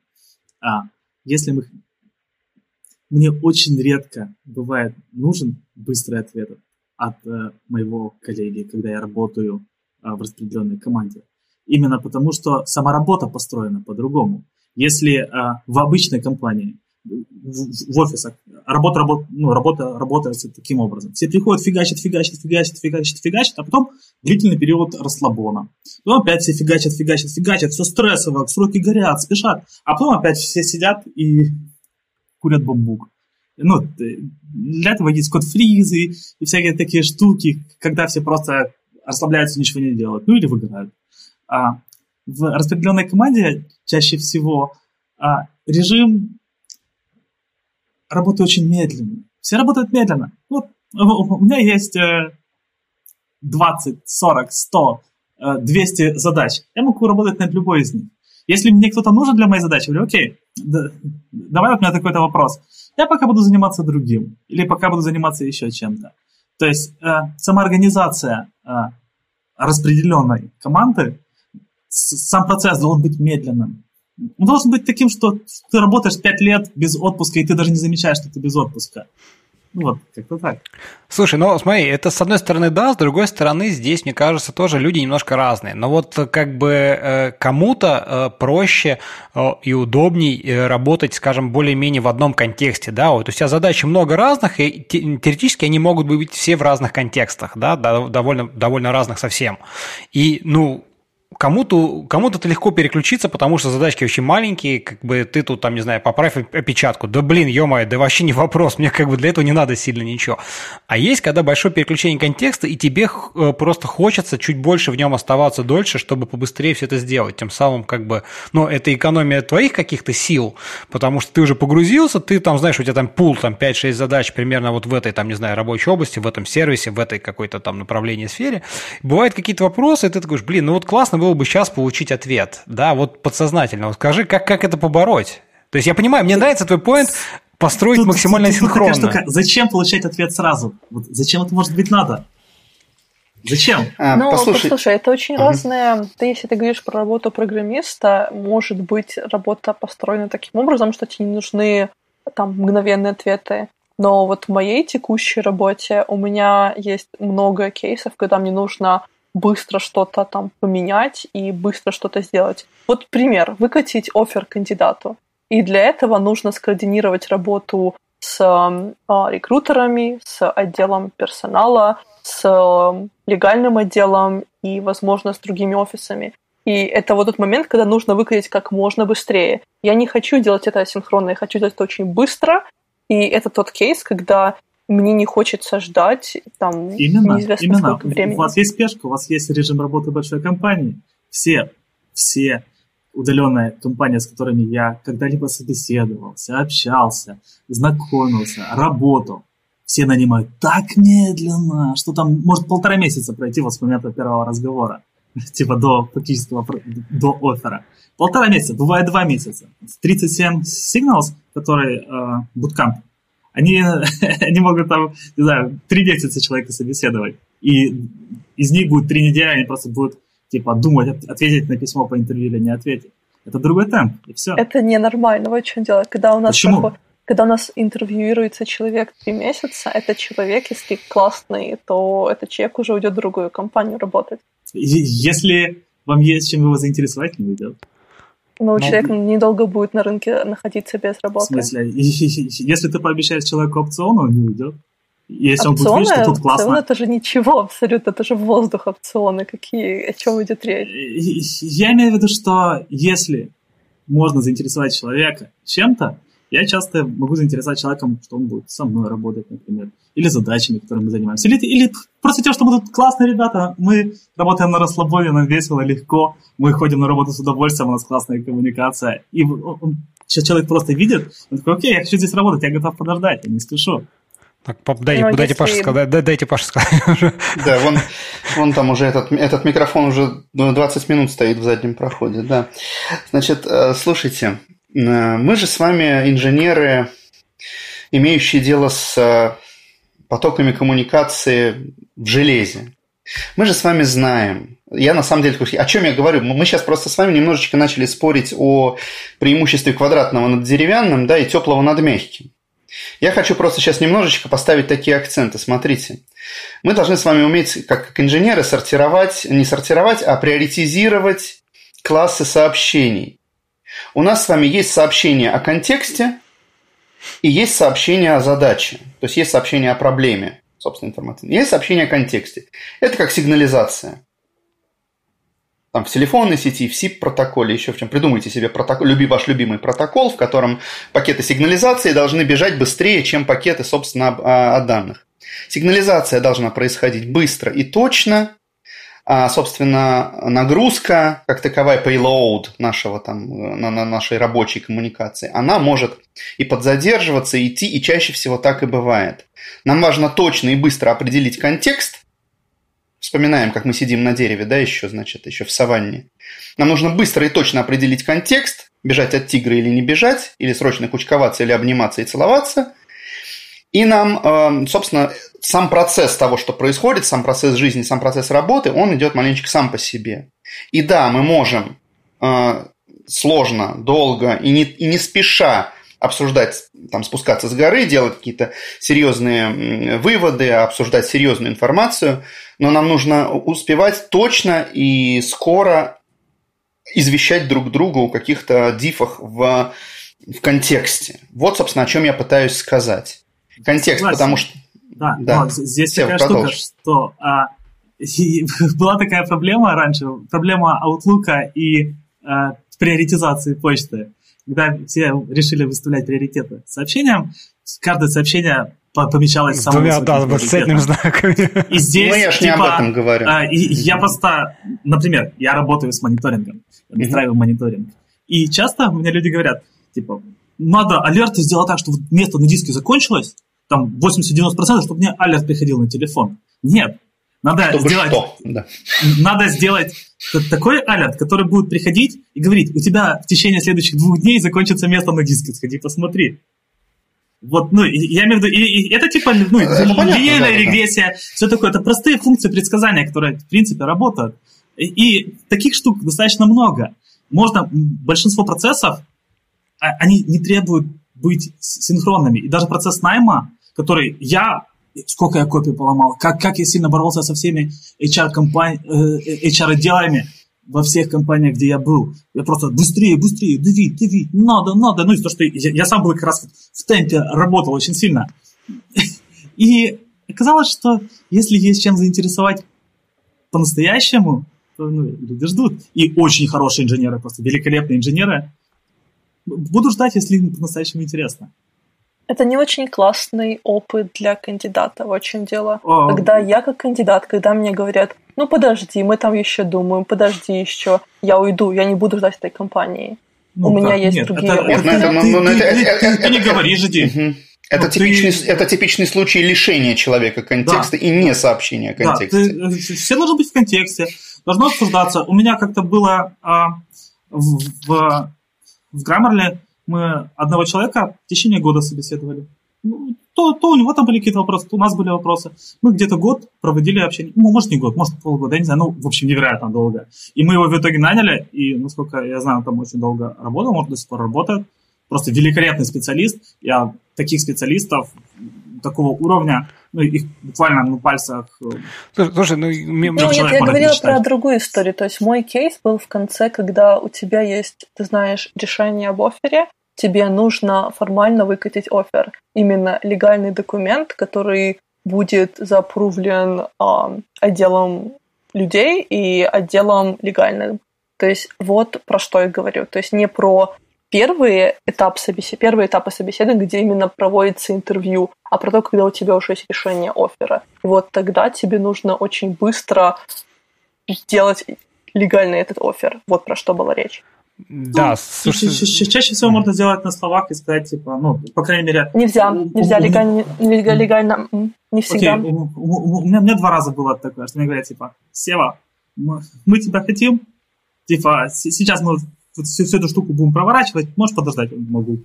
А, если мы... Мне очень редко бывает нужен быстрый ответ от э, моего коллеги, когда я работаю э, в распределенной команде. Именно потому, что сама работа построена по-другому. Если э, в обычной компании в, офисах. Работа, работа, ну, работа работает таким образом. Все приходят, фигачат, фигачат, фигачат, фигачат, фигачат, а потом длительный период расслабона. Потом опять все фигачат, фигачат, фигачат, все стрессово, сроки горят, спешат. А потом опять все сидят и курят бамбук. Ну, для этого есть код-фризы и всякие такие штуки, когда все просто расслабляются, ничего не делают. Ну или выгорают. А в распределенной команде чаще всего а, режим работает очень медленно. Все работают медленно. Вот у меня есть 20, 40, 100, 200 задач. Я могу работать над любой из них. Если мне кто-то нужен для моей задачи, я говорю, окей, да, давай вот у меня такой-то вопрос. Я пока буду заниматься другим. Или пока буду заниматься еще чем-то. То есть э, сама организация э, распределенной команды, сам процесс должен быть медленным. Он должен быть таким, что ты работаешь 5 лет без отпуска, и ты даже не замечаешь, что ты без отпуска. Ну вот, как-то так. Слушай, ну смотри, это с одной стороны да, с другой стороны здесь, мне кажется, тоже люди немножко разные. Но вот как бы э, кому-то э, проще э, и удобней работать, скажем, более-менее в одном контексте, да, вот у тебя задач много разных, и теоретически они могут быть все в разных контекстах, да, довольно, довольно разных совсем. И, ну, Кому-то кому то легко переключиться, потому что задачки очень маленькие, как бы ты тут, там, не знаю, поправь опечатку. Да блин, ё да вообще не вопрос, мне как бы для этого не надо сильно ничего. А есть, когда большое переключение контекста, и тебе э, просто хочется чуть больше в нем оставаться дольше, чтобы побыстрее все это сделать. Тем самым, как бы, ну, это экономия твоих каких-то сил, потому что ты уже погрузился, ты там, знаешь, у тебя там пул, там 5-6 задач примерно вот в этой, там, не знаю, рабочей области, в этом сервисе, в этой какой-то там направлении сфере. Бывают какие-то вопросы, и ты такой, блин, ну вот классно было бы сейчас получить ответ, да, вот подсознательно. Вот скажи, как, как это побороть? То есть я понимаю, мне нравится твой поинт построить тут, максимально тут, синхронно. Тут штука, зачем получать ответ сразу? Вот зачем это может быть надо? Зачем? А, ну, послушай. послушай, это очень uh разное. Ты, если ты говоришь про работу программиста, может быть, работа построена таким образом, что тебе не нужны там мгновенные ответы. Но вот в моей текущей работе у меня есть много кейсов, когда мне нужно быстро что-то там поменять и быстро что-то сделать. Вот пример. Выкатить офер кандидату. И для этого нужно скоординировать работу с э, рекрутерами, с отделом персонала, с э, легальным отделом и, возможно, с другими офисами. И это вот тот момент, когда нужно выкатить как можно быстрее. Я не хочу делать это асинхронно, я хочу делать это очень быстро. И это тот кейс, когда мне не хочется ждать там именно, неизвестно именно. сколько времени. У вас есть спешка, у вас есть режим работы большой компании. Все, все удаленные компании, с которыми я когда-либо собеседовался, общался, знакомился, работал, все нанимают так медленно, что там может полтора месяца пройти вот с момента первого разговора, типа до фактического, до оффера. Полтора месяца, бывает два месяца. 37 Signals, который э, Bootcamp, они, они могут там, не знаю, три месяца человека собеседовать. И из них будет три недели, они просто будут типа думать, ответить на письмо по интервью или не ответить. Это другой темп, и все. Это ненормально. Вот в чем дело. Когда у нас Почему? Проход... Когда у нас интервьюируется человек три месяца, этот человек, если классный, то этот человек уже уйдет в другую компанию работать. Если вам есть чем его заинтересовать, не уйдет. Но ну, человек недолго будет на рынке находиться без работы. В смысле? Если ты пообещаешь человеку опцион, он не уйдет. Если опционы, он будет видеть, что тут классно. Опционы это же ничего абсолютно, это же воздух опционы. Какие, о чем идет речь? Я имею в виду, что если можно заинтересовать человека чем-то, я часто могу заинтересовать человеком, что он будет со мной работать, например, или задачами, которыми мы занимаемся, или, или просто тем, что мы тут классные ребята, мы работаем на расслабоне, нам весело, легко, мы ходим на работу с удовольствием, у нас классная коммуникация, и он, сейчас человек просто видит, он такой, окей, я хочу здесь работать, я готов подождать, я не спешу. Так, дайте, ну, дайте, Паше сказать, дайте Паше сказать. Да, вон, вон там уже этот, этот микрофон уже 20 минут стоит в заднем проходе, да. Значит, э, слушайте, мы же с вами инженеры, имеющие дело с э, потоками коммуникации в железе. Мы же с вами знаем, я на самом деле, о чем я говорю? Мы сейчас просто с вами немножечко начали спорить о преимуществе квадратного над деревянным, да, и теплого над мягким. Я хочу просто сейчас немножечко поставить такие акценты. Смотрите, мы должны с вами уметь, как, как инженеры, сортировать, не сортировать, а приоритизировать классы сообщений. У нас с вами есть сообщение о контексте, и есть сообщение о задаче, то есть есть сообщение о проблеме, собственно, информации. Есть сообщение о контексте. Это как сигнализация. Там в телефонной сети, в SIP-протоколе, еще в чем. Придумайте себе протокол, люби, ваш любимый протокол, в котором пакеты сигнализации должны бежать быстрее, чем пакеты, собственно, о, о данных. Сигнализация должна происходить быстро и точно, а, собственно, нагрузка, как таковая payload нашего там, на, на нашей рабочей коммуникации, она может и подзадерживаться, и идти, и чаще всего так и бывает. Нам важно точно и быстро определить контекст. Вспоминаем, как мы сидим на дереве, да, еще, значит, еще в саванне. Нам нужно быстро и точно определить контекст, бежать от тигра или не бежать, или срочно кучковаться, или обниматься и целоваться – и нам, эм, собственно, сам процесс того, что происходит, сам процесс жизни, сам процесс работы, он идет маленечко сам по себе. И да, мы можем э, сложно, долго и не, и не спеша обсуждать, там, спускаться с горы, делать какие-то серьезные выводы, обсуждать серьезную информацию, но нам нужно успевать точно и скоро извещать друг друга о каких-то дифах в, в контексте. Вот, собственно, о чем я пытаюсь сказать контекст, Согласен. потому что... Да, да. Но здесь Сев, такая продолжи. штука, что а, была такая проблема раньше, проблема Outlook и а, приоритизации почты, когда все решили выставлять приоритеты сообщениям, каждое сообщение помечалось самым Двумя, да, восклицательными знаками. И здесь, ну, я ж типа, не об этом говорю. А, и, я просто, например, я работаю с мониторингом, настраиваю mm-hmm. мониторинг. И часто у меня люди говорят, типа, надо алерты сделать так, чтобы место на диске закончилось, там 80-90%, чтобы мне алерт приходил на телефон. Нет. Надо чтобы сделать, что? Да. надо сделать такой алерт, который будет приходить и говорить, у тебя в течение следующих двух дней закончится место на диске, сходи посмотри. Вот, ну, я имею в виду, и, и это типа, ну, это линейная да, регрессия, да. все такое, это простые функции предсказания, которые, в принципе, работают. И, и таких штук достаточно много. Можно, большинство процессов, а, они не требуют быть синхронными. И даже процесс найма, который я сколько я копий поломал, как, как я сильно боролся со всеми HR-компани... Э, HR-отделами во всех компаниях, где я был. Я просто быстрее, быстрее, дави, дави, надо, надо. Ну, и то, что я, я сам был как раз в темпе, работал очень сильно. И оказалось, что если есть чем заинтересовать по-настоящему, то ну, люди ждут. И очень хорошие инженеры, просто великолепные инженеры. Буду ждать, если им по-настоящему интересно. Это не очень классный опыт для кандидата, в чем дело. А... Когда я как кандидат, когда мне говорят, ну подожди, мы там еще думаем, подожди еще, я уйду, я не буду ждать этой компании. Ну, У меня как? есть нет, другие это, опыты. Это, ну, ну, ты, это, ты, ты, не говори, жди. Это, ну, типичный, ты... это типичный случай лишения человека контекста да. и не сообщения о контексте. Да, ты, все должно быть в контексте, должно обсуждаться. У меня как-то было а, в, в, в Grammarly мы одного человека в течение года собеседовали. Ну, то, то у него там были какие-то вопросы, то у нас были вопросы. Мы где-то год проводили общение. Ну, может, не год, может, полгода, я не знаю. Ну, в общем, невероятно долго. И мы его в итоге наняли, и, насколько я знаю, он там очень долго работал, может, до сих пор работает. Просто великолепный специалист. Я таких специалистов такого уровня, ну, их буквально на пальцах. Э, слушай, ну, мне, ну нет, я говорила про другую историю. То есть мой кейс был в конце, когда у тебя есть, ты знаешь, решение об офере, тебе нужно формально выкатить офер. Именно легальный документ, который будет запрувлен э, отделом людей и отделом легальным. То есть вот про что я говорю. То есть не про первый этап собесед... первые этапы собеседования, где именно проводится интервью, а про то, когда у тебя уже есть решение оффера. И вот тогда тебе нужно очень быстро сделать легальный этот офер. Вот про что была речь. Да, ну, слушай... чаще всего можно сделать на словах и сказать, типа, ну, по крайней мере... Нельзя, нельзя, легально, легально, не всегда. Окей, у, у, у, меня, у меня два раза было такое, что мне говорят, типа, Сева, мы, мы тебя хотим, типа, сейчас мы всю, всю эту штуку будем проворачивать, можешь подождать? Могу.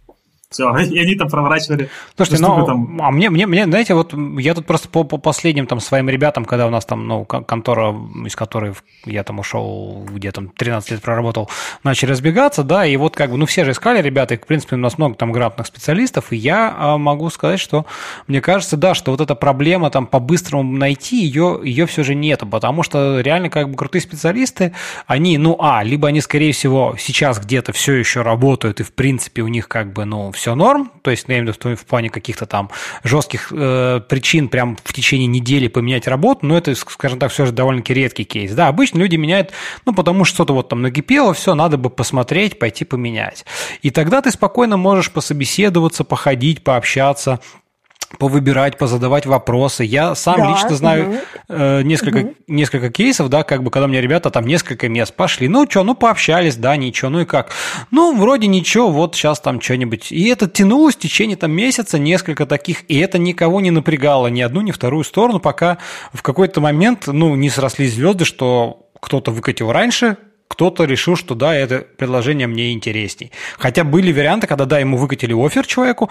Все, и они там проворачивали. Слушайте, ну, там... а мне, мне, мне, знаете, вот я тут просто по, по последним там своим ребятам, когда у нас там, ну, контора, из которой я там ушел, где там 13 лет проработал, начали разбегаться, да, и вот как бы, ну, все же искали ребята, и, в принципе, у нас много там грамотных специалистов, и я а, могу сказать, что мне кажется, да, что вот эта проблема там по-быстрому найти, ее, ее все же нету, потому что реально как бы крутые специалисты, они, ну, а, либо они, скорее всего, сейчас где-то все еще работают, и, в принципе, у них как бы, ну, все норм, то есть, я имею в виду в плане каких-то там жестких э, причин прям в течение недели поменять работу, но это, скажем так, все же довольно-таки редкий кейс. Да, обычно люди меняют, ну, потому что что-то вот там накипело, все, надо бы посмотреть, пойти поменять. И тогда ты спокойно можешь пособеседоваться, походить, пообщаться, повыбирать, позадавать вопросы. Я сам да, лично знаю угу. э, несколько, угу. несколько кейсов, да, как бы, когда мне ребята там несколько мест пошли. Ну, что, ну, пообщались, да, ничего, ну и как. Ну, вроде ничего, вот сейчас там что-нибудь. И это тянулось в течение там месяца, несколько таких, и это никого не напрягало, ни одну, ни вторую сторону, пока в какой-то момент, ну, не срослись звезды, что кто-то выкатил раньше, кто-то решил, что да, это предложение мне интересней. Хотя были варианты, когда да, ему выкатили офер человеку,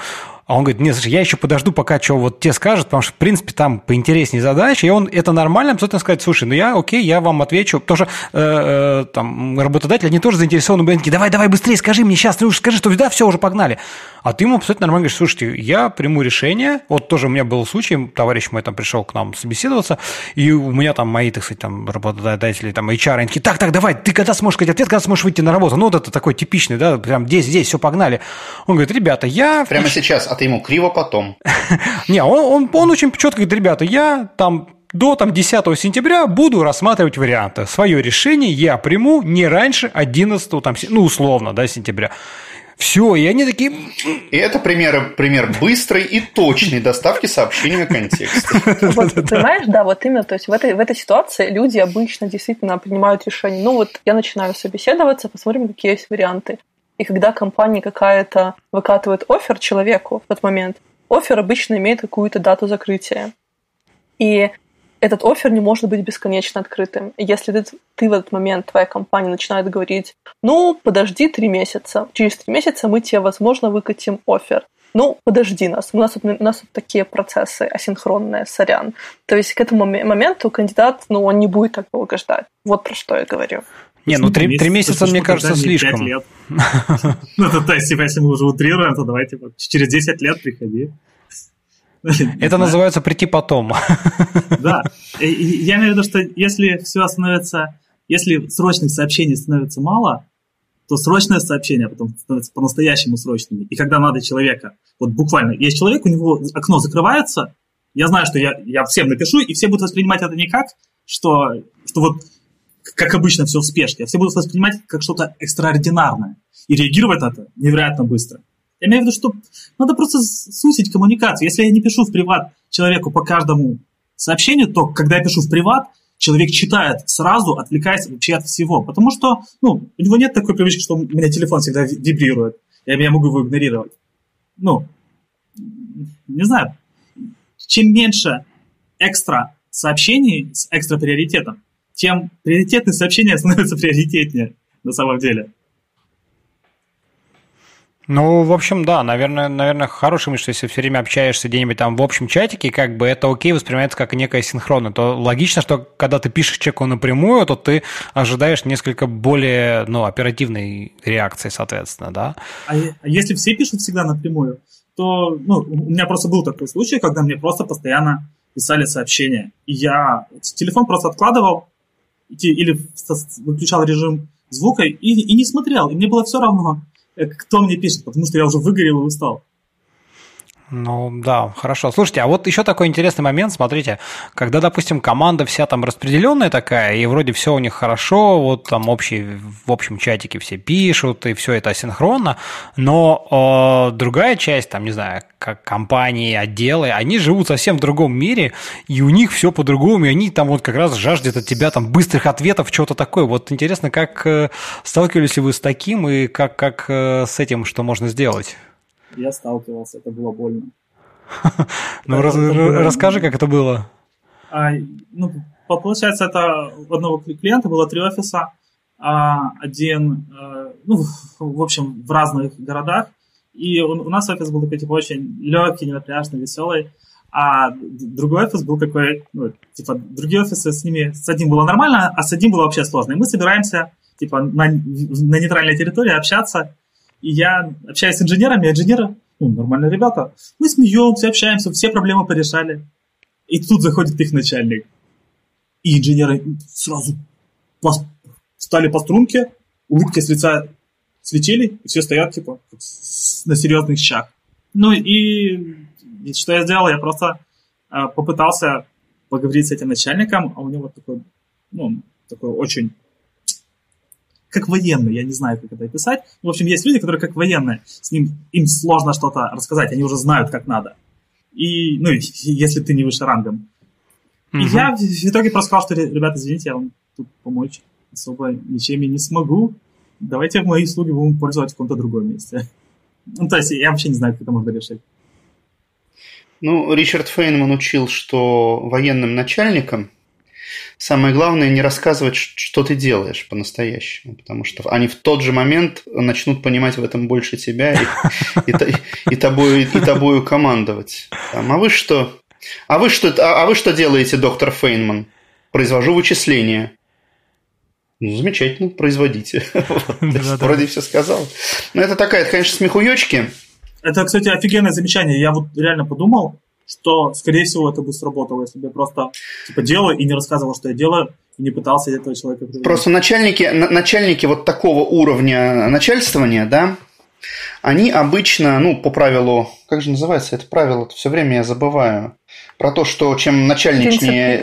а он говорит, нет, слушай, я еще подожду, пока что вот тебе скажут, потому что, в принципе, там поинтереснее задача, и он это нормально абсолютно сказать, слушай, ну я, окей, я вам отвечу, потому что э, э, там работодатели, они тоже заинтересованы, были такие, давай, давай, быстрее, скажи мне сейчас, ты уж скажи, что да, все, уже погнали. А ты ему абсолютно нормально говоришь, слушайте, я приму решение, вот тоже у меня был случай, товарищ мой там пришел к нам собеседоваться, и у меня там мои, так сказать, там работодатели, там HR, они такие, так, так, давай, ты когда сможешь сказать ответ, когда сможешь выйти на работу? Ну, вот это такой типичный, да, прям здесь, здесь, все, погнали. Он говорит, ребята, я... Прямо сейчас, ты ему криво потом. Не, он, он, он очень четко говорит, ребята, я там до там, 10 сентября буду рассматривать варианты. Свое решение я приму не раньше 11, там, ну, условно, да, сентября. Все, и они такие... И это пример, пример быстрой и точной доставки сообщения контекста. Вот, понимаешь, да, вот именно, то есть в этой, в этой ситуации люди обычно действительно принимают решение, ну вот я начинаю собеседоваться, посмотрим, какие есть варианты. И когда компания какая-то выкатывает офер человеку в тот момент, офер обычно имеет какую-то дату закрытия. И этот офер не может быть бесконечно открытым. Если ты, ты в этот момент, твоя компания начинает говорить, ну, подожди три месяца, через три месяца мы тебе, возможно, выкатим офер. Ну, подожди нас, у нас, у нас тут такие процессы асинхронные, сорян. То есть к этому моменту кандидат, ну, он не будет так долго ждать. Вот про что я говорю. Не, ну три, три месяца, мне кажется, слишком. Лет. Ну, то есть, типа, если мы уже утрируем, то давайте через 10 лет приходи. Это называется прийти потом. Да. Я имею в виду, что если все становится, если срочных сообщений становится мало, то срочное сообщение потом становится по-настоящему срочными. И когда надо человека, вот буквально, есть человек, у него окно закрывается, я знаю, что я, я всем напишу, и все будут воспринимать это не как, что, что вот как обычно все в спешке, все будут воспринимать как что-то экстраординарное и реагировать на это невероятно быстро. Я имею в виду, что надо просто сусить коммуникацию. Если я не пишу в приват человеку по каждому сообщению, то когда я пишу в приват, человек читает сразу, отвлекаясь вообще от всего. Потому что ну, у него нет такой привычки, что у меня телефон всегда вибрирует. Я, я могу его игнорировать. Ну, не знаю. Чем меньше экстра сообщений с экстра приоритетом, тем приоритетные сообщения становятся приоритетнее на самом деле. Ну, в общем, да, наверное, наверное, хороший мысль, если все время общаешься где-нибудь там в общем чатике, как бы это окей, воспринимается как некая синхронно, то логично, что когда ты пишешь человеку напрямую, то ты ожидаешь несколько более, ну, оперативной реакции, соответственно, да? А, а если все пишут всегда напрямую, то, ну, у меня просто был такой случай, когда мне просто постоянно писали сообщения, и я телефон просто откладывал, или выключал режим звука и, и не смотрел, и мне было все равно, Э, кто мне пишет, потому что я уже выгорел и устал. Ну да, хорошо. Слушайте, а вот еще такой интересный момент, смотрите, когда, допустим, команда вся там распределенная такая, и вроде все у них хорошо, вот там общий, в общем чатике все пишут, и все это асинхронно, но э, другая часть, там, не знаю, как компании, отделы, они живут совсем в другом мире, и у них все по-другому, и они там вот как раз жаждут от тебя там быстрых ответов, чего-то такое. Вот интересно, как э, сталкивались ли вы с таким, и как, как э, с этим что можно сделать? Я сталкивался, это было больно. Ну, расскажи, как это было. А, ну, получается, это у одного клиента было три офиса, а один, э, ну, в общем, в разных городах. И у нас офис был такой, типа, очень легкий, ненапряжный, веселый. А другой офис был такой, ну, типа, другие офисы с ними, с одним было нормально, а с одним было вообще сложно. И мы собираемся, типа, на, на нейтральной территории общаться, и я общаюсь с инженерами, а инженеры, ну, нормальные ребята, мы смеемся, общаемся, все проблемы порешали. И тут заходит их начальник. И инженеры сразу стали по струнке, улыбки с лица светили, и все стоят, типа, на серьезных щах. Ну и, что я сделал? Я просто э, попытался поговорить с этим начальником, а у него такой, ну, такой очень как военный, я не знаю, как это описать. В общем, есть люди, которые как военные, с ним, им сложно что-то рассказать, они уже знают, как надо. И, ну, если ты не выше рангом. Mm-hmm. И я в итоге просто сказал, что, ребята, извините, я вам тут помочь особо ничем не смогу. Давайте мои услуги будем пользоваться в каком-то другом месте. Ну, то есть я вообще не знаю, как это можно решить. Ну, Ричард Фейнман учил, что военным начальникам самое главное не рассказывать, что ты делаешь по-настоящему, потому что они в тот же момент начнут понимать в этом больше тебя и, и, и, тобою, и тобою командовать. Там, а вы что? А вы что, а, а вы что делаете, доктор Фейнман? Произвожу вычисления. Ну, замечательно, производите. Вроде все сказал. Но это такая, конечно, смехуёчки. Это, кстати, офигенное замечание. Я вот реально подумал, что, скорее всего, это бы сработало, если бы я просто типа делал и не рассказывал, что я делаю, и не пытался этого человека привлечь. Просто начальники, начальники вот такого уровня начальствования, да, они обычно, ну, по правилу, как же называется это правило, все время я забываю, про то, что чем начальничнее...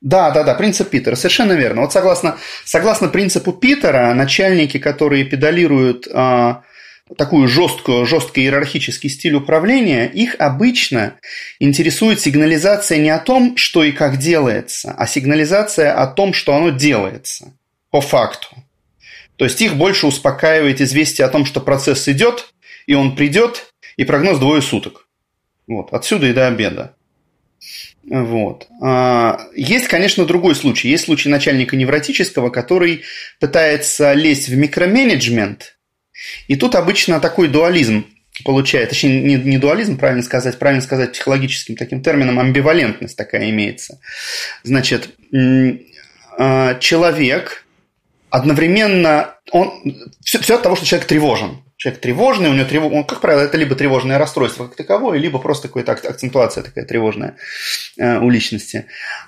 Да, да, да, принцип Питера, совершенно верно. Вот согласно, согласно принципу Питера, начальники, которые педалируют а, такую жесткую, жесткий иерархический стиль управления, их обычно интересует сигнализация не о том, что и как делается, а сигнализация о том, что оно делается по факту. То есть их больше успокаивает известие о том, что процесс идет, и он придет, и прогноз двое суток. Вот, отсюда и до обеда. Вот. А, есть, конечно, другой случай. Есть случай начальника невротического, который пытается лезть в микроменеджмент и тут обычно такой дуализм получает, точнее, не, не дуализм, правильно сказать, правильно сказать психологическим таким термином, амбивалентность такая имеется. Значит, а, человек одновременно, он, все, все от того, что человек тревожен. Человек тревожный, у него тревог, он, как правило, это либо тревожное расстройство как таковое, либо просто какая-то акцентуация такая тревожная э, у личности.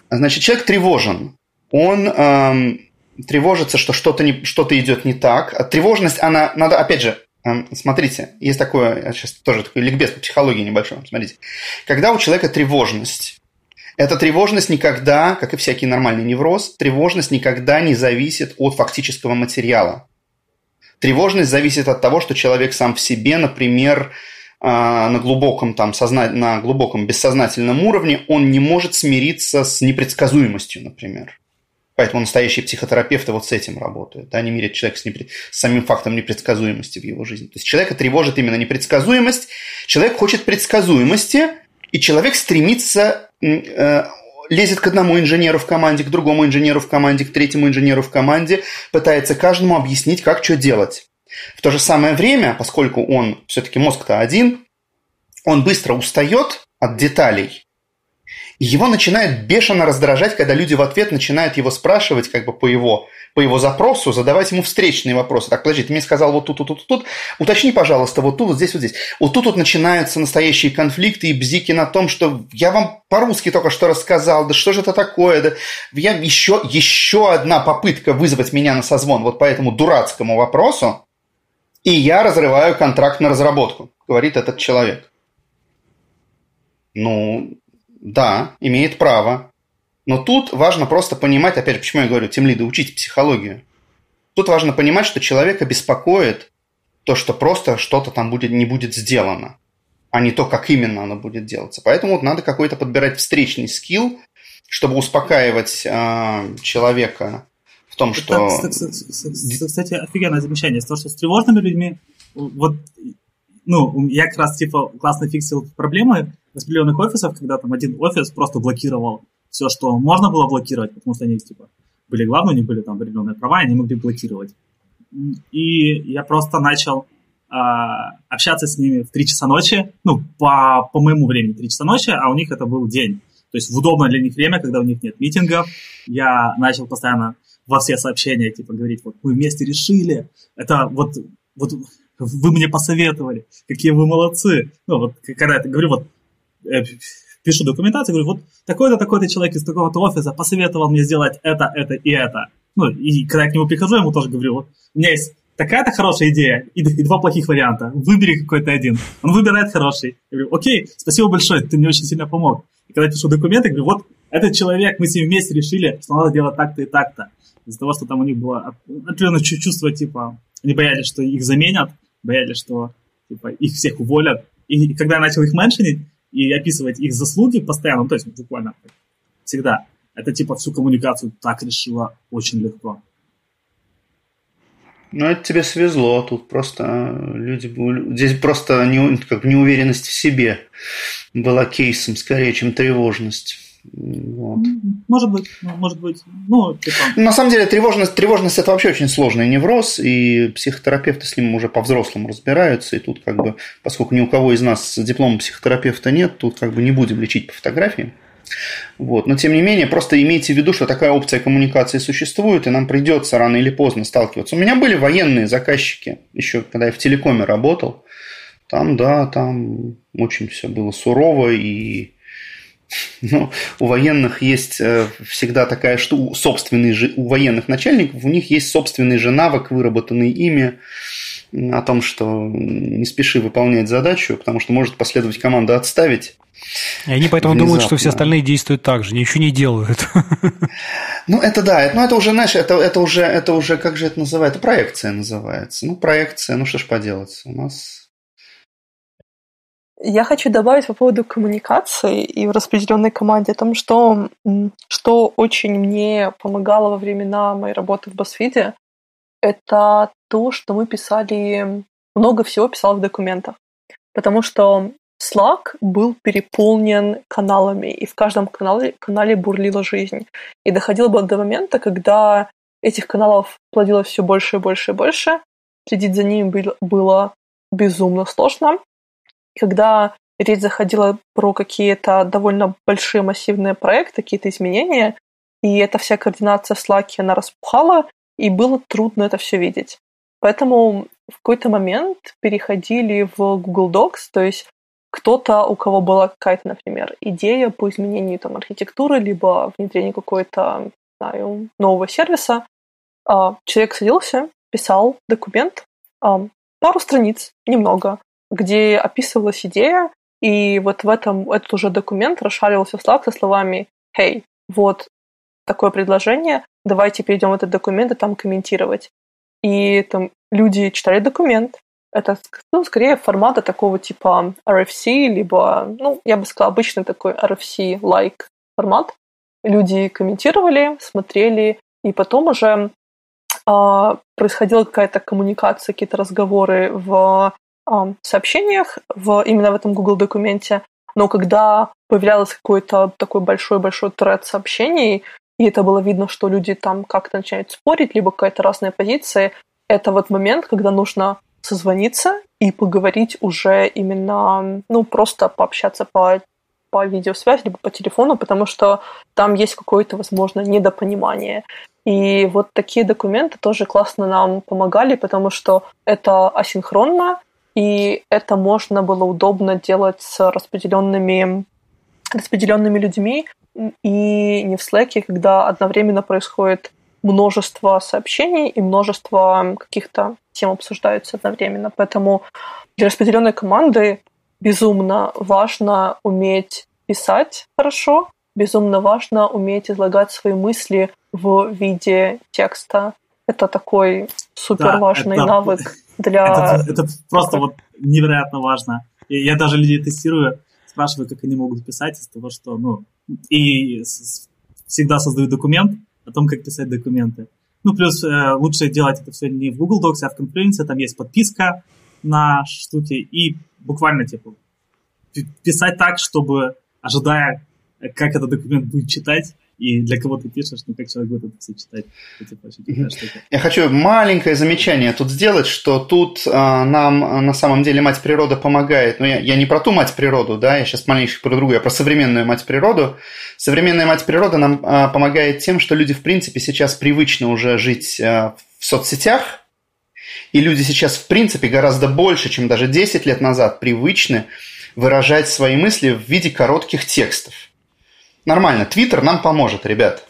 Значит, человек тревожен. Он тревожится, что что-то, не, что-то идет не так. А тревожность, она, надо, опять же, эм, смотрите, есть такое, сейчас тоже такой ликбез по психологии небольшой, смотрите. Когда у человека тревожность, эта тревожность никогда, как и всякий нормальный невроз, тревожность никогда не зависит от фактического материала. Тревожность зависит от того, что человек сам в себе, например, э, на глубоком, там, созна... на глубоком бессознательном уровне, он не может смириться с непредсказуемостью, например. Поэтому настоящие психотерапевты вот с этим работают. Они меряют человека с, непред... с самим фактом непредсказуемости в его жизни. То есть человека тревожит именно непредсказуемость. Человек хочет предсказуемости, и человек стремится, э, лезет к одному инженеру в команде, к другому инженеру в команде, к третьему инженеру в команде, пытается каждому объяснить, как что делать. В то же самое время, поскольку он все-таки мозг-то один, он быстро устает от деталей его начинает бешено раздражать, когда люди в ответ начинают его спрашивать как бы по его, по его запросу, задавать ему встречные вопросы. Так, подожди, ты мне сказал вот тут, тут, тут, тут, уточни, пожалуйста, вот тут, вот здесь, вот здесь. Вот тут вот начинаются настоящие конфликты и бзики на том, что я вам по-русски только что рассказал, да что же это такое, да я еще, еще одна попытка вызвать меня на созвон вот по этому дурацкому вопросу, и я разрываю контракт на разработку, говорит этот человек. Ну, да, имеет право. Но тут важно просто понимать, опять же, почему я говорю, тем лиды, учить психологию. Тут важно понимать, что человека беспокоит то, что просто что-то там будет, не будет сделано, а не то, как именно оно будет делаться. Поэтому вот надо какой-то подбирать встречный скилл, чтобы успокаивать э, человека в том, что... Это, кстати, офигенное замечание. То, что с тревожными людьми, вот, ну, я как раз, типа, классно фиксил проблемы, распределенных офисов, когда там один офис просто блокировал все, что можно было блокировать, потому что они типа были главные, у них были там определенные права, и они могли блокировать. И я просто начал э, общаться с ними в 3 часа ночи, ну, по, по моему времени 3 часа ночи, а у них это был день. То есть в удобное для них время, когда у них нет митингов, я начал постоянно во все сообщения, типа, говорить, вот мы вместе решили, это вот, вот вы мне посоветовали, какие вы молодцы. Ну, вот когда я это говорю, вот пишу документацию, говорю, вот такой-то, такой-то человек из такого-то офиса посоветовал мне сделать это, это и это. Ну, и когда я к нему прихожу, я ему тоже говорю, вот у меня есть такая-то хорошая идея и, и два плохих варианта. Выбери какой-то один. Он выбирает хороший. Я говорю, окей, спасибо большое, ты мне очень сильно помог. И когда я пишу документы, я говорю, вот этот человек, мы с ним вместе решили, что надо делать так-то и так-то. Из-за того, что там у них было определенное чувство, типа, они боялись, что их заменят, боялись, что типа, их всех уволят. И, и когда я начал их меншинить и описывать их заслуги постоянно, ну, то есть буквально всегда, это типа всю коммуникацию так решило очень легко. Ну, это тебе свезло. Тут просто э, люди... Здесь просто не, как неуверенность в себе была кейсом скорее, чем тревожность. Вот. Может быть, ну, может быть. Ну, типа... На самом деле тревожность, тревожность это вообще очень сложный невроз, и психотерапевты с ним уже по-взрослому разбираются, и тут как бы, поскольку ни у кого из нас диплома психотерапевта нет, тут как бы не будем лечить по фотографии. Вот. Но тем не менее, просто имейте в виду, что такая опция коммуникации существует, и нам придется рано или поздно сталкиваться. У меня были военные заказчики, еще когда я в телекоме работал. Там, да, там очень все было сурово, и ну, у военных есть э, всегда такая, что у, собственный же, у военных начальников у них есть собственный же навык, выработанный ими, о том, что не спеши выполнять задачу, потому что может последовать команда отставить. И они поэтому Внезапно. думают, что все остальные действуют так же, ничего не делают. Ну, это да, это, ну, это уже, знаешь, это, это, уже, это уже, как же это называется? Проекция называется. Ну, проекция, ну что ж поделать, у нас я хочу добавить по поводу коммуникации и в распределенной команде о том, что, что очень мне помогало во времена моей работы в BuzzFeed, это то, что мы писали, много всего писал в документах. Потому что Slack был переполнен каналами, и в каждом канале, канале бурлила жизнь. И доходило бы до момента, когда этих каналов плодилось все больше и больше и больше, следить за ними было безумно сложно, когда речь заходила про какие-то довольно большие массивные проекты, какие-то изменения, и эта вся координация в Slack, она распухала, и было трудно это все видеть. Поэтому в какой-то момент переходили в Google Docs, то есть кто-то, у кого была какая-то, например, идея по изменению там, архитектуры, либо внедрению какой-то знаю, нового сервиса, а, человек садился, писал документ, а, пару страниц, немного, где описывалась идея, и вот в этом этот уже документ расшаривался в Slack со словами «Hey, вот такое предложение, давайте перейдем в этот документ и там комментировать». И там люди читали документ. Это, ну, скорее формата такого типа RFC, либо, ну, я бы сказала, обычный такой RFC-like формат. Люди комментировали, смотрели, и потом уже э, происходила какая-то коммуникация, какие-то разговоры в сообщениях в, именно в этом Google документе, но когда появлялось какой-то такой большой-большой тред сообщений, и это было видно, что люди там как-то начинают спорить, либо какая-то разная позиция, это вот момент, когда нужно созвониться и поговорить уже именно, ну, просто пообщаться по, по видеосвязи, либо по телефону, потому что там есть какое-то, возможно, недопонимание. И вот такие документы тоже классно нам помогали, потому что это асинхронно, и это можно было удобно делать с распределенными, распределенными людьми и не в Slack, когда одновременно происходит множество сообщений и множество каких-то тем обсуждаются одновременно. Поэтому для распределенной команды безумно важно уметь писать хорошо, безумно важно уметь излагать свои мысли в виде текста. Это такой супер важный да, навык для... Это, это просто вот невероятно важно. И я даже людей тестирую, спрашиваю, как они могут писать из того, что, ну, и всегда создаю документ о том, как писать документы. Ну, плюс э, лучше делать это все не в Google Docs, а в Confluence, там есть подписка на штуки, и буквально, типа, писать так, чтобы, ожидая, как этот документ будет читать, и для кого ты пишешь, ну как человек будет это читать. Это очень Я хочу маленькое замечание тут сделать, что тут а, нам а, на самом деле мать природа помогает. Но ну, я, я не про ту мать природу, да, я сейчас маленько про другую, я про современную мать природу. Современная мать природа нам а, помогает тем, что люди в принципе сейчас привычно уже жить а, в соцсетях, и люди сейчас в принципе гораздо больше, чем даже 10 лет назад, привычны выражать свои мысли в виде коротких текстов. Нормально, Твиттер нам поможет, ребят.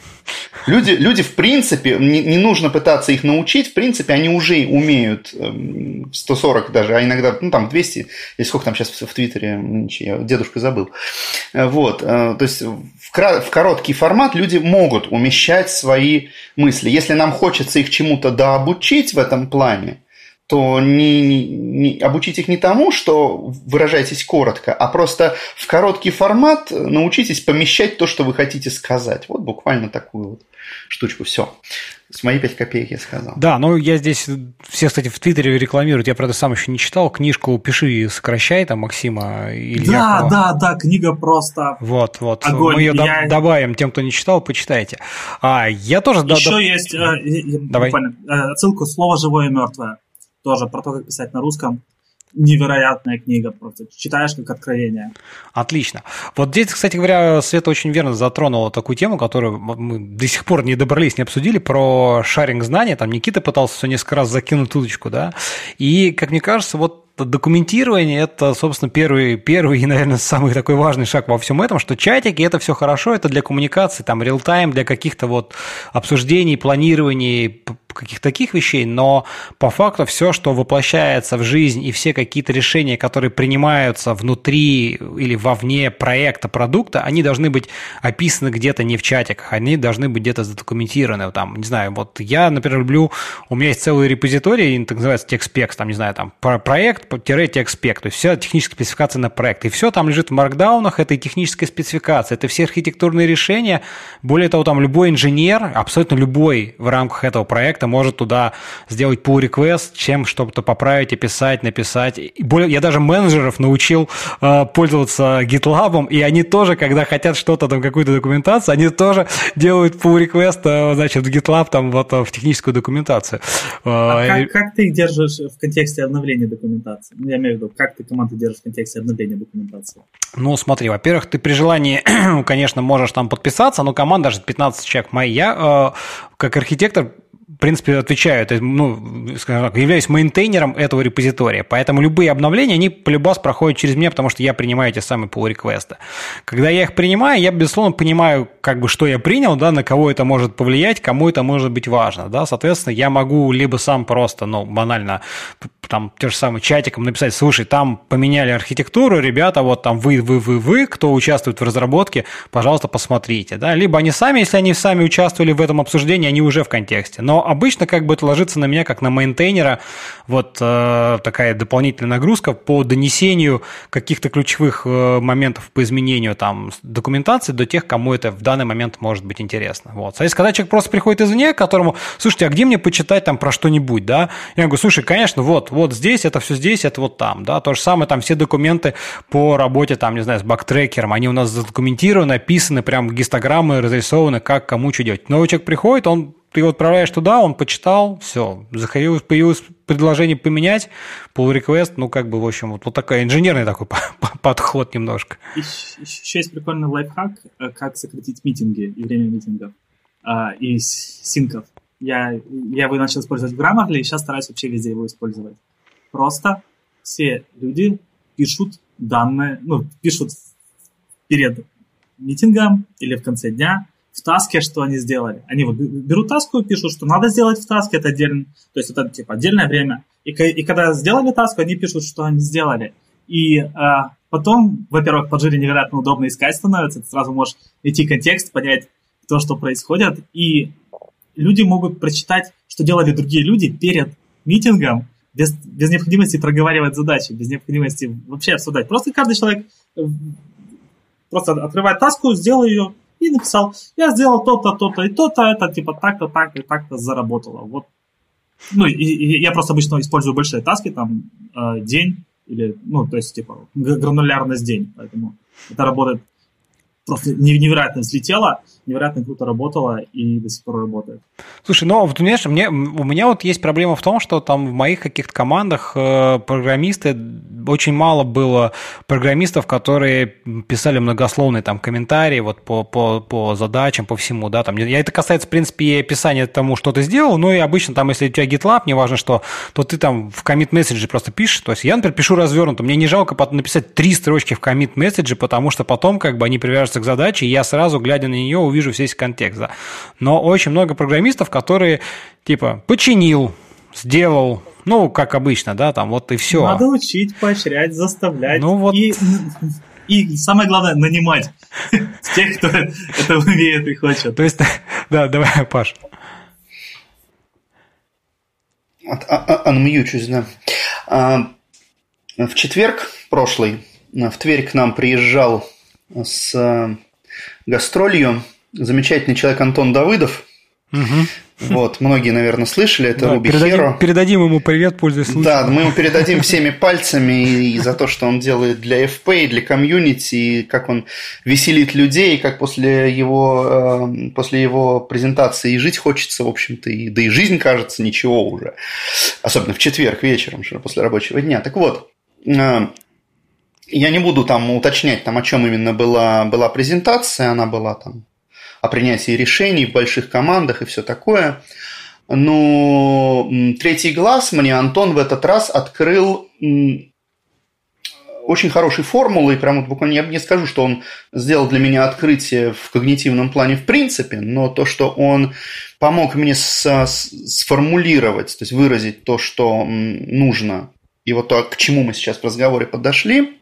Люди, люди в принципе, не, не нужно пытаться их научить, в принципе, они уже умеют 140 эм, даже, а иногда, ну, там 200, или сколько там сейчас в, Твиттере, я дедушка забыл. Э, вот, э, то есть в, в короткий формат люди могут умещать свои мысли. Если нам хочется их чему-то дообучить в этом плане, то не, не, не, обучить их не тому, что выражайтесь коротко, а просто в короткий формат научитесь помещать то, что вы хотите сказать. Вот буквально такую вот штучку. Все. С моей 5 копеек я сказал. Да, ну я здесь, все, кстати, в Твиттере рекламируют, я, правда, сам еще не читал, книжку «Пиши и сокращай», там, Максима Ильякова. Да, да, да, книга просто Вот, вот, огонь. мы ее я... добавим тем, кто не читал, почитайте. А, я тоже... Еще да, есть, э, Давай. Буквально, э, отсылку «Слово живое и мертвое» тоже про то, как писать на русском. Невероятная книга, просто читаешь как откровение. Отлично. Вот здесь, кстати говоря, Света очень верно затронула такую тему, которую мы до сих пор не добрались, не обсудили, про шаринг знаний. Там Никита пытался все несколько раз закинуть удочку, да. И, как мне кажется, вот документирование – это, собственно, первый, первый и, наверное, самый такой важный шаг во всем этом, что чатики – это все хорошо, это для коммуникации, там, реал-тайм, для каких-то вот обсуждений, планирований, каких-то таких вещей, но по факту все, что воплощается в жизнь и все какие-то решения, которые принимаются внутри или вовне проекта, продукта, они должны быть описаны где-то не в чатиках, они должны быть где-то задокументированы. Там, не знаю, вот я, например, люблю, у меня есть целый репозиторий, так называется TextSpecs, там, не знаю, там, проект, TextSpec, то есть вся техническая спецификация на проект. И все там лежит в маркдаунах, это и техническая спецификация, это все архитектурные решения. Более того, там любой инженер, абсолютно любой в рамках этого проекта может туда сделать pull request, чем что-то поправить, описать, написать. И более, я даже менеджеров научил э, пользоваться GitLab, и они тоже, когда хотят что-то, там, какую-то документацию, они тоже делают pull request, э, значит, в GitLab, там, вот, в техническую документацию. А э, как, как ты их держишь в контексте обновления документации? Ну, я имею в виду, как ты команду держишь в контексте обновления документации? Ну, смотри, во-первых, ты при желании, конечно, можешь там подписаться, но команда даже 15 человек моя, э, как архитектор принципе, отвечаю, есть, ну, скажем так, являюсь мейнтейнером этого репозитория, поэтому любые обновления, они полюбас проходят через меня, потому что я принимаю эти самые pull реквесты Когда я их принимаю, я, безусловно, понимаю, как бы, что я принял, да, на кого это может повлиять, кому это может быть важно, да, соответственно, я могу либо сам просто, ну, банально там те же самые чатиком написать, слушай, там поменяли архитектуру, ребята, вот там вы, вы, вы, вы, кто участвует в разработке, пожалуйста, посмотрите, да, либо они сами, если они сами участвовали в этом обсуждении, они уже в контексте, но обычно как бы это ложится на меня как на мейнтейнера, вот э, такая дополнительная нагрузка по донесению каких-то ключевых э, моментов по изменению там документации до тех, кому это в данный момент может быть интересно, вот. А если когда человек просто приходит извне, которому, слушайте, а где мне почитать там про что-нибудь, да, я говорю, слушай, конечно, вот, вот здесь, это все здесь, это вот там, да, то же самое, там все документы по работе, там, не знаю, с бактрекером, они у нас задокументированы, описаны, прям гистограммы разрисованы, как кому что делать. Новый человек приходит, он ты его отправляешь туда, он почитал, все, заходилось, появилось предложение поменять, pull request, ну, как бы, в общем, вот, вот такой инженерный такой подход немножко. Еще есть прикольный лайфхак, э, как сократить митинги и время митингов а, и синков. Я, я его начал использовать в Grammarly, и сейчас стараюсь вообще везде его использовать. Просто все люди пишут данные, ну, пишут перед митингом или в конце дня в таске, что они сделали. Они вот берут таску и пишут, что надо сделать в таске, это отдельно, то есть это типа отдельное время. И, и когда сделали таску, они пишут, что они сделали. И э, потом, во-первых, под жире невероятно удобно искать становится, ты сразу можешь найти контекст, понять то, что происходит, и люди могут прочитать, что делали другие люди перед митингом, без, без необходимости проговаривать задачи, без необходимости вообще обсуждать. Просто каждый человек э, просто открывает таску, сделал ее и написал, я сделал то-то, то-то и то-то, это типа так-то, так-то так-то заработало. Вот. Ну, и, и я просто обычно использую большие таски, там, э, день, или, ну, то есть, типа, гранулярность день, поэтому это работает просто невероятно взлетело, невероятно круто работала и до сих пор работает. Слушай, ну, вот, знаешь, мне, у меня вот есть проблема в том, что там в моих каких-то командах э, программисты, очень мало было программистов, которые писали многословные там комментарии вот по, по, по задачам, по всему, да, там, я, это касается, в принципе, и описания тому, что ты сделал, ну, и обычно там, если у тебя GitLab, неважно что, то ты там в commit месседже просто пишешь, то есть я, например, пишу развернуто, мне не жалко написать три строчки в commit месседже, потому что потом как бы они привяжутся к задаче, и я сразу, глядя на нее, увижу весь контекст. Да. Но очень много программистов, которые типа починил, сделал, ну, как обычно, да, там вот и все. Надо учить, поощрять, заставлять. Ну вот. И, и самое главное, нанимать тех, кто это умеет и хочет. То есть, да, давай, Паш. Анмьючусь, да. А, в четверг прошлый в Тверь к нам приезжал с э, гастролью замечательный человек Антон Давыдов. Угу. Вот, многие, наверное, слышали, это да, Руби передадим, Херо. Передадим ему привет, пользуясь случаем. Да, мы ему передадим всеми пальцами и за то, что он делает для FP, и для комьюнити, и как он веселит людей, как после его, э, после его презентации и жить хочется, в общем-то, и, да и жизнь кажется ничего уже. Особенно в четверг вечером, после рабочего дня. Так вот, э, я не буду там уточнять, там, о чем именно была, была презентация, она была там о принятии решений в больших командах и все такое. Но третий глаз мне Антон в этот раз открыл очень хорошей формулой, прям вот буквально я не скажу, что он сделал для меня открытие в когнитивном плане в принципе, но то, что он помог мне сформулировать, то есть выразить то, что нужно, и вот то, к чему мы сейчас в разговоре подошли,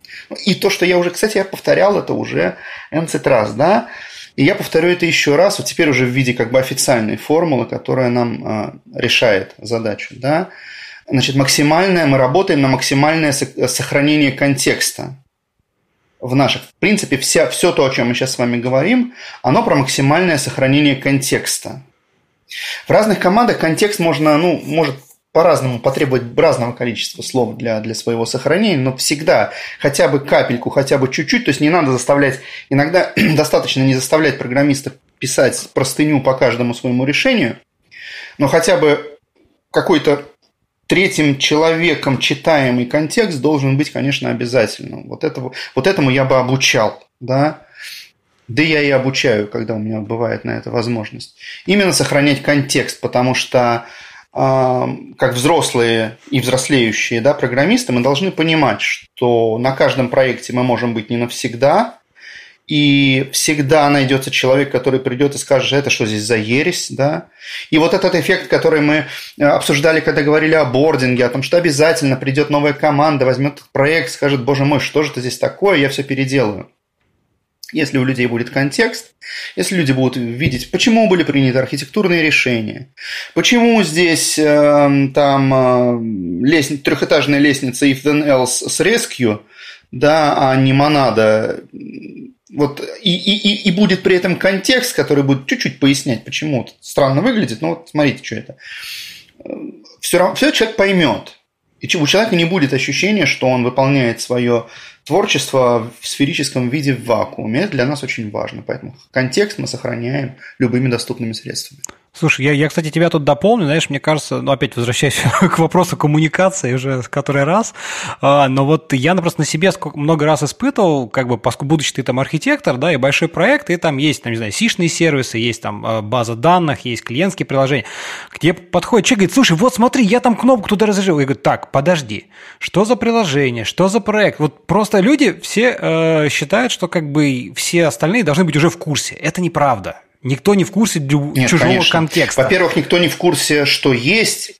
и то, что я уже, кстати, я повторял это уже nc раз, да, и я повторю это еще раз, вот теперь уже в виде как бы официальной формулы, которая нам э, решает задачу. Да? Значит, максимальное, мы работаем на максимальное сохранение контекста в наших. В принципе, вся, все то, о чем мы сейчас с вами говорим, оно про максимальное сохранение контекста. В разных командах контекст можно, ну, может по-разному потребовать разного количества слов для, для своего сохранения, но всегда хотя бы капельку, хотя бы чуть-чуть, то есть не надо заставлять, иногда достаточно не заставлять программиста писать простыню по каждому своему решению, но хотя бы какой-то третьим человеком читаемый контекст должен быть, конечно, обязательным. Вот, этого, вот этому я бы обучал, да, да я и обучаю, когда у меня бывает на это возможность. Именно сохранять контекст, потому что как взрослые и взрослеющие да, программисты, мы должны понимать, что на каждом проекте мы можем быть не навсегда, и всегда найдется человек, который придет и скажет, это что здесь за ересь, да? И вот этот эффект, который мы э, обсуждали, когда говорили о бординге, о том, что обязательно придет новая команда, возьмет проект, скажет, боже мой, что же это здесь такое, я все переделаю. Если у людей будет контекст, если люди будут видеть, почему были приняты архитектурные решения, почему здесь э, там э, лестница, трехэтажная лестница if then else с rescue, да, а не монада, вот, и, и, и будет при этом контекст, который будет чуть-чуть пояснять, почему это странно выглядит, ну вот смотрите, что это. Все, равно, все человек поймет. И у человека не будет ощущения, что он выполняет свое творчество в сферическом виде в вакууме. Для нас очень важно. Поэтому контекст мы сохраняем любыми доступными средствами. Слушай, я, я, кстати, тебя тут дополню, знаешь, мне кажется, ну, опять возвращаясь к вопросу коммуникации уже который раз, а, но вот я просто на себе сколько, много раз испытывал, как бы, поскольку, будучи ты там архитектор, да, и большой проект, и там есть, там, не знаю, сишные сервисы, есть там а, база данных, есть клиентские приложения, где подходит человек, говорит, слушай, вот смотри, я там кнопку туда разложил. Я говорю, так, подожди, что за приложение, что за проект? Вот просто люди все э, считают, что как бы все остальные должны быть уже в курсе. Это неправда. Никто не в курсе Нет, чужого конечно. контекста. Во-первых, никто не в курсе, что есть.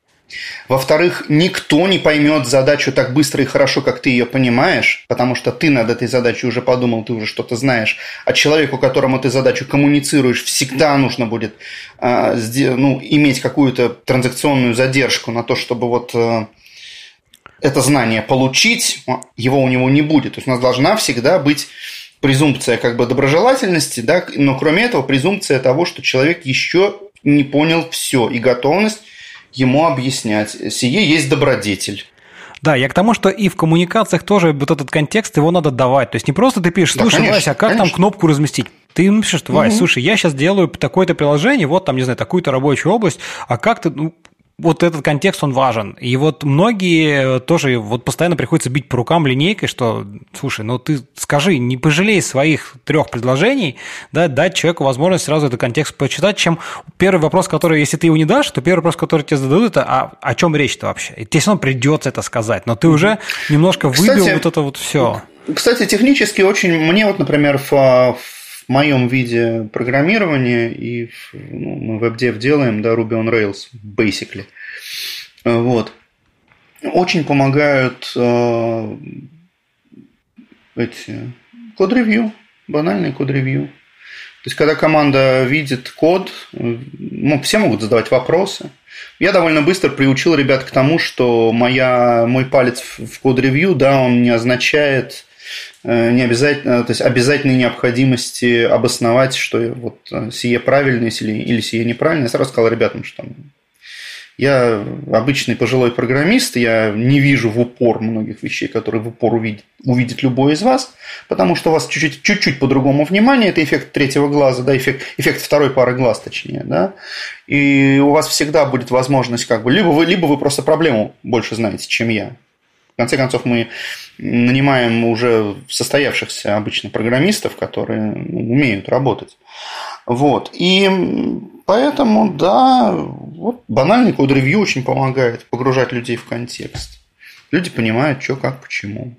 Во-вторых, никто не поймет задачу так быстро и хорошо, как ты ее понимаешь, потому что ты над этой задачей уже подумал, ты уже что-то знаешь. А человеку, которому ты задачу коммуницируешь, всегда нужно будет э, ну, иметь какую-то транзакционную задержку на то, чтобы вот э, это знание получить, его у него не будет. То есть у нас должна всегда быть презумпция как бы доброжелательности, да, но кроме этого презумпция того, что человек еще не понял все и готовность ему объяснять. Сие есть добродетель. Да, я к тому, что и в коммуникациях тоже вот этот контекст, его надо давать. То есть не просто ты пишешь, слушай, да, конечно, Вася, а как конечно. там кнопку разместить? Ты пишешь, Вась, угу. слушай, я сейчас делаю такое-то приложение, вот там, не знаю, такую-то рабочую область, а как ты, ну, вот этот контекст, он важен. И вот многие тоже вот постоянно приходится бить по рукам линейкой, что, слушай, ну ты скажи, не пожалей своих трех предложений, да, дать человеку возможность сразу этот контекст почитать, чем первый вопрос, который, если ты его не дашь, то первый вопрос, который тебе зададут, это а, о чем речь-то вообще? И тебе все равно придется это сказать, но ты уже немножко выбил Кстати, вот это вот все. Кстати, технически очень, мне вот, например, в, в моем виде программирования, и ну, мы в WebDev делаем, да, Ruby on Rails, basically. Вот. Очень помогают э, эти код-ревью, банальный код-ревью. То есть, когда команда видит код, ну, все могут задавать вопросы. Я довольно быстро приучил ребят к тому, что моя, мой палец в код-ревью, да, он не означает э, не обязательно, то есть обязательной необходимости обосновать, что вот э, сие правильно или, или сие неправильно. Я сразу сказал ребятам, что я обычный пожилой программист, я не вижу в упор многих вещей, которые в упор увидит, увидит любой из вас, потому что у вас чуть-чуть, чуть-чуть по-другому внимание, это эффект третьего глаза, да, эффект, эффект второй пары глаз, точнее, да, и у вас всегда будет возможность как бы, либо вы, либо вы просто проблему больше знаете, чем я. В конце концов, мы нанимаем уже состоявшихся обычно программистов, которые умеют работать. Вот. И поэтому, да, вот банальный код-ревью очень помогает погружать людей в контекст. Люди понимают, что, как, почему.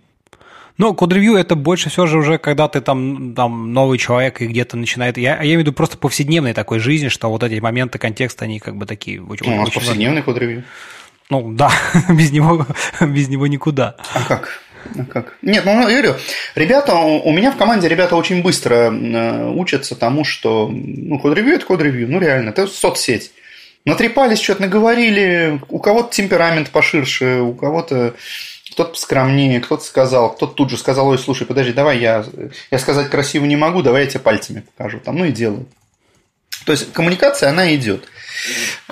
Ну, код-ревью это больше все же уже, когда ты там, там новый человек и где-то начинает... Я, я имею в виду просто повседневной такой жизни, что вот эти моменты контекста, они как бы такие... Очень, ну, у нас очень повседневный код-ревью. Ну, да, без него, без него никуда. А как? А как? Нет, ну, я говорю, ребята, у меня в команде ребята очень быстро э, учатся тому, что, ну, код-ревью – это код-ревью, ну, реально, это соцсеть. Натрепались, что-то наговорили, у кого-то темперамент поширше, у кого-то кто-то скромнее, кто-то сказал, кто-то тут же сказал, ой, слушай, подожди, давай я, я сказать красиво не могу, давай я тебе пальцами покажу, там, ну и делаю. То есть коммуникация, она идет.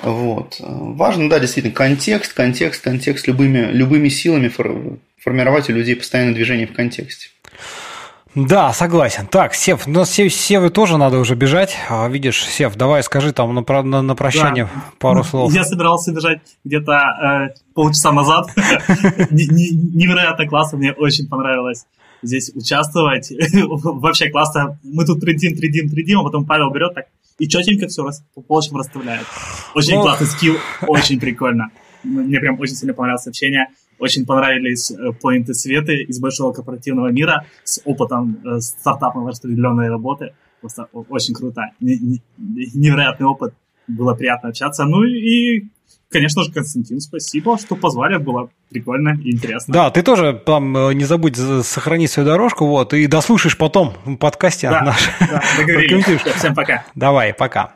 Вот. Важно, да, действительно, контекст, контекст, контекст любыми, любыми силами формировать у людей постоянное движение в контексте. Да, согласен. Так, Сев, у нас Севы тоже надо уже бежать. А, видишь, Сев, давай скажи там на, на, на прощание да. пару слов. Я собирался бежать где-то э, полчаса назад. Невероятно классно, мне очень понравилось здесь участвовать. Вообще классно. Мы тут трендим, трендим, трендим, а потом Павел берет так и четенько все по полочкам расставляет. Очень классный скилл, очень прикольно. Мне прям очень сильно понравилось общение. Очень понравились э, поинты Светы из большого корпоративного мира с опытом э, стартапной распределенной работы. Просто очень круто. Невероятный опыт. Было приятно общаться. Ну и конечно же, Константин, спасибо, что позвали, было прикольно и интересно. Да, ты тоже там э, не забудь сохранить свою дорожку, вот, и дослушаешь потом в подкасте да, наш. Да, договорились. Всем пока. Давай, пока.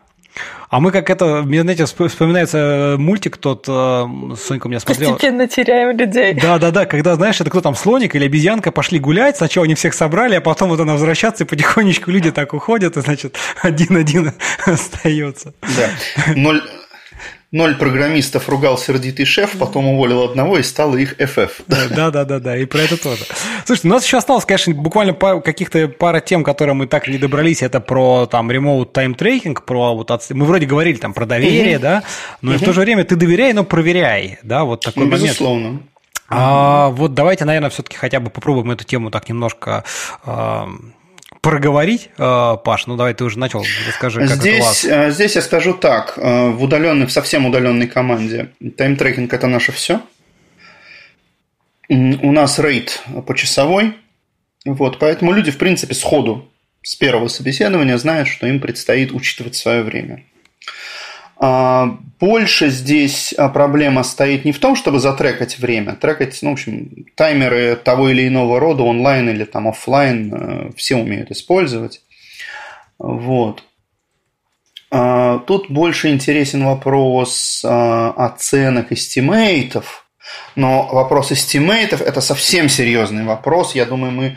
А мы как это, мне, знаете, вспоминается мультик тот, э, Сонька у меня смотрела. Постепенно теряем людей. Да-да-да, когда, знаешь, это кто там, слоник или обезьянка пошли гулять, сначала они всех собрали, а потом вот она возвращаться, и потихонечку люди так уходят, и, значит, один-один остается. Да. Ноль, программистов ругал сердитый шеф, потом уволил одного и стало их FF. Да, да, да, да, и про это тоже. Слушайте, у нас еще осталось, конечно, буквально каких-то пара тем, которые мы так и не добрались. Это про там remote time tracking, про вот от... мы вроде говорили там про доверие, да, но и в то же время ты доверяй, но проверяй, да, вот такой ну, момент. Безусловно. А, вот давайте, наверное, все-таки хотя бы попробуем эту тему так немножко проговорить, э, Паш? Ну, давай, ты уже начал, расскажи, как здесь, это у вас. Здесь я скажу так. Э, в удаленной, в совсем удаленной команде таймтрекинг – это наше все. У нас рейд почасовой. Вот, поэтому люди, в принципе, сходу с первого собеседования знают, что им предстоит учитывать свое время. А, больше здесь а, проблема стоит не в том, чтобы затрекать время. Трекать, ну, в общем, таймеры того или иного рода, онлайн или там офлайн, э, все умеют использовать. Вот. А, тут больше интересен вопрос оценок эстимейтов. Но вопрос эстимейтов – это совсем серьезный вопрос. Я думаю, мы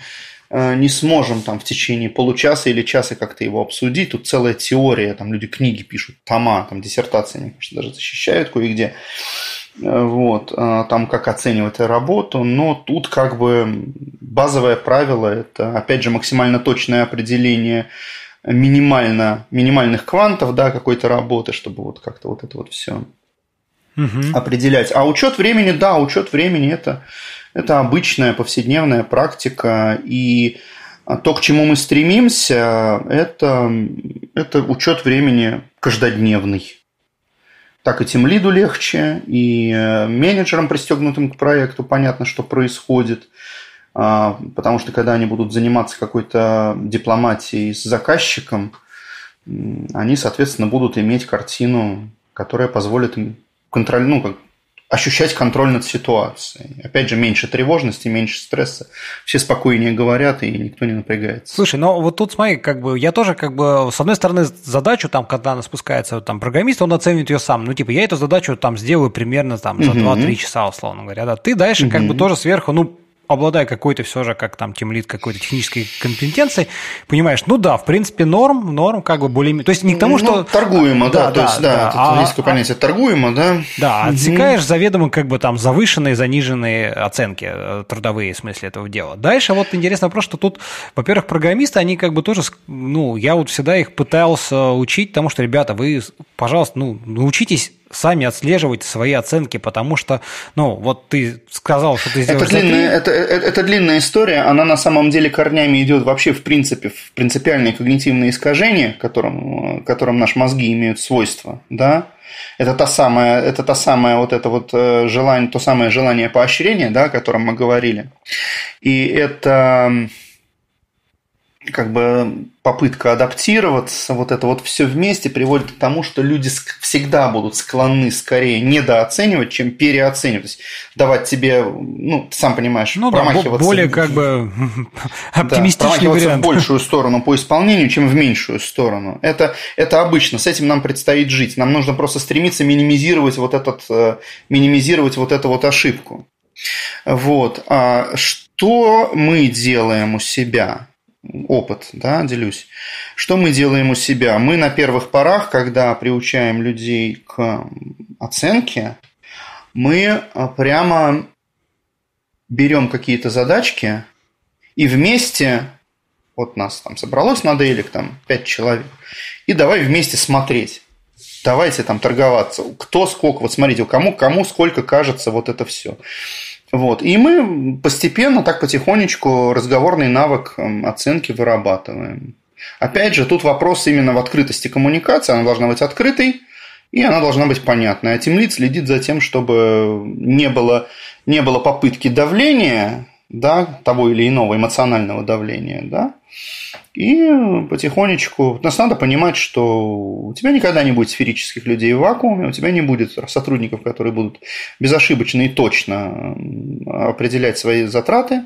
не сможем там в течение получаса или часа как-то его обсудить. Тут целая теория, там люди книги пишут, тома, там диссертации, мне кажется, даже защищают кое-где. Э, вот, э, там как оценивать работу, но тут как бы базовое правило – это, опять же, максимально точное определение минимально, минимальных квантов да, какой-то работы, чтобы вот как-то вот это вот все угу. определять. А учет времени, да, учет времени это это обычная повседневная практика, и то, к чему мы стремимся, это, это учет времени каждодневный. Так и тем лиду легче, и менеджерам, пристегнутым к проекту, понятно, что происходит. а, потому что когда они будут заниматься какой-то дипломатией с заказчиком, они, соответственно, будут иметь картину, которая позволит им контроль, ну, как, ощущать контроль над ситуацией. Опять же, меньше тревожности, меньше стресса. Все спокойнее говорят, и никто не напрягается. Слушай, ну вот тут смотри, как бы я тоже как бы с одной стороны задачу там, когда она спускается там программист, он оценит ее сам. Ну типа я эту задачу там сделаю примерно там за 2-3 часа условно говоря. Да. Ты дальше как бы тоже сверху, ну обладая какой-то все же, как там тимлит какой-то технической компетенцией, понимаешь, ну да, в принципе, норм, норм, как бы более... То есть не к тому, ну, что... Торгуемо, да, да, то есть, да, да, да а, есть такое понятие торгуемо, да. Да, отсекаешь заведомо как бы там завышенные, заниженные оценки э, трудовые, в смысле этого дела. Дальше вот интересный вопрос, что тут, во-первых, программисты, они как бы тоже, ну, я вот всегда их пытался учить, потому что, ребята, вы, пожалуйста, ну, научитесь сами отслеживать свои оценки, потому что, ну, вот ты сказал, что ты сделал это длинная, это, это, это длинная история, она на самом деле корнями идет вообще в принципе в принципиальные когнитивные искажения, которым, которым наши мозги имеют свойства, да, это та самая, это та самая вот это вот э, желание, то самое желание поощрения, да, о котором мы говорили. И это как бы попытка адаптироваться, вот это вот все вместе приводит к тому, что люди всегда будут склонны скорее недооценивать, чем переоценивать. То есть давать тебе, ну, ты сам понимаешь, ну, промахиваться. Да, более как бы оптимистичный да, вариант. в большую сторону по исполнению, чем в меньшую сторону. Это, это обычно, с этим нам предстоит жить. Нам нужно просто стремиться минимизировать вот, этот, э, минимизировать вот эту вот ошибку. Вот. А что мы делаем у себя? Опыт, да, делюсь. Что мы делаем у себя? Мы на первых порах, когда приучаем людей к оценке, мы а, прямо берем какие-то задачки и вместе, вот нас там собралось на дейлик, там 5 человек, и давай вместе смотреть. Давайте там торговаться. Кто сколько, вот смотрите, кому, кому сколько кажется вот это все. Вот. И мы постепенно, так потихонечку разговорный навык оценки вырабатываем. Опять же, тут вопрос именно в открытости коммуникации. Она должна быть открытой, и она должна быть понятной. А Тимлит следит за тем, чтобы не было, не было попытки давления, да, того или иного эмоционального давления, да, и потихонечку... Нас надо понимать, что у тебя никогда не будет сферических людей в вакууме, у тебя не будет сотрудников, которые будут безошибочно и точно определять свои затраты.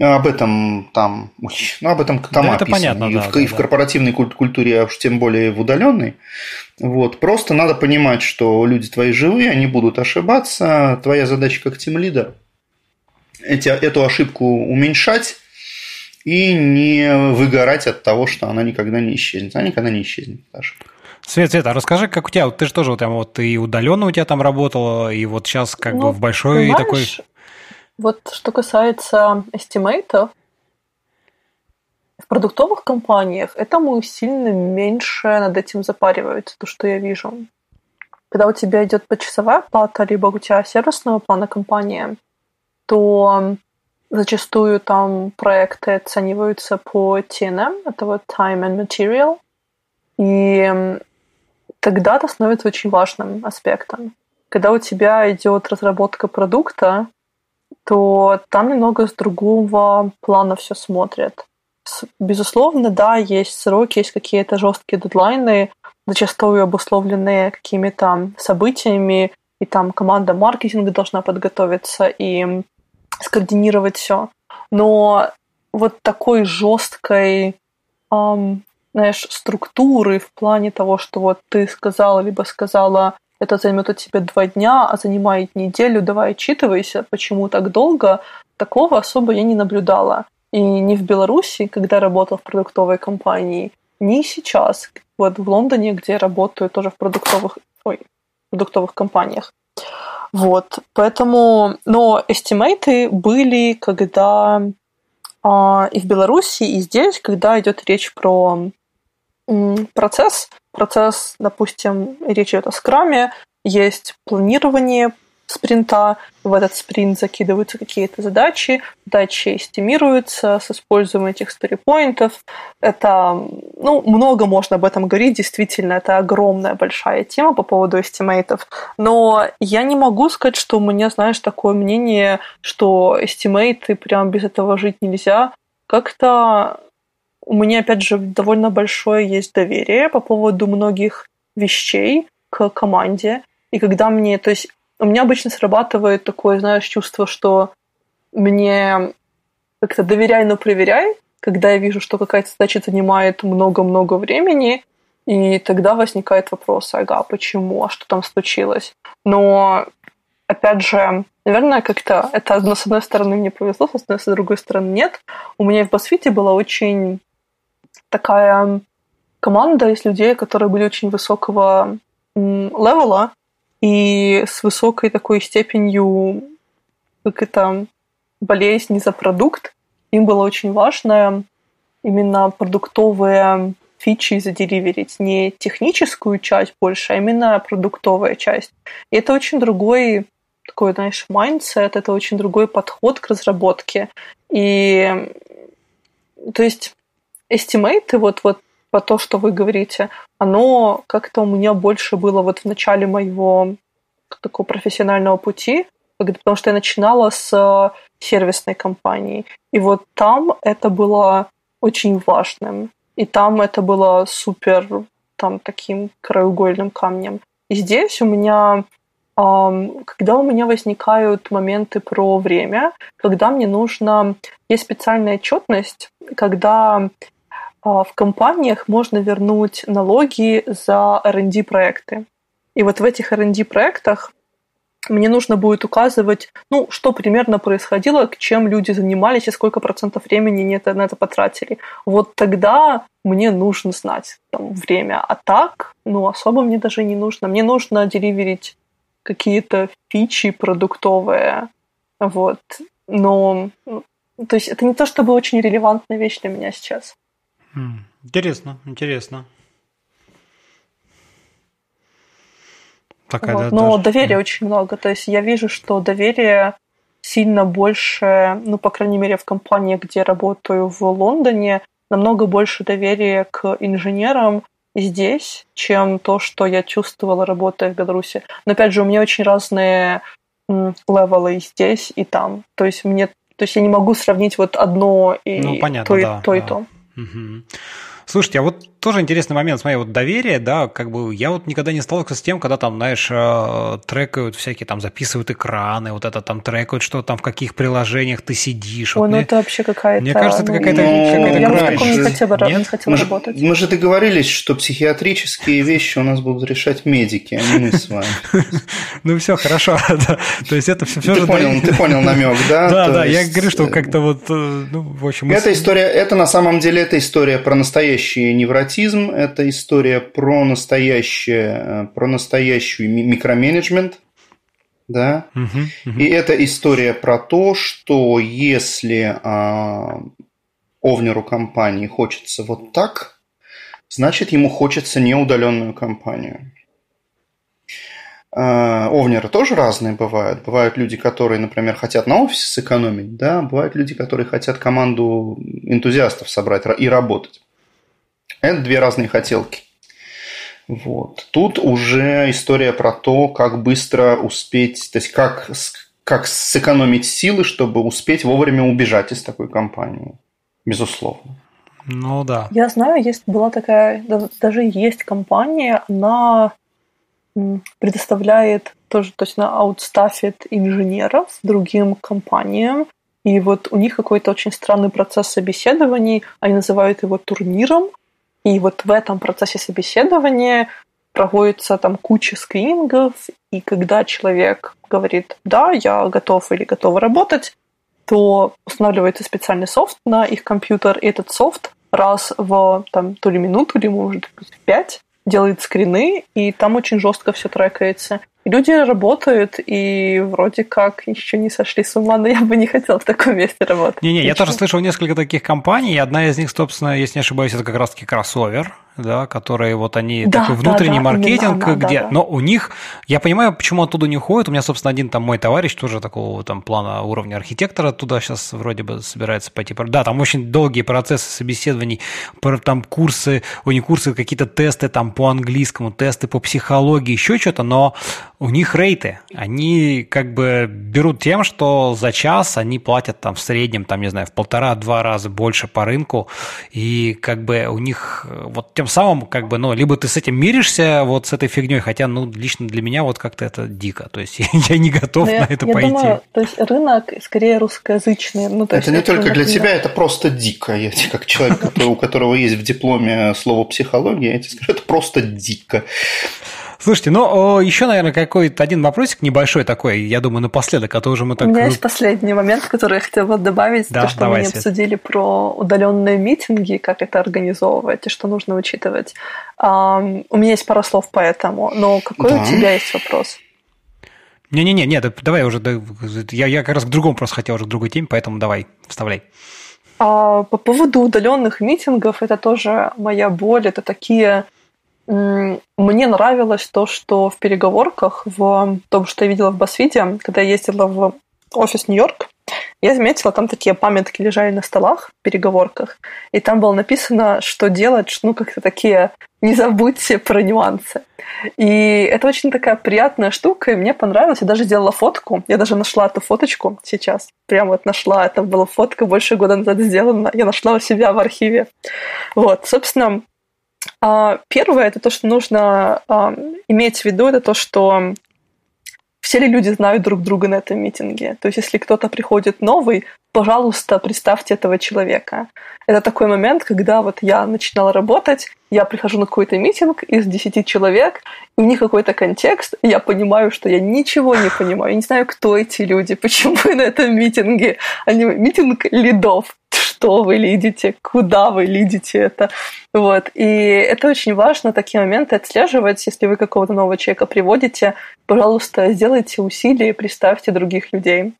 Об этом там, ну, об этом там да, это понятно, и, да, в, да, и в корпоративной культуре, а уж тем более в удаленной. Вот. Просто надо понимать, что люди твои живые, они будут ошибаться. Твоя задача как тимлида эти, эту ошибку уменьшать и не выгорать от того, что она никогда не исчезнет. Она никогда не исчезнет, ошибка. Свет, Свет, а расскажи, как у тебя, ты же тоже вот, там, вот и удаленно у тебя там работала, и вот сейчас как ну, бы в большой такой... Вот что касается эстимейтов, в продуктовых компаниях этому сильно меньше над этим запариваются, то, что я вижу. Когда у тебя идет почасовая плата, либо у тебя сервисного плана компания, то Зачастую там проекты оцениваются по T&M, это вот Time and Material, и тогда это становится очень важным аспектом. Когда у тебя идет разработка продукта, то там немного с другого плана все смотрят. Безусловно, да, есть сроки, есть какие-то жесткие дедлайны, зачастую обусловленные какими-то событиями, и там команда маркетинга должна подготовиться, и скоординировать все. Но вот такой жесткой, эм, знаешь, структуры в плане того, что вот ты сказала, либо сказала, это займет от тебя два дня, а занимает неделю, давай отчитывайся, почему так долго, такого особо я не наблюдала. И не в Беларуси, когда работал в продуктовой компании, ни сейчас, вот в Лондоне, где я работаю тоже в продуктовых, ой, продуктовых компаниях. Вот, поэтому, но эстимейты были, когда а, и в Беларуси, и здесь, когда идет речь про м, процесс, процесс, допустим, речь идет о скраме, есть планирование спринта. В этот спринт закидываются какие-то задачи, задачи эстимируются с использованием этих сторипоинтов. Это, ну, много можно об этом говорить, действительно, это огромная большая тема по поводу эстимейтов. Но я не могу сказать, что у меня, знаешь, такое мнение, что эстимейты прям без этого жить нельзя. Как-то у меня, опять же, довольно большое есть доверие по поводу многих вещей к команде. И когда мне, то есть у меня обычно срабатывает такое, знаешь, чувство, что мне как-то доверяй, но проверяй, когда я вижу, что какая-то задача занимает много-много времени, и тогда возникает вопрос, ага, почему, а что там случилось? Но, опять же, наверное, как-то это, с одной стороны, мне повезло, с другой стороны, нет. У меня в BuzzFeed была очень такая команда из людей, которые были очень высокого левела и с высокой такой степенью, как это, болезни за продукт. Им было очень важно именно продуктовые фичи заделиверить, не техническую часть больше, а именно продуктовая часть. И это очень другой такой, знаешь, mindset, это очень другой подход к разработке. И то есть эстимейты, вот, вот по то, что вы говорите, оно как-то у меня больше было вот в начале моего такого профессионального пути, потому что я начинала с сервисной компании. И вот там это было очень важным. И там это было супер там таким краеугольным камнем. И здесь у меня, когда у меня возникают моменты про время, когда мне нужно... Есть специальная отчетность, когда в компаниях можно вернуть налоги за R&D проекты. И вот в этих R&D проектах мне нужно будет указывать, ну, что примерно происходило, к чем люди занимались и сколько процентов времени они это, на это потратили. Вот тогда мне нужно знать там, время. А так, ну, особо мне даже не нужно. Мне нужно деливерить какие-то фичи продуктовые. Вот. Но, ну, то есть это не то чтобы очень релевантная вещь для меня сейчас. Интересно, интересно. Такая, вот. да, Но даже... доверия очень много. То есть я вижу, что доверие сильно больше, ну, по крайней мере, в компании, где работаю в Лондоне, намного больше доверия к инженерам здесь, чем то, что я чувствовала, работая в Беларуси. Но опять же, у меня очень разные левелы и здесь, и там. То есть мне, то есть я не могу сравнить вот одно и ну, понятно, то, и, да, то да. и то. Угу. Слушайте, а вот тоже интересный момент, смотри, вот доверие, да, как бы я вот никогда не сталкивался с тем, когда там, знаешь, э, трекают всякие, там записывают экраны, вот это там трекают, что там в каких приложениях ты сидишь. Ой, вот ну это вообще какая-то... Мне кажется, это какая-то... Ну, какая-то я бы в таком не хотела, Нет? не хотела мы работать. Же, мы же договорились, что психиатрические вещи у нас будут решать медики, а не мы с вами. Ну все, хорошо. То есть это все же... Ты понял намек, да? Да, да, я говорю, что как-то вот, э, ну, в общем... Эта история, это на самом деле, это история про настоящий невротизм, это история про настоящее, э, про настоящий микроменеджмент, да, угу, угу. и это история про то, что если а, овнеру компании хочется вот так, значит ему хочется неудаленную компанию. А, овнеры тоже разные бывают. Бывают люди, которые, например, хотят на офисе сэкономить, да, бывают люди, которые хотят команду энтузиастов собрать и работать. Это две разные хотелки. Вот. Тут уже история про то, как быстро успеть, то есть как, как сэкономить силы, чтобы успеть вовремя убежать из такой компании. Безусловно. Ну да. Я знаю, есть была такая, даже есть компания, она предоставляет тоже, то есть она аутстафит инженеров другим компаниям, и вот у них какой-то очень странный процесс собеседований, они называют его турниром, и вот в этом процессе собеседования проводится там куча скринингов, и когда человек говорит, да, я готов или готова работать, то устанавливается специальный софт на их компьютер, и этот софт раз в там, то ли минуту, или может быть в пять делает скрины, и там очень жестко все трекается. И люди работают, и вроде как еще не сошли с ума, но я бы не хотел в таком месте работать. Не-не, я тоже слышал несколько таких компаний, и одна из них, собственно, если не ошибаюсь, это как раз-таки кроссовер. Да, которые вот они Да, такой внутренний да, маркетинг, именно она, да, где, да. но у них, я понимаю, почему оттуда не уходит. У меня, собственно, один там мой товарищ тоже такого там плана уровня архитектора туда сейчас вроде бы собирается пойти. Да, там очень долгие процессы собеседований, там курсы, у них курсы какие-то тесты там по английскому, тесты по психологии, еще что-то, но у них рейты. Они как бы берут тем, что за час они платят там в среднем, там, не знаю, в полтора-два раза больше по рынку, и как бы у них э, вот тем самым как бы, ну, либо ты с этим миришься, вот с этой фигней, хотя, ну, лично для меня вот как-то это дико, то есть я не готов Но на я, это я пойти. думаю, то есть рынок скорее русскоязычный. Ну, то Это есть не только для тебя, это просто дико. Я тебе как человек, у которого есть в дипломе слово психология, я тебе скажу, это просто дико. Слушайте, ну, еще, наверное, какой-то один вопросик небольшой такой, я думаю, напоследок, а то уже мы так... У меня есть последний момент, который я хотела добавить, Да, то, что давай, мы не Свет. обсудили про удаленные митинги, как это организовывать и что нужно учитывать. Ам, у меня есть пара слов по этому, но какой Да. у тебя есть вопрос? Не-не-не, нет, давай уже, я, я как раз к другому просто хотел уже к другой теме, поэтому давай, вставляй. А, по поводу удаленных митингов, это тоже моя боль. Это такие... Мне нравилось то, что в переговорках, в том, что я видела в Басвиде, когда я ездила в офис Нью-Йорк, я заметила, там такие памятки лежали на столах в переговорках, и там было написано, что делать, ну, как-то такие «не забудьте про нюансы». И это очень такая приятная штука, и мне понравилось. Я даже сделала фотку. Я даже нашла эту фоточку сейчас. Прям вот нашла. Это была фотка больше года назад сделана. Я нашла у себя в архиве. Вот, собственно, первое, это то, что нужно а, иметь в виду, это то, что все ли люди знают друг друга на этом митинге. То есть, если кто-то приходит новый, пожалуйста, представьте этого человека. Это такой момент, когда вот я начинала работать, я прихожу на какой-то митинг из 10 человек, и у них какой-то контекст, и я понимаю, что я ничего не понимаю. Я не знаю, кто эти люди, почему на этом митинге. Они митинг лидов. Что вы лидите, куда вы лидите это. Вот. И это очень важно, такие моменты отслеживать. Если вы какого-то нового человека приводите, пожалуйста, сделайте усилия и представьте других людей.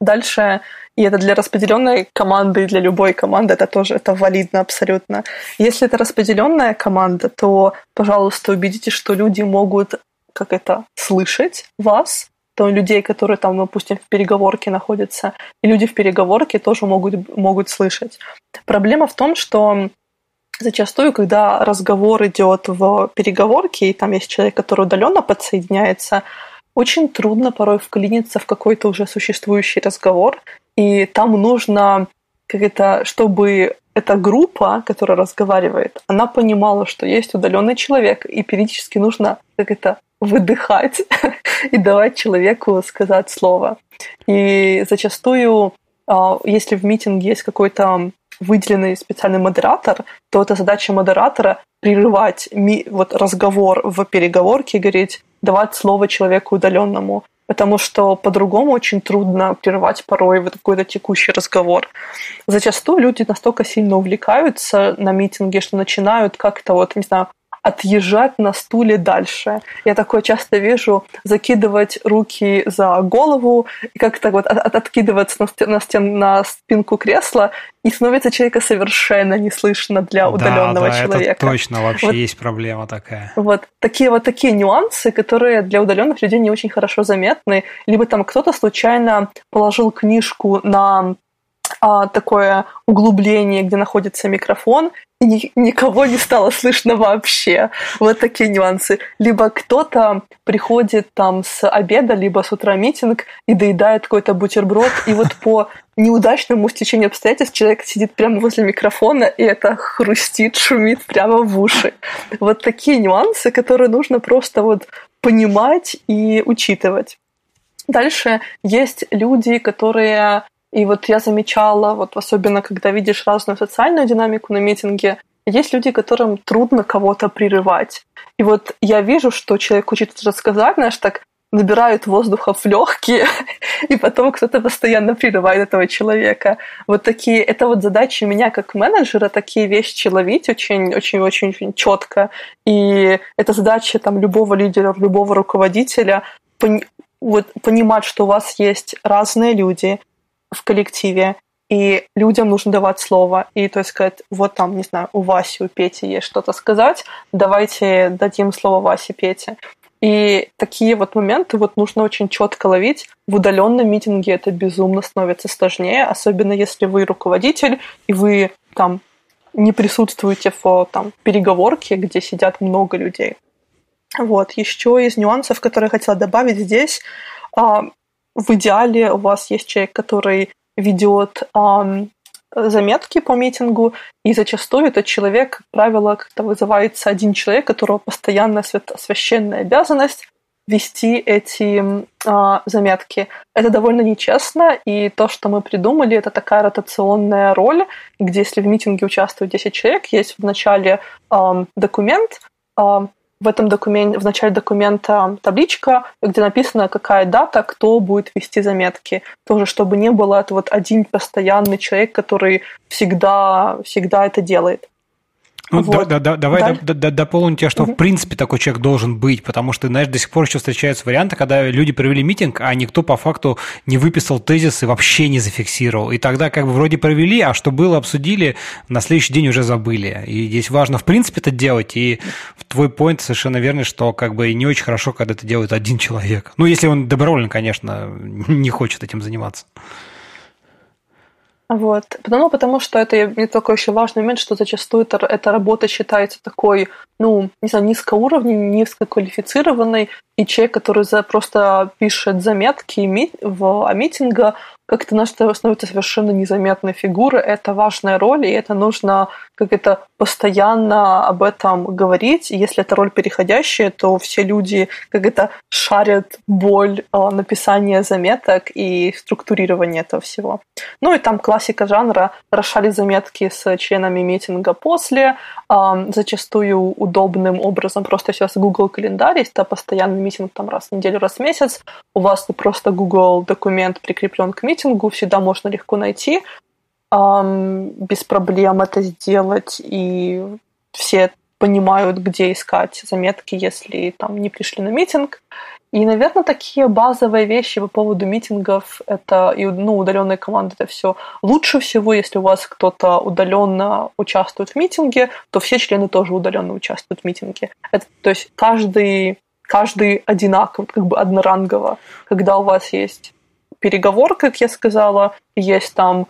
Дальше, и это для распределенной команды, и для любой команды это тоже это валидно абсолютно. Если это распределенная команда, то, пожалуйста, убедитесь, что люди могут как это слышать вас, то людей, которые там, допустим, в переговорке находятся, и люди в переговорке тоже могут, могут слышать. Проблема в том, что зачастую, когда разговор идет в переговорке, и там есть человек, который удаленно подсоединяется, очень трудно порой вклиниться в какой-то уже существующий разговор, и там нужно как это, чтобы эта группа, которая разговаривает, она понимала, что есть удаленный человек, и периодически нужно как это выдыхать и давать человеку сказать слово. И зачастую, а, если в митинге есть какой-то выделенный специальный модератор, то это задача модератора прерывать вот разговор в переговорке говорить, давать слово человеку удаленному, потому что по-другому очень трудно прервать порой вот какой-то текущий разговор. Зачастую люди настолько сильно увлекаются на митинге, что начинают как-то вот, не знаю, отъезжать на стуле дальше. Я такое часто вижу, закидывать руки за голову как-то вот от- от- откидываться на, стен, на, стен, на спинку кресла, и становится человека совершенно не слышно для удаленного да, да, человека. это точно вообще Вот. есть проблема такая. Вот такие вот такие нюансы, которые для удаленных людей не очень хорошо заметны. Либо там кто-то случайно положил книжку на а, такое углубление, где находится микрофон, и ни- никого не стало слышно вообще. Вот такие нюансы. Либо кто-то приходит там с обеда, либо с утра митинг и доедает какой-то бутерброд, и вот по неудачному стечению обстоятельств человек сидит прямо возле микрофона, и это хрустит, шумит прямо в уши. Вот такие нюансы, которые нужно просто вот понимать и учитывать. Дальше есть люди, которые и вот я замечала, вот особенно когда видишь разную социальную динамику на митинге, есть люди, которым трудно кого-то прерывать. И вот я вижу, что человек хочет рассказать, знаешь, так набирают воздуха в легкие, и потом кто-то постоянно прерывает этого человека. Вот такие, это вот задача меня как менеджера, такие вещи ловить очень, очень, очень, очень четко. И это задача там любого лидера, любого руководителя пони- вот, понимать, что у вас есть разные люди, в коллективе, и людям нужно давать слово. И то есть сказать, вот там, не знаю, у Васи, у Пети есть что-то сказать, давайте дадим слово Васе, Пете. И такие вот моменты вот нужно очень четко ловить. В удаленном митинге это безумно становится сложнее, особенно если вы руководитель, и вы там не присутствуете в там, переговорке, где сидят много людей. Вот. Еще из нюансов, которые я хотела добавить здесь, а, в идеале у вас есть человек, который ведет заметки по митингу, и зачастую этот человек, как правило, как-то вызывается один человек, которого постоянно священная обязанность вести эти э, заметки. Это довольно нечестно, и то, что мы придумали, это такая ротационная роль, где если в митинге участвует 10 человек, есть в начале э, документ, э, в этом документе, в начале документа табличка, где написано, какая дата, кто будет вести заметки. Тоже, чтобы не было это вот один постоянный человек, который всегда, всегда это делает. Ну, вот. да, да, давай да? Д- д- дополню тебя, что угу. в принципе такой человек должен быть, потому что, знаешь, до сих пор еще встречаются варианты, когда люди провели митинг, а никто по факту не выписал тезис и вообще не зафиксировал. И тогда как бы вроде провели, а что было, обсудили, на следующий день уже забыли. И здесь важно в принципе это делать, и твой поинт совершенно верный, что как бы не очень хорошо, когда это делает один человек. Ну, если он добровольно, конечно, не хочет этим заниматься. Вот. Потому, потому что это не такой еще важный момент, что зачастую это, эта работа считается такой, ну, не знаю, низкоуровневой, низкоквалифицированной, и человек, который за, просто пишет заметки в, о митинга, как-то наш становится совершенно незаметной фигурой. Это важная роль, и это нужно как это постоянно об этом говорить. И если это роль переходящая, то все люди как это шарят боль э, написания заметок и структурирования этого всего. Ну и там классика жанра расшарить заметки с членами митинга после, зачастую удобным образом. Просто сейчас Google календарь, есть это постоянный митинг там раз в неделю, раз в месяц, у вас просто Google документ прикреплен к митингу, всегда можно легко найти, без проблем это сделать, и все понимают, где искать заметки, если там не пришли на митинг. И, наверное, такие базовые вещи по поводу митингов, это и ну, удаленные команды, это все. Лучше всего, если у вас кто-то удаленно участвует в митинге, то все члены тоже удаленно участвуют в митинге. Это, то есть каждый, каждый одинаково, как бы однорангово. Когда у вас есть переговор, как я сказала, есть там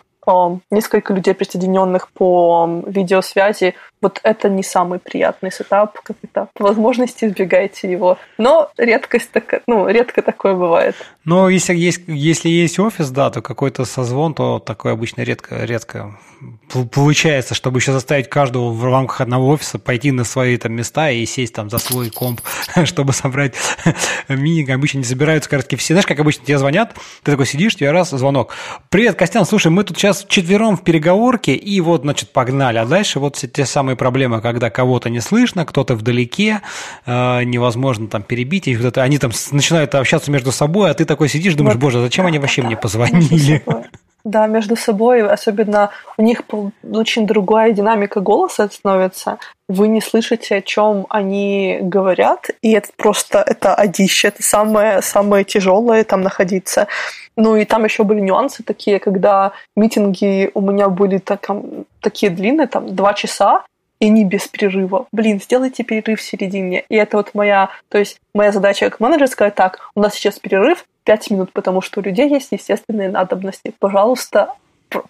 несколько людей, присоединенных по видеосвязи, вот это не самый приятный сетап, как это, по возможности избегайте его. Но редкость такая, ну, редко такое бывает. Но если есть, если есть офис, да, то какой-то созвон, то такое обычно редко, редко получается, чтобы еще заставить каждого в рамках одного офиса пойти на свои там места и сесть там за свой комп, чтобы собрать мини. Обычно не собираются картки все. Знаешь, как обычно тебе звонят, ты такой сидишь, тебе раз, звонок. Привет, Костян, слушай, мы тут сейчас четвером в переговорке, и вот, значит, погнали. А дальше вот те самые проблемы, когда кого-то не слышно, кто-то вдалеке, э, невозможно там перебить, и вот они там начинают общаться между собой, а ты такой сидишь, думаешь, боже, зачем они вообще мне позвонили? Да, между собой, особенно у них очень другая динамика голоса становится. Вы не слышите, о чем они говорят, и это просто это одище, это самое, самое тяжелое там находиться. Ну и там еще были нюансы такие, когда митинги у меня были так, такие длинные, там два часа, и не без перерыва. Блин, сделайте перерыв в середине. И это вот моя, то есть моя задача как менеджер сказать так, у нас сейчас перерыв, 5 минут, потому что у людей есть естественные надобности. Пожалуйста,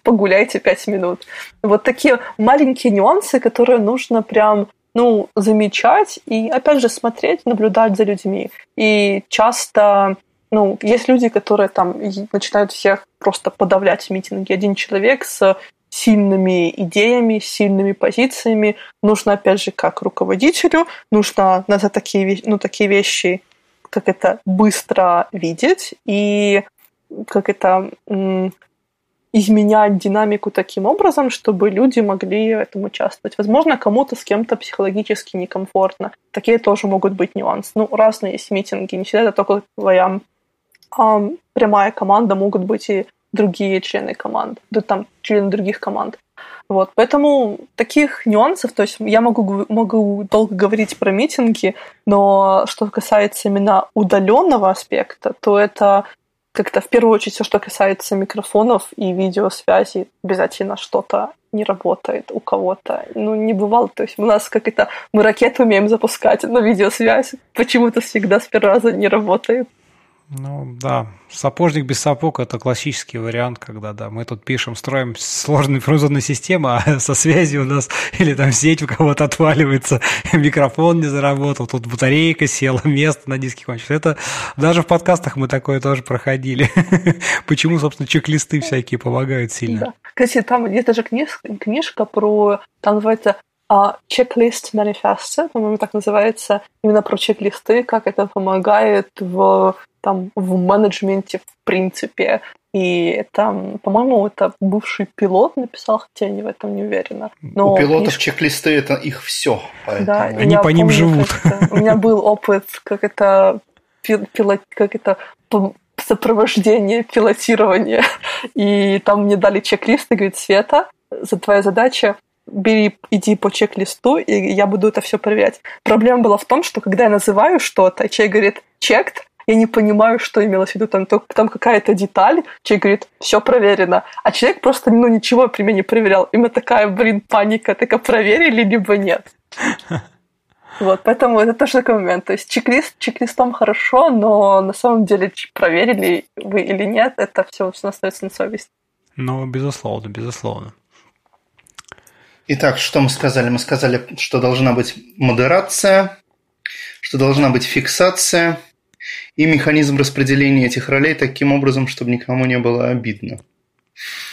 погуляйте 5 минут. Вот такие маленькие нюансы, которые нужно прям ну, замечать и, опять же, смотреть, наблюдать за людьми. И часто, ну, есть люди, которые там начинают всех просто подавлять в митинге. Один человек с сильными идеями, сильными позициями. Нужно, опять же, как руководителю, нужно на такие, ну, такие вещи как это быстро видеть и как это изменять динамику таким образом, чтобы люди могли в этом участвовать. Возможно, кому-то с кем-то психологически некомфортно. Такие тоже могут быть нюансы. Ну, разные есть митинги. Не всегда это только твоя а, прямая команда, могут быть и другие члены команд, да, там члены других команд. Вот, поэтому таких нюансов, то есть я могу, могу долго говорить про митинги, но что касается именно удаленного аспекта, то это как-то в первую очередь все, что касается микрофонов и видеосвязи, обязательно что-то не работает у кого-то. Ну, не бывало. То есть у нас как это... Мы ракеты умеем запускать, но видеосвязь почему-то всегда с первого раза не работает. Ну да, сапожник без сапог – это классический вариант, когда да, мы тут пишем, строим сложные информационные системы, а со связью у нас или там сеть у кого-то отваливается, микрофон не заработал, тут батарейка села, место на диске кончилось. Это даже в подкастах мы такое тоже проходили. Почему, собственно, чек-листы всякие помогают сильно. Да. Кстати, там есть даже книжка, книжка про, там называется а чек-лист манифеста, по-моему, так называется, именно про чек-листы, как это помогает в там в менеджменте в принципе. И там, по-моему, это бывший пилот написал, хотя я не в этом не уверена. Но У пилотов книжка... чек-листы это их все. Поэтому... Да, Они по помню, ним живут. у меня был опыт, как это пилот, как это сопровождение, пилотирование. И там мне дали чек-лист и говорит, Света, за твоя задача бери, иди по чек-листу, и я буду это все проверять. Проблема была в том, что когда я называю что-то, человек говорит checked, я не понимаю, что имелось в виду, там, там какая-то деталь, человек говорит, все проверено, а человек просто, ну, ничего при мне не проверял. Именно такая, блин, паника, так проверили, либо нет. Вот, поэтому это тоже такой момент. То есть чек-лист, чек-листом хорошо, но на самом деле проверили вы или нет, это все остается на совести. Ну, безусловно, безусловно. Итак, что мы сказали? Мы сказали, что должна быть модерация, что должна быть фиксация, и механизм распределения этих ролей таким образом, чтобы никому не было обидно.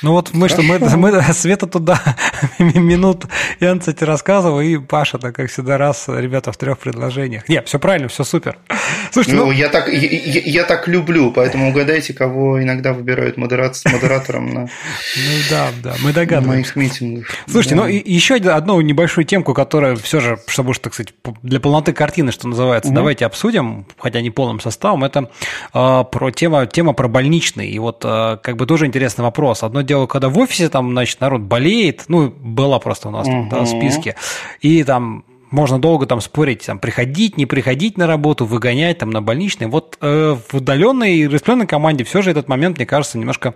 Ну вот мы Хорошо. что, мы, мы Света туда минут Янцать рассказывал, и Паша-то, как всегда, раз, ребята, в трех предложениях. Нет, все правильно, все супер. Слушайте, ну, ну... Я, так, я, я так люблю, поэтому угадайте, кого иногда выбирают модератором на... Ну да, да, мы догадываемся. Моих митингах. Слушайте, ну еще одну небольшую темку, которая все же, чтобы, так сказать, для полноты картины, что называется, давайте обсудим, хотя не полным составом, это а, про тема, тема про больничный. И вот а, как бы тоже интересный вопрос вопрос. Одно дело, когда в офисе там, значит, народ болеет, ну, была просто у нас там, да, в списке, и там можно долго там спорить, там, приходить, не приходить на работу, выгонять там на больничный. Вот э, в удаленной и распределенной команде все же этот момент, мне кажется, немножко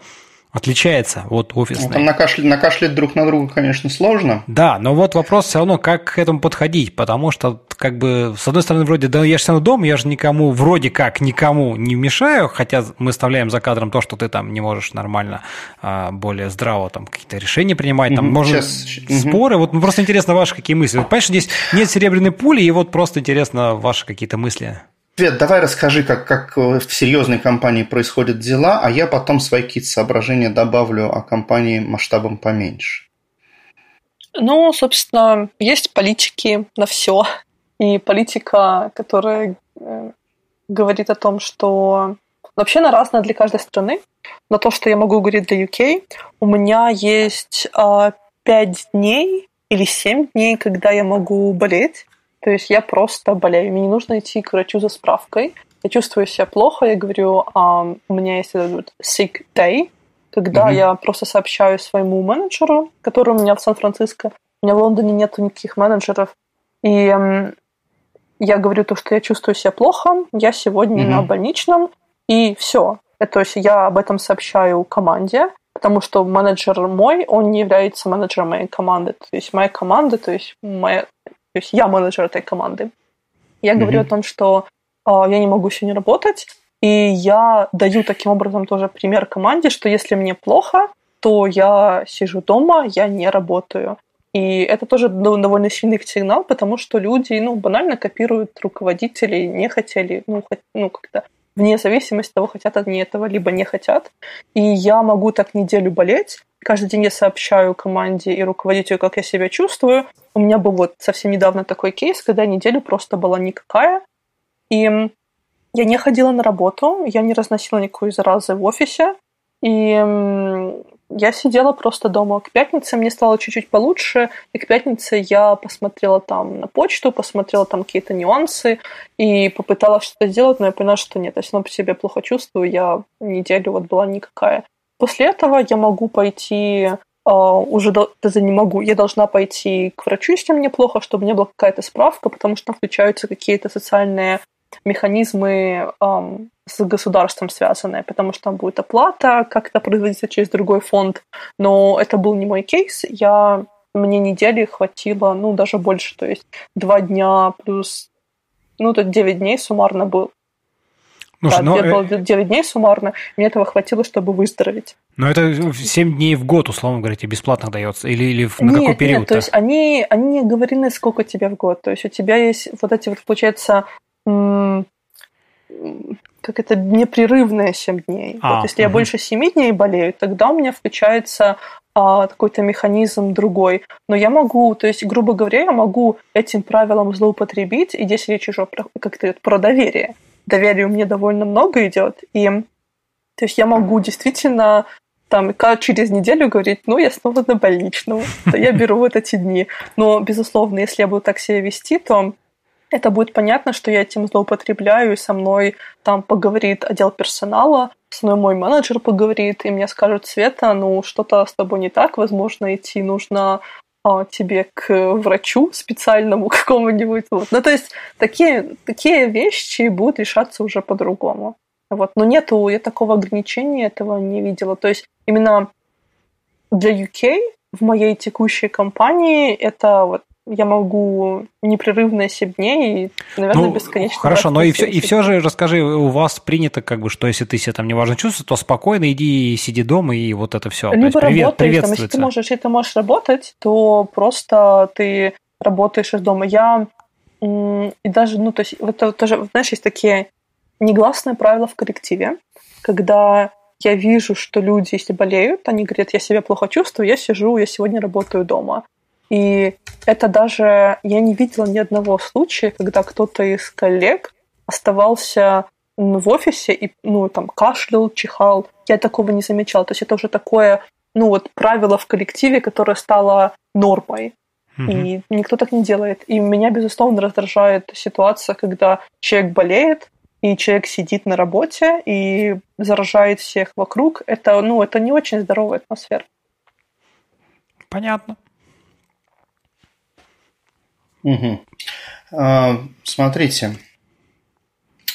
отличается от офисной. Ну, там накашлять, накашлять друг на друга, конечно, сложно. Да, но вот вопрос все равно, как к этому подходить, потому что, как бы, с одной стороны, вроде, да я же все равно дома, я же никому, вроде как, никому не мешаю, хотя мы оставляем за кадром то, что ты там не можешь нормально, а, более здраво там какие-то решения принимать, там, угу, можно сейчас, споры, угу. вот просто интересно ваши какие мысли. Вот, понимаешь, здесь нет серебряной пули, и вот просто интересно ваши какие-то мысли. Свет, давай расскажи, как, как в серьезной компании происходят дела, а я потом свои какие-то соображения добавлю о компании масштабом поменьше. Ну, собственно, есть политики на все. И политика, которая э, говорит о том, что вообще она разная для каждой страны. Но то, что я могу говорить для UK, у меня есть э, 5 дней или 7 дней, когда я могу болеть. То есть я просто болею, мне не нужно идти к врачу за справкой. Я чувствую себя плохо, я говорю, а, у меня есть этот sick day, когда mm-hmm. я просто сообщаю своему менеджеру, который у меня в Сан-Франциско. У меня в Лондоне нет никаких менеджеров. И эм, я говорю то, что я чувствую себя плохо, я сегодня mm-hmm. на больничном, и все. То есть я об этом сообщаю команде, потому что менеджер мой, он не является менеджером моей команды. То есть моя команда, то есть моя то есть я менеджер этой команды. Я mm-hmm. говорю о том, что э, я не могу сегодня работать, и я даю таким образом тоже пример команде, что если мне плохо, то я сижу дома, я не работаю. И это тоже довольно сильный сигнал, потому что люди, ну, банально копируют руководителей, не хотели, ну, хоть, ну как-то вне зависимости от того, хотят они этого, либо не хотят. И я могу так неделю болеть. Каждый день я сообщаю команде и руководителю, как я себя чувствую. У меня был вот совсем недавно такой кейс, когда неделю просто была никакая. И я не ходила на работу, я не разносила никакой заразы в офисе. И я сидела просто дома. К пятнице мне стало чуть-чуть получше, и к пятнице я посмотрела там на почту, посмотрела там какие-то нюансы и попыталась что-то сделать, но я поняла, что нет, я равно по себе плохо чувствую, я неделю вот была никакая. После этого я могу пойти Uh, уже даже не могу. Я должна пойти к врачу, если мне плохо, чтобы у меня была какая-то справка, потому что включаются какие-то социальные механизмы um, с государством связанное, потому что там будет оплата как-то производиться через другой фонд. Но это был не мой кейс. Я мне недели хватило, ну, даже больше, то есть два дня плюс, ну, тут 9 дней суммарно был. Слушай, да, но... было 9 дней суммарно, мне этого хватило, чтобы выздороветь. Но это 7 дней в год, условно говоря, тебе бесплатно дается? Или, или на нет, какой период? Нет, то есть они, они не говорили, сколько тебе в год. То есть у тебя есть вот эти вот, получается, как это непрерывные 7 дней. А, вот если угу. я больше 7 дней болею, тогда у меня включается а, какой-то механизм другой. Но я могу, то есть, грубо говоря, я могу этим правилом злоупотребить, и здесь речь уже про, как-то про доверие. Доверия у меня довольно много идет, и то есть я могу действительно там через неделю говорить, ну, я снова на больничном, то я беру вот эти дни. Но, безусловно, если я буду так себя вести, то это будет понятно, что я этим злоупотребляю, и со мной там поговорит отдел персонала, со мной мой менеджер поговорит, и мне скажут, Света, ну, что-то с тобой не так, возможно, идти нужно тебе к врачу специальному какому-нибудь. Вот. Ну, то есть такие, такие вещи будут решаться уже по-другому. Вот. Но нету, я такого ограничения этого не видела. То есть именно для UK в моей текущей компании это вот я могу непрерывно 7 дней и, наверное, ну, бесконечно. Хорошо, но и все, и все же расскажи, у вас принято, как бы, что если ты себя там неважно чувствуешь, то спокойно иди и сиди дома, и вот это все. Либо привет, работаешь, там, если ты можешь, если ты можешь работать, то просто ты работаешь из дома. Я и даже, ну, то есть, вот тоже, знаешь, есть такие негласные правила в коллективе, когда я вижу, что люди, если болеют, они говорят, я себя плохо чувствую, я сижу, я сегодня работаю дома. И это даже я не видела ни одного случая, когда кто-то из коллег оставался в офисе и, ну, там, кашлял, чихал. Я такого не замечала. То есть это уже такое, ну, вот правило в коллективе, которое стало нормой. Mm-hmm. И никто так не делает. И меня, безусловно, раздражает ситуация, когда человек болеет, и человек сидит на работе и заражает всех вокруг. Это, ну, это не очень здоровая атмосфера. Понятно. Угу. Смотрите,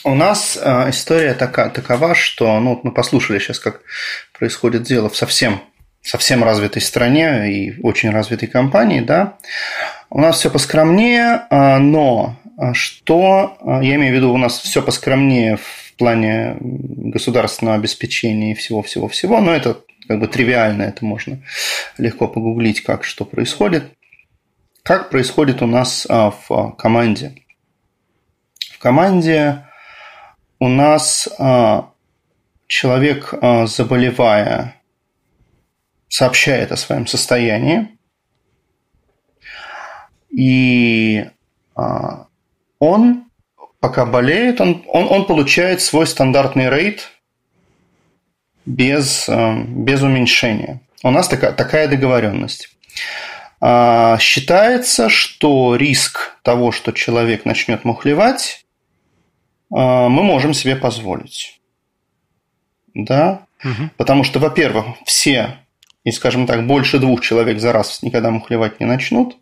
у нас а, история така, такова, что ну, мы послушали сейчас, как происходит дело в совсем, совсем развитой стране и очень развитой компании, да. У нас все поскромнее, а, но что, я имею в виду, у нас все поскромнее в плане государственного обеспечения и всего-всего-всего, но это как бы тривиально, это можно легко погуглить, как что происходит. Как происходит у нас а, в команде? В команде у нас а, человек, а, заболевая, сообщает о своем состоянии, и он, пока болеет, он, он, он получает свой стандартный рейд без, без уменьшения. У нас такая, такая договоренность. А, считается, что риск того, что человек начнет мухлевать, а, мы можем себе позволить. Да? Угу. Потому что, во-первых, все, и, скажем так, больше двух человек за раз никогда мухлевать не начнут.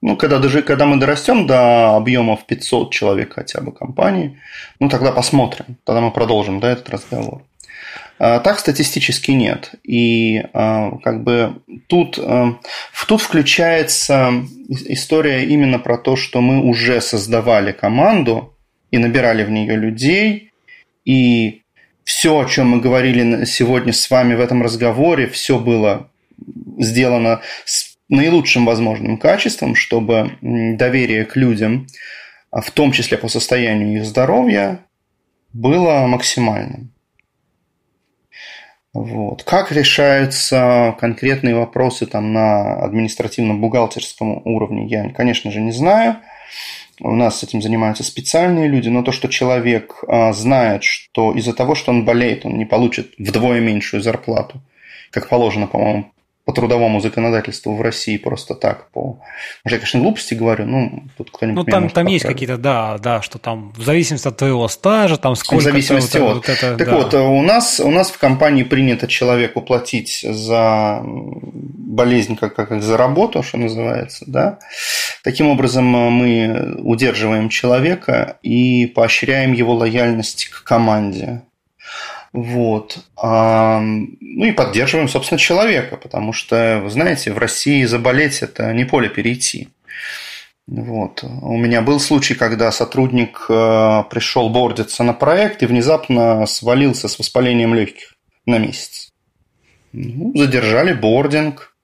Ну, когда, даже, когда мы дорастем до объемов 500 человек хотя бы компании, ну, тогда посмотрим. Тогда мы продолжим да, этот разговор. А, так статистически нет. И а, как бы тут, а, тут включается история именно про то, что мы уже создавали команду и набирали в нее людей, и все, о чем мы говорили сегодня с вами в этом разговоре, все было сделано с наилучшим возможным качеством, чтобы доверие к людям, в том числе по состоянию их здоровья, было максимальным. Вот. Как решаются конкретные вопросы там, на административно-бухгалтерском уровне, я, конечно же, не знаю. У нас с этим занимаются специальные люди, но то, что человек а, знает, что из-за того, что он болеет, он не получит вдвое меньшую зарплату, как положено, по-моему, по трудовому законодательству в России просто так. По... Может, я, конечно, глупости говорю, ну, тут кто-нибудь Ну, там, там есть какие-то, да, да, что там в зависимости от твоего стажа, там сколько... В зависимости от... Вот это, так да. вот, у нас, у нас в компании принято человеку платить за болезнь, как, как за работу, что называется, да. Таким образом, мы удерживаем человека и поощряем его лояльность к команде. Вот. Ну и поддерживаем, собственно, человека, потому что, вы знаете, в России заболеть – это не поле перейти. Вот. У меня был случай, когда сотрудник э, пришел бордиться на проект и внезапно свалился с воспалением легких на месяц. Ну, задержали бординг.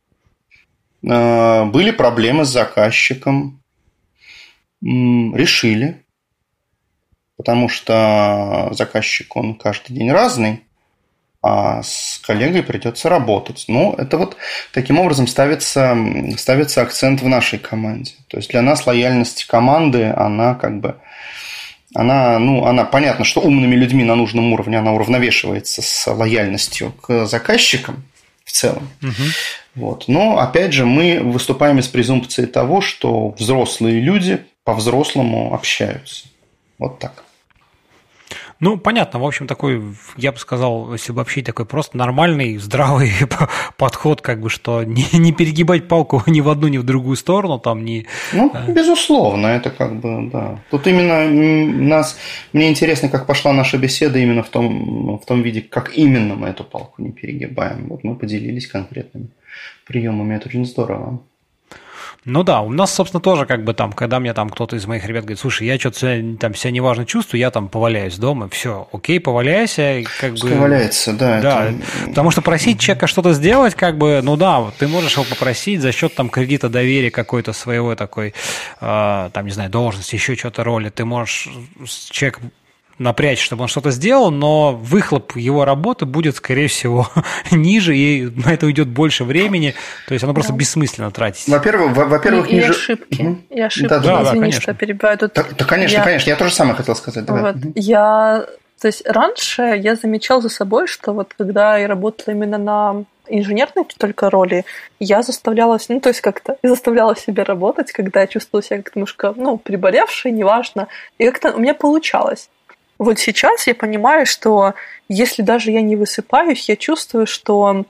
Э, были проблемы с заказчиком. Решили потому что заказчик, он каждый день разный, а с коллегой придется работать. Ну, это вот таким образом ставится, ставится акцент в нашей команде. То есть для нас лояльность команды, она как бы она, ну, она понятно, что умными людьми на нужном уровне она уравновешивается с лояльностью к заказчикам в целом. Угу. Вот. Но опять же мы выступаем из презумпции того, что взрослые люди по-взрослому общаются. Вот так. Ну, понятно, в общем, такой, я бы сказал, если вообще такой просто нормальный, здравый подход, как бы, что не, не перегибать палку ни в одну, ни в другую сторону, там, не... Ну, безусловно, это как бы, да. Тут именно нас, мне интересно, как пошла наша беседа именно в том, в том виде, как именно мы эту палку не перегибаем. Вот мы поделились конкретными приемами, это очень здорово. Ну да, у нас, собственно, тоже как бы там, когда мне там кто-то из моих ребят говорит, слушай, я что-то там себя неважно чувствую, я там поваляюсь дома, все, окей, поваляйся. Как бы, валяется, да. Да, это... потому что просить человека что-то сделать, как бы, ну да, ты можешь его попросить за счет там кредита доверия какой-то своего такой, э, там, не знаю, должности, еще что-то роли, ты можешь человек напрячь, чтобы он что-то сделал, но выхлоп его работы будет, скорее всего, ниже, и на это уйдет больше времени, то есть оно просто да. бессмысленно тратить. Во-первых, во-первых, и, ниже... и ошибки. И ошибки, да, да, извини, да, конечно. что перебиваю. Тут да, да, конечно, я... конечно, я тоже самое хотел сказать. Давай. Вот. Угу. Я то есть раньше я замечал за собой, что вот когда я работала именно на инженерной только роли, я заставляла, ну, то есть как-то я заставляла себя работать, когда я чувствовала себя как-то немножко, ну, приболевшей, неважно, и как-то у меня получалось. Вот сейчас я понимаю, что если даже я не высыпаюсь, я чувствую, что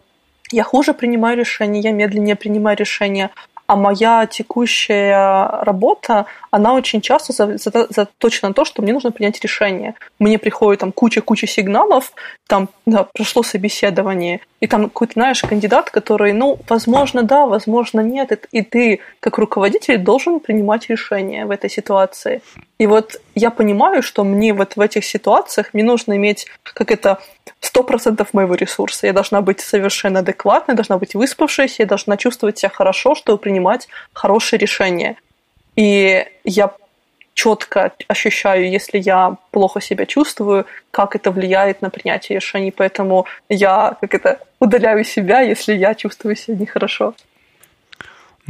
я хуже принимаю решения, я медленнее принимаю решения, а моя текущая работа, она очень часто заточена на то, что мне нужно принять решение. Мне приходит там куча-куча сигналов, там да, прошло собеседование, и там какой-то, знаешь, кандидат, который, ну, возможно, да, возможно, нет, и ты, как руководитель, должен принимать решение в этой ситуации. И вот я понимаю, что мне вот в этих ситуациях мне нужно иметь, как это, 100% моего ресурса. Я должна быть совершенно адекватной, должна быть выспавшейся, я должна чувствовать себя хорошо, чтобы принимать хорошие решения. И я четко ощущаю, если я плохо себя чувствую, как это влияет на принятие решений. Поэтому я как это удаляю себя, если я чувствую себя нехорошо.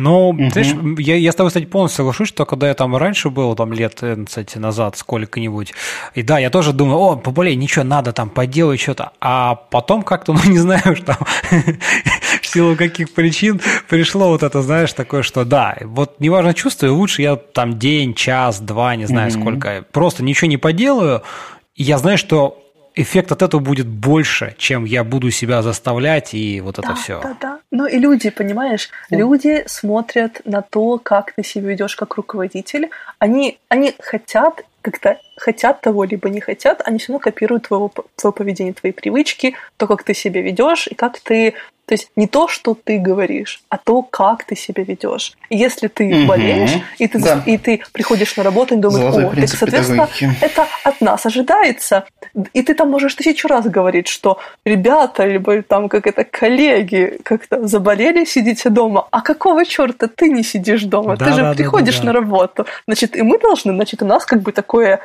Ну, угу. знаешь, я, я с тобой, кстати, полностью соглашусь, что когда я там раньше был, там лет, кстати, назад сколько-нибудь, и да, я тоже думаю, о, поболей, ничего, надо там поделать что-то, а потом как-то, ну, не знаю, что в силу каких причин пришло вот это, знаешь, такое, что да, вот неважно чувствую, лучше я там день, час, два, не знаю угу. сколько, просто ничего не поделаю, и я знаю, что эффект от этого будет больше, чем я буду себя заставлять и вот это да, все. Да, да. Ну и люди, понимаешь, mm. люди смотрят на то, как ты себя ведешь как руководитель. Они, они хотят как-то хотят того, либо не хотят, они все равно копируют твоего, твое поведение, твои привычки, то, как ты себя ведешь и как ты то есть не то, что ты говоришь, а то, как ты себя ведешь. И если ты угу. болеешь, и ты, да. и ты приходишь на работу и думаешь, Золотой о, так, соответственно, это от нас ожидается. И ты там можешь тысячу раз говорить, что ребята, либо там как это коллеги как-то заболели, сидите дома. А какого черта ты не сидишь дома? Да, ты же да, приходишь да, да, да. на работу. Значит, и мы должны, значит, у нас как бы такое,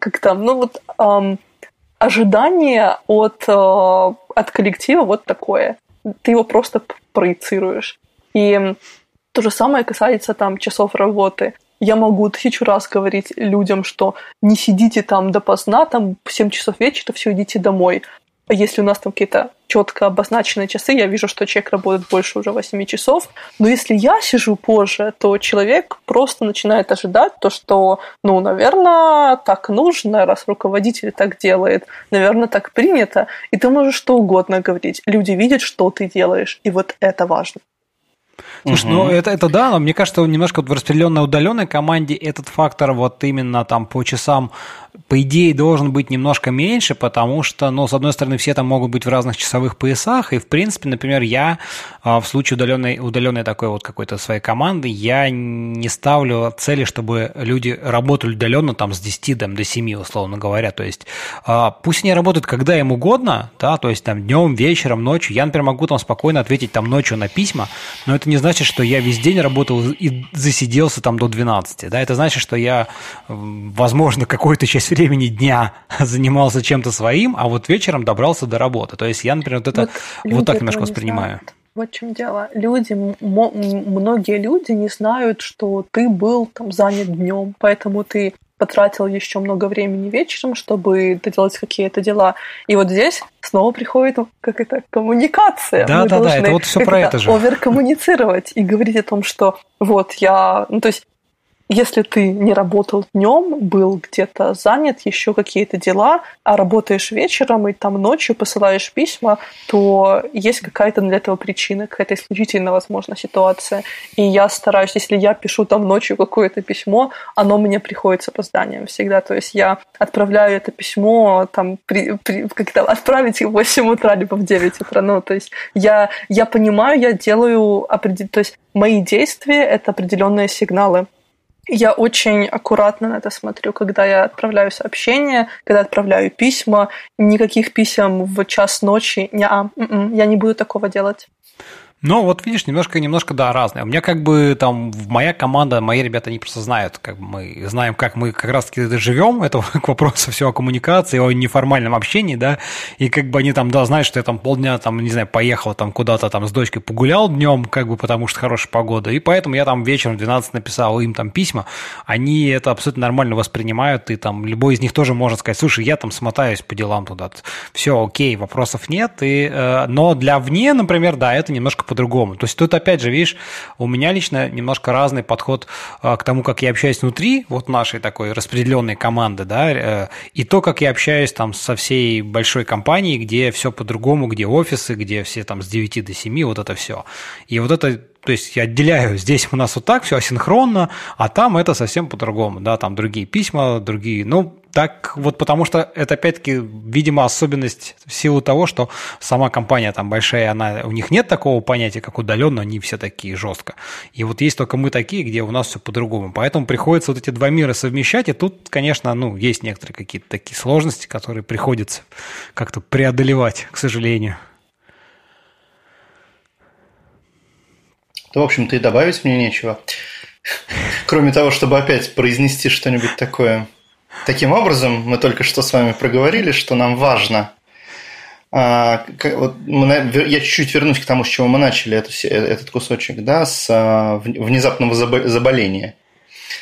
как там, ну вот... Эм, ожидание от, э, от коллектива вот такое ты его просто проецируешь. И то же самое касается там часов работы. Я могу тысячу раз говорить людям, что не сидите там допоздна, там в 7 часов вечера, все идите домой. Если у нас там какие-то четко обозначенные часы, я вижу, что человек работает больше уже 8 часов. Но если я сижу позже, то человек просто начинает ожидать то, что, ну, наверное, так нужно, раз руководитель так делает, наверное, так принято. И ты можешь что угодно говорить. Люди видят, что ты делаешь, и вот это важно. Слушай, угу. ну это, это да, но мне кажется, немножко вот в распределенной удаленной команде этот фактор вот именно там по часам по идее, должен быть немножко меньше, потому что, ну, с одной стороны, все там могут быть в разных часовых поясах, и, в принципе, например, я а, в случае удаленной, удаленной такой вот какой-то своей команды, я не ставлю цели, чтобы люди работали удаленно там с 10 там, до 7, условно говоря, то есть а, пусть они работают когда им угодно, да, то есть там днем, вечером, ночью, я, например, могу там спокойно ответить там ночью на письма, но это не значит, что я весь день работал и засиделся там до 12, да, это значит, что я, возможно, какую-то часть времени дня занимался чем-то своим, а вот вечером добрался до работы. То есть я, например, вот это вот, вот так немножко воспринимаю. Знают. Вот в чем дело. Люди, многие люди не знают, что ты был там занят днем, поэтому ты потратил еще много времени вечером, чтобы доделать какие-то дела. И вот здесь снова приходит как это коммуникация. Да, Мы да, да, это вот все про это же. Оверкоммуницировать и говорить о том, что вот я, ну то есть если ты не работал днем, был где-то занят, еще какие-то дела, а работаешь вечером и там ночью посылаешь письма, то есть какая-то для этого причина, какая-то исключительно, возможно, ситуация. И я стараюсь, если я пишу там ночью какое-то письмо, оно мне приходит с опозданием всегда. То есть я отправляю это письмо там при, при, как-то отправить в 8 утра, либо в 9 утра. Ну, то есть я, я понимаю, я делаю определенные... То есть мои действия — это определенные сигналы я очень аккуратно на это смотрю, когда я отправляю сообщения, когда отправляю письма. Никаких писем в час ночи. Не, м-м, я не буду такого делать. Ну, вот видишь, немножко, немножко, да, разные. У меня как бы там моя команда, мои ребята, они просто знают, как мы знаем, как мы как раз-таки живем. Это к вопросу все о коммуникации, о неформальном общении, да. И как бы они там, да, знают, что я там полдня, там, не знаю, поехал там куда-то там с дочкой погулял днем, как бы потому что хорошая погода. И поэтому я там вечером в 12 написал им там письма. Они это абсолютно нормально воспринимают. И там любой из них тоже может сказать, слушай, я там смотаюсь по делам туда. Все, окей, вопросов нет. И, э, но для вне, например, да, это немножко по-другому. То есть тут, опять же, видишь, у меня лично немножко разный подход а, к тому, как я общаюсь внутри вот нашей такой распределенной команды, да, э, и то, как я общаюсь там со всей большой компанией, где все по-другому, где офисы, где все там с 9 до 7, вот это все. И вот это то есть я отделяю, здесь у нас вот так все асинхронно, а там это совсем по-другому, да, там другие письма, другие, ну, так вот потому что это опять-таки, видимо, особенность в силу того, что сама компания там большая, она, у них нет такого понятия, как удаленно, они все такие жестко. И вот есть только мы такие, где у нас все по-другому. Поэтому приходится вот эти два мира совмещать, и тут, конечно, ну, есть некоторые какие-то такие сложности, которые приходится как-то преодолевать, к сожалению. то, в общем-то, и добавить мне нечего. Кроме того, чтобы опять произнести что-нибудь такое. Таким образом, мы только что с вами проговорили, что нам важно. А, я чуть-чуть вернусь к тому, с чего мы начали эту, этот кусочек, да, с а, внезапного заболения.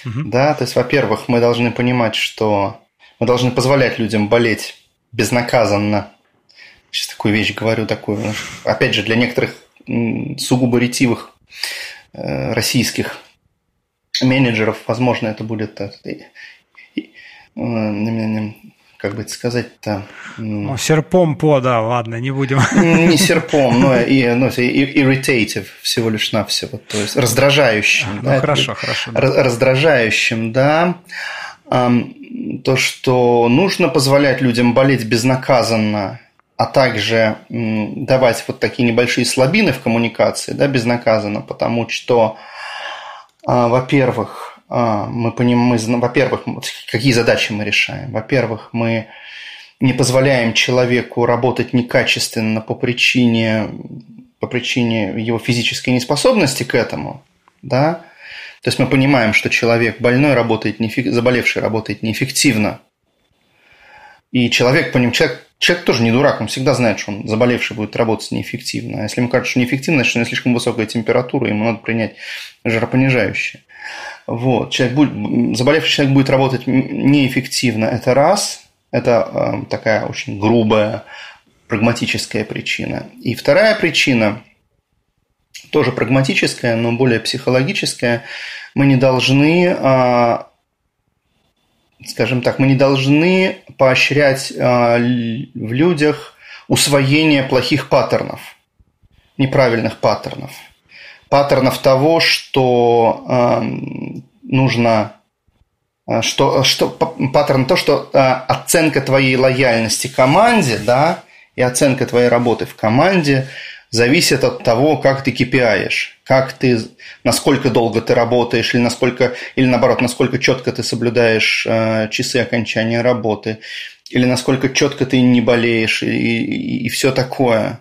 Угу. Да, то есть, во-первых, мы должны понимать, что мы должны позволять людям болеть безнаказанно. Сейчас такую вещь говорю, такую, опять же, для некоторых сугубо ретивых Э, российских менеджеров, возможно, это будет э, э, как бы это сказать-то... Ну, серпом по, да, ладно, не будем. Не серпом, но и, ну, irritative всего лишь навсего, то есть раздражающим. Ну, да, хорошо, это, хорошо. Да. Раздражающим, да. То, что нужно позволять людям болеть безнаказанно, а также давать вот такие небольшие слабины в коммуникации, да, безнаказанно, потому что, а, во-первых, мы понимаем, мы, во-первых, какие задачи мы решаем. Во-первых, мы не позволяем человеку работать некачественно по причине, по причине его физической неспособности к этому, да, то есть мы понимаем, что человек больной работает, неэффек... заболевший работает неэффективно, и человек, по ним, человек Человек тоже не дурак, он всегда знает, что он заболевший будет работать неэффективно. А если ему кажется, что неэффективно, значит, у него слишком высокая температура, ему надо принять жаропонижающее. Вот. Человек будет, заболевший человек будет работать неэффективно. Это раз. Это э, такая очень грубая, прагматическая причина. И вторая причина, тоже прагматическая, но более психологическая, мы не должны, а, скажем так, мы не должны поощрять а, в людях усвоение плохих паттернов, неправильных паттернов. Паттернов того, что а, нужно что, что паттерн то, что оценка твоей лояльности команде, да, и оценка твоей работы в команде зависит от того, как ты кипиаешь, как ты, насколько долго ты работаешь, или насколько, или наоборот, насколько четко ты соблюдаешь э, часы окончания работы, или насколько четко ты не болеешь, и, и, и все такое.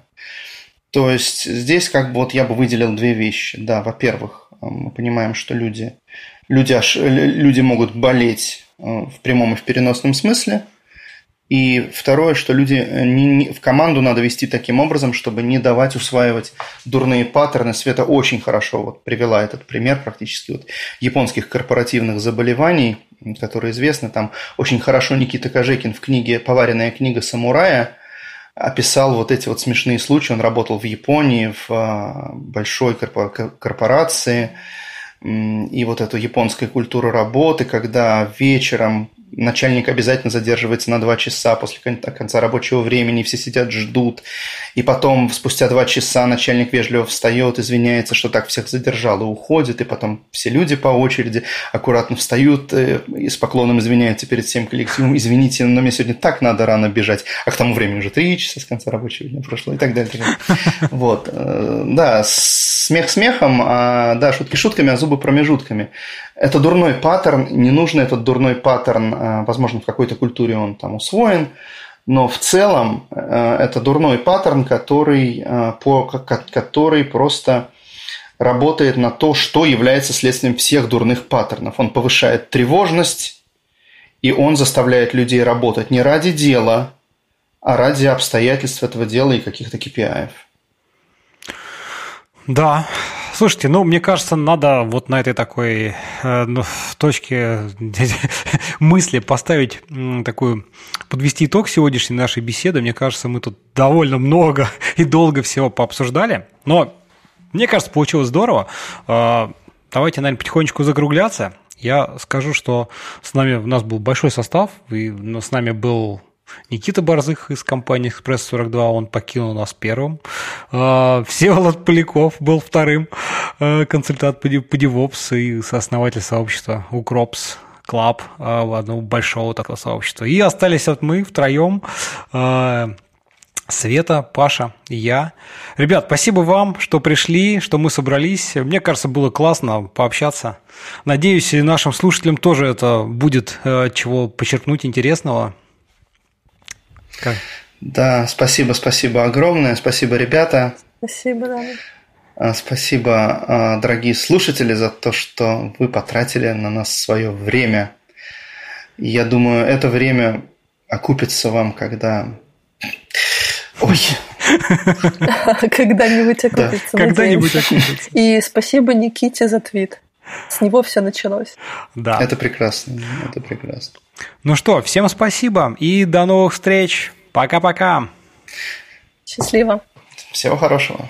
То есть здесь как бы вот я бы выделил две вещи. Да, во-первых, э, мы понимаем, что люди, люди, люди могут болеть э, в прямом и в переносном смысле – и второе, что люди э, не, не, в команду надо вести таким образом, чтобы не давать усваивать дурные паттерны. Света очень хорошо вот привела этот пример практически вот японских корпоративных заболеваний, которые известны. Там очень хорошо Никита Кожекин в книге «Поваренная книга самурая» описал вот эти вот смешные случаи. Он работал в Японии, в а, большой корпорации, и вот эту японскую культуру работы, когда вечером начальник обязательно задерживается на два часа после конца рабочего времени, все сидят, ждут. И потом, спустя два часа, начальник вежливо встает, извиняется, что так всех задержал и уходит. И потом все люди по очереди аккуратно встают э, и с поклоном извиняются перед всем коллективом. Извините, но мне сегодня так надо рано бежать. А к тому времени уже три часа с конца рабочего дня прошло и так далее. Вот. Э, да, смех смехом, а да, шутки шутками, а зубы промежутками. Это дурной паттерн, не нужно этот дурной паттерн, э, возможно, в какой-то культуре он там усвоен, но в целом э, это дурной паттерн, который, э, по, который просто работает на то, что является следствием всех дурных паттернов. Он повышает тревожность, и он заставляет людей работать не ради дела, а ради обстоятельств этого дела и каких-то KPI. Да, Слушайте, ну, мне кажется, надо вот на этой такой э, ну, точке мысли поставить такую, подвести итог сегодняшней нашей беседы. Мне кажется, мы тут довольно много и долго всего пообсуждали, но мне кажется, получилось здорово. Э, давайте, наверное, потихонечку закругляться. Я скажу, что с нами у нас был большой состав, и с нами был Никита Борзых из компании «Экспресс-42», он покинул нас первым. А, Всеволод Поляков был вторым, а, консультант по DevOps и сооснователь сообщества «UkrOps Club», одного большого такого сообщества. И остались вот мы втроем, а, Света, Паша я. Ребят, спасибо вам, что пришли, что мы собрались. Мне кажется, было классно пообщаться. Надеюсь, и нашим слушателям тоже это будет чего почерпнуть интересного. Как? Да, спасибо, спасибо огромное. Спасибо, ребята. Спасибо, да. А, спасибо, а, дорогие слушатели, за то, что вы потратили на нас свое время. Я думаю, это время окупится вам, когда... Ой. Когда-нибудь окупится. Когда-нибудь окупится. И спасибо Никите за твит. С него все началось. Да. Это прекрасно. Это прекрасно. Ну что, всем спасибо и до новых встреч. Пока-пока. Счастливо. Всего хорошего.